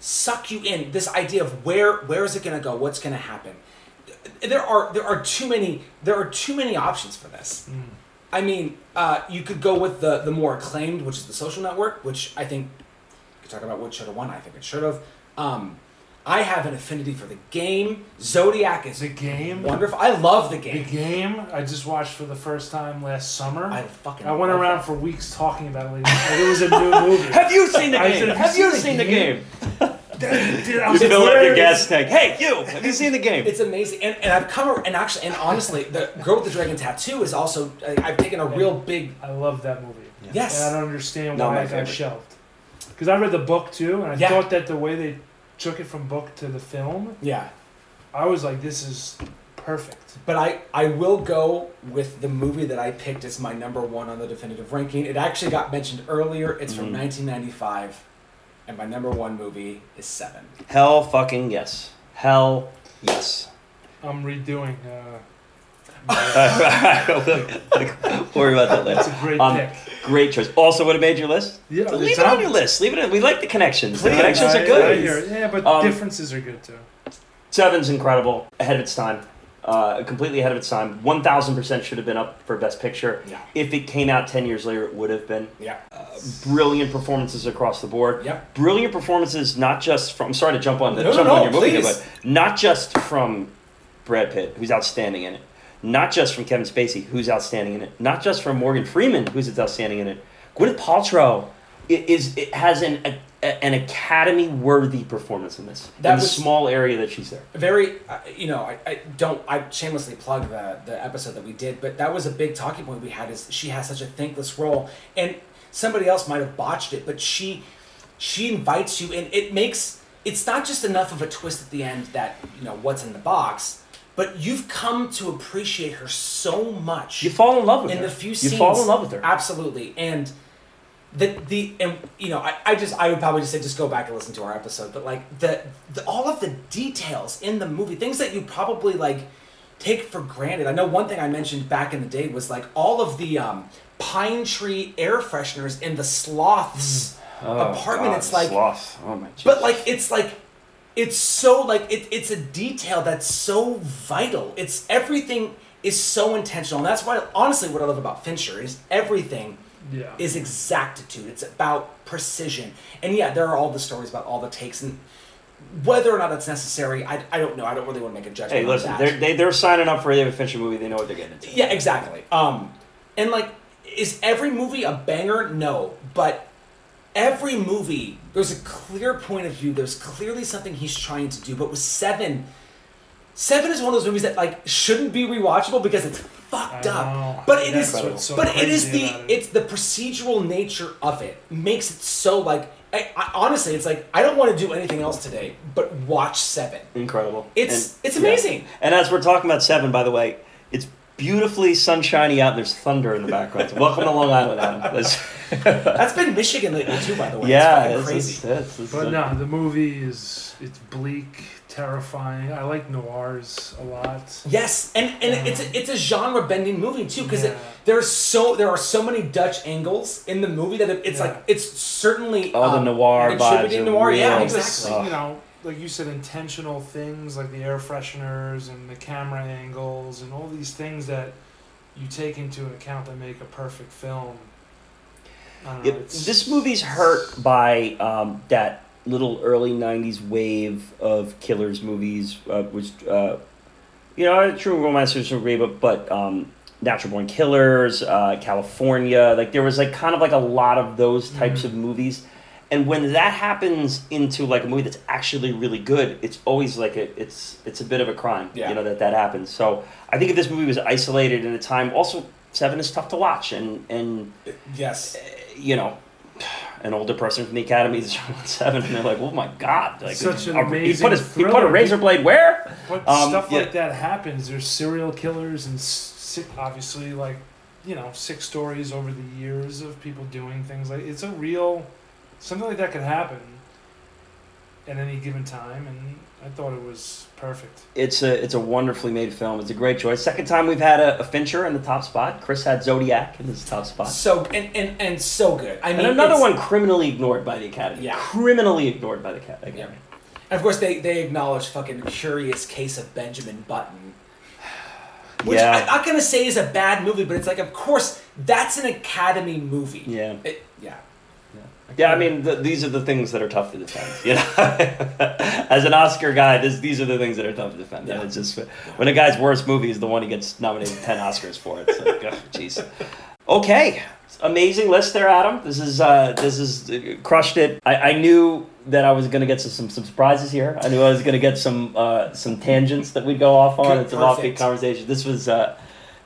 suck you in. This idea of where where is it going to go? What's going to happen? There are there are too many there are too many options for this. I mean, uh, you could go with the the more acclaimed, which is the Social Network, which I think you could talk about what should have won. I think it should have. Um, I have an affinity for the game. Zodiac is The game. wonderful. I love the game. The game. game. I just watched for the first time last summer. I fucking. I went love around it. for weeks talking about it. Like, like it was a new movie. *laughs* Have you seen the game? said, have you seen the game? *laughs* Dude, I You was like, fill up your gas tank. Hey, you! Have you seen the game? It's amazing, and, and I've come and actually and honestly, the Girl with the Dragon Tattoo is also I- I've taken a real big I love that movie. yes. And I don't understand Not why my it got shelved. Because I read the book too, and I Yeah. thought that the way they took it from book to the film, Yeah, I was like, this is perfect. but I I will go with the movie that I picked as my number one on the definitive ranking. It actually got mentioned earlier. It's from Mhm. 1995, and my number one movie is Seven. Hell fucking yes. Hell yes. I'm redoing. Uh, Don't worry about that that's a great Um, pick. Great choice. Also, would have made your list. Yeah, So leave it on your list. Leave it in. We like the connections. The connections I- are good. I hear it. Yeah, but Um, differences are good too. Seven's incredible. Ahead of its time. Uh, completely ahead of its time. One thousand percent should have been up for Best Picture. Yeah. If it came out ten years later, it would have been. Yeah. Brilliant performances across the board. Yep. Brilliant performances, not just from. I'm sorry to jump on the No, no, jump no, on your movie, but not just from Brad Pitt, who's outstanding in it. Not just from Kevin Spacey, who's outstanding in it. Not just from Morgan Freeman, who's outstanding in it. Gwyneth Paltrow is it has an a, an Academy worthy performance in this. That in was- small area that she's there. very uh, you know I, I don't i shamelessly plug the, the episode that we did but that was a big talking point we had is she has such a thankless role and somebody else might have botched it but she she invites you and it makes it's not just enough of a twist at the end that you know what's in the box but you've come to appreciate her so much You fall in love with in her. In the few scenes. you fall in love with her. absolutely and the the and you know I, I just I would probably just say just go back and listen to our episode but like the, the all of the details in the movie things that you probably like take for granted I know one thing I mentioned back in the day was like all of the um, pine tree air fresheners in the sloths apartment it's like sloth. Oh my. but like it's like it's so like it, it's a detail that's so vital it's everything is so intentional and that's why honestly what i love about fincher is everything Yeah. is exactitude it's about precision and yeah there are all the stories about all the takes and whether or not that's necessary i, I don't know i don't really want to make a judgment Hey, on listen, that. they're they, they're signing up for a David Fincher movie. They know what they're getting into. Yeah, exactly. Um, and like, is every movie a banger? No, but every movie there's a clear point of view. There's clearly something he's trying to do. But with Seven, Seven is one of those movies that like shouldn't be rewatchable because it's fucked up. But it That's is, what's so but it is the it. it's the procedural nature of it makes it so like. I, I, honestly, it's like I don't want to do anything else today, but watch Seven. Incredible. It's- it's yeah. amazing. And as we're talking about Seven, by the way, it's beautifully sunshiny out. There's thunder in the background. So welcome to Long Island, Adam. *laughs* That's- That's been Michigan lately too, by the way. yeah, it's it's, crazy. it's, it's, it's, But no, the movie is it's bleak, terrifying. I like noirs a lot. Yes, and and it's a, it's a genre bending movie too because Yeah. there's so there are so many Dutch angles in the movie that it, it's Yeah. like it's certainly All the um, noir contributing vibes are noir. Yeah, exactly. Oh. You know, like you said, intentional things like the air fresheners and the camera angles and all these things that you take into account that make a perfect film. Know, it's- this movie's hurt by um, that little early '90s wave of killers movies, uh, which uh, you know, True Romancers were great, but but um, Natural Born Killers, uh, Kalifornia, like there was like kind of like a lot of those types Mhm. of movies. And when that happens into like a movie that's actually really good, it's always like a, it's it's a bit of a crime, Yeah. you know, that that happens. So I think if this movie was isolated in a time, also Seven is tough to watch, and and Yes, you know, an older person from the academy is *laughs* seven, and they're like, "Oh my god!" Like, Such an a- he put his, he put a razor blade where? But Um, stuff yeah. like that happens. There's serial killers and sick, obviously like you know sick stories over the years of people doing things like it's a real something like that could happen at any given time, and I thought it was perfect. It's a it's a wonderfully made film. It's a great choice. Second time we've had a, a Fincher in the top spot. Chris had Zodiac in his top spot. so and, and and so good. I mean, and another one criminally ignored by the Academy. Yeah. Criminally ignored by the Ca- Academy. Yeah. And of course, they they acknowledge fucking Curious Case of Benjamin Button. *sighs* Which Yeah. I'm not gonna say is a bad movie, but it's like, of course, that's an Academy movie. Yeah. It- yeah. Yeah, I mean, the, these are the things that are tough to defend. *laughs* You know, as an Oscar guy, this, these are the things that are tough to defend. And Yeah. it's just when a guy's worst movie is the one he gets nominated ten Oscars for. It's like, oh, jeez. Okay, amazing list there, Adam. This is uh, this is uh, crushed it. I, I knew that I was gonna get some, some surprises here. I knew I was gonna get some uh, some tangents that we'd go off on. Good, It's a offbeat perfect. conversation. This was. Uh,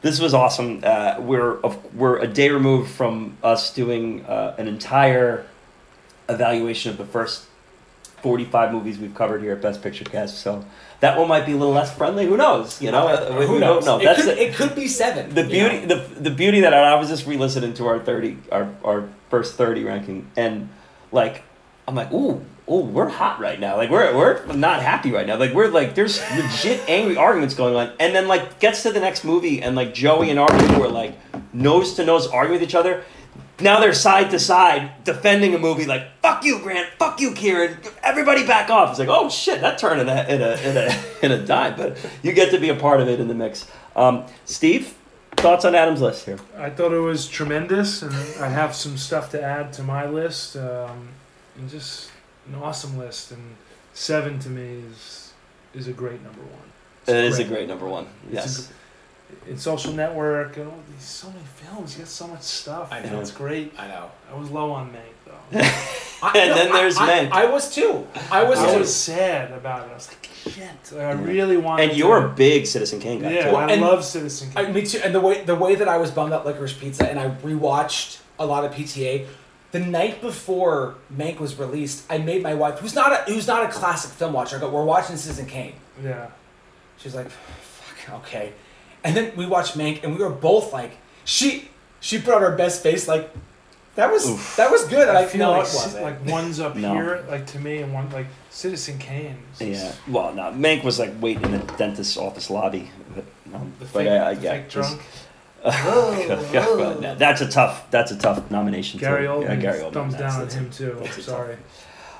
this was awesome. Uh, we're we're a day removed from us doing uh, an entire evaluation of the first 45 movies we've covered here at Best Picture Cast. So that one might be a little less friendly. Who knows? You know, Uh, Who we knows? don't know. It That's could, it could be seven. the beauty. know? The the beauty that I was just re-listening to our 30, our our first 30 ranking, and like I'm like, ooh. Oh, we're hot right now. Like we're we're not happy right now. Like we're like there's legit *laughs* angry arguments going on, and then like gets to the next movie, and like Joey and Artie were like nose to nose arguing with each other. Now they're side to side defending a movie like "fuck you, Grant," "fuck you, Kieran," everybody back off. It's like, oh shit, that turned in a in a in a *laughs* in a dime, but you get to be a part of it in the mix. Um, Steve, thoughts on Adam's list here? I thought it was tremendous, and I have some stuff to add to my list, um, and just an awesome list. And seven to me is is a great number one. It's It is a great number one. A Yes. In Social Network and all these so many films, you got so much stuff. I know. It's great. I know. I was low on Mank though. *laughs* I, And then there's I, Mank. I, was too. I was I too. was sad about it. I was like, shit. Like, I Yeah. really wanted. And you're a big Citizen Kane guy yeah. too. I and- love Citizen I, Kane. me too. And the way the way that I was bummed out licorice pizza, and I rewatched a lot of PTA. The night before Mank was released, I made my wife, who's not a who's not a classic film watcher, I go, "We're watching Citizen Kane." yeah. She's like, "Fuck, okay." And then we watched Mank, and we were both like, she she put on her best face, like, that was Oof. that was good. I, I feel no, like it wasn't. like one's up *laughs* No. here, like to me, and one like Citizen Kane. is Yeah. Well, no, Mank was like waiting in the dentist's office lobby. But, um, The but fake, I, I, the yeah, fake this- drunk. *laughs* Yeah, well, no, that's a tough. That's a tough nomination. Gary too. Oldman, Yeah, Gary Oldman. thumbs that's- down on that's- him too. that's a Sorry.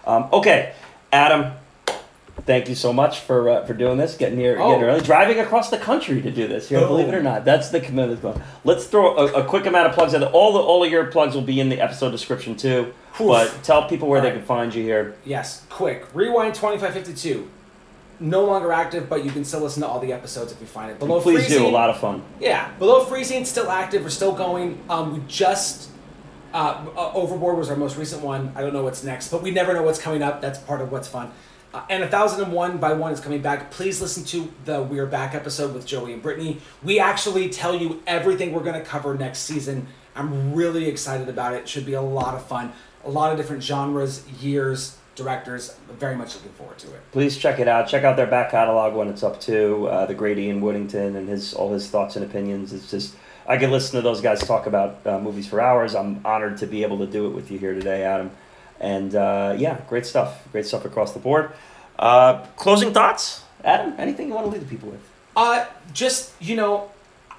Um, okay, Adam. Thank you so much for uh, for doing this, getting here, Oh. getting early, driving across the country to do this. Here, Oh. believe it or not, that's the commitment. Going. Let's throw a, a quick amount of plugs out. there. All the all of your plugs will be in the episode description too. Oof. But tell people where they Alright. can find you here. Yes, quick. Rewind 2552. No longer active, but you can still listen to all the episodes if you find it. Below Please freezing, do a lot of fun. Yeah, below freezing, still active. We're still going. Um, we just uh, uh, overboard was our most recent one. I don't know what's next, but we never know what's coming up. That's part of what's fun. Uh, and a thousand and one by one is coming back. Please listen to the We're Back episode with Joey and Brittany. We actually tell you everything we're going to cover next season. I'm really excited about it. Should be a lot of fun. A lot of different genres, years, directors. Very much looking forward to it. Please check it out. Check out their back catalog when it's up to uh, the great Ian Woodington and his all his thoughts and opinions. It's just I could listen to those guys talk about uh, movies for hours. I'm honored to be able to do it with you here today, Adam. And uh, yeah, great stuff. Great stuff across the board. Uh, closing thoughts, Adam. Anything you want to leave the people with? Uh, just you know,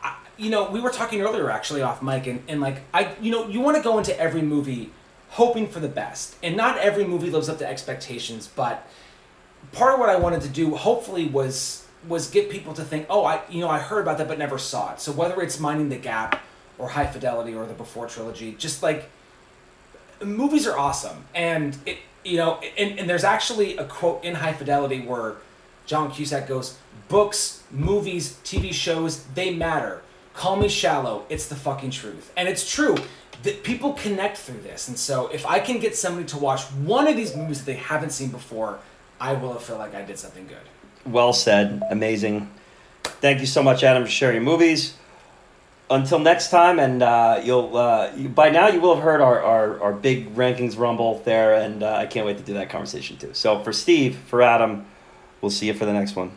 I, you know, we were talking earlier actually off mic, and, and like I, you know, you want to go into every movie hoping for the best, and not every movie lives up to expectations. But part of what I wanted to do, hopefully, was was get people to think, oh, I, you know, I heard about that but never saw it. So whether it's Minding the Gap or High Fidelity or the Before trilogy, just like movies are awesome, and it, you know, and, and there's actually a quote in High Fidelity where John Cusack goes, "Books, movies, TV shows, they matter. Call me shallow. It's the fucking truth." And it's true that people connect through this. And so if I can get somebody to watch one of these movies that they haven't seen before, I will feel like I did something good. Well said. Amazing. Thank you so much, Adam, for sharing your movies. Until next time, and uh, you'll uh, you, by now you will have heard our, our, our big rankings rumble there, and uh, I can't wait to do that conversation too. So for Steve, for Adam, we'll see you for the next one.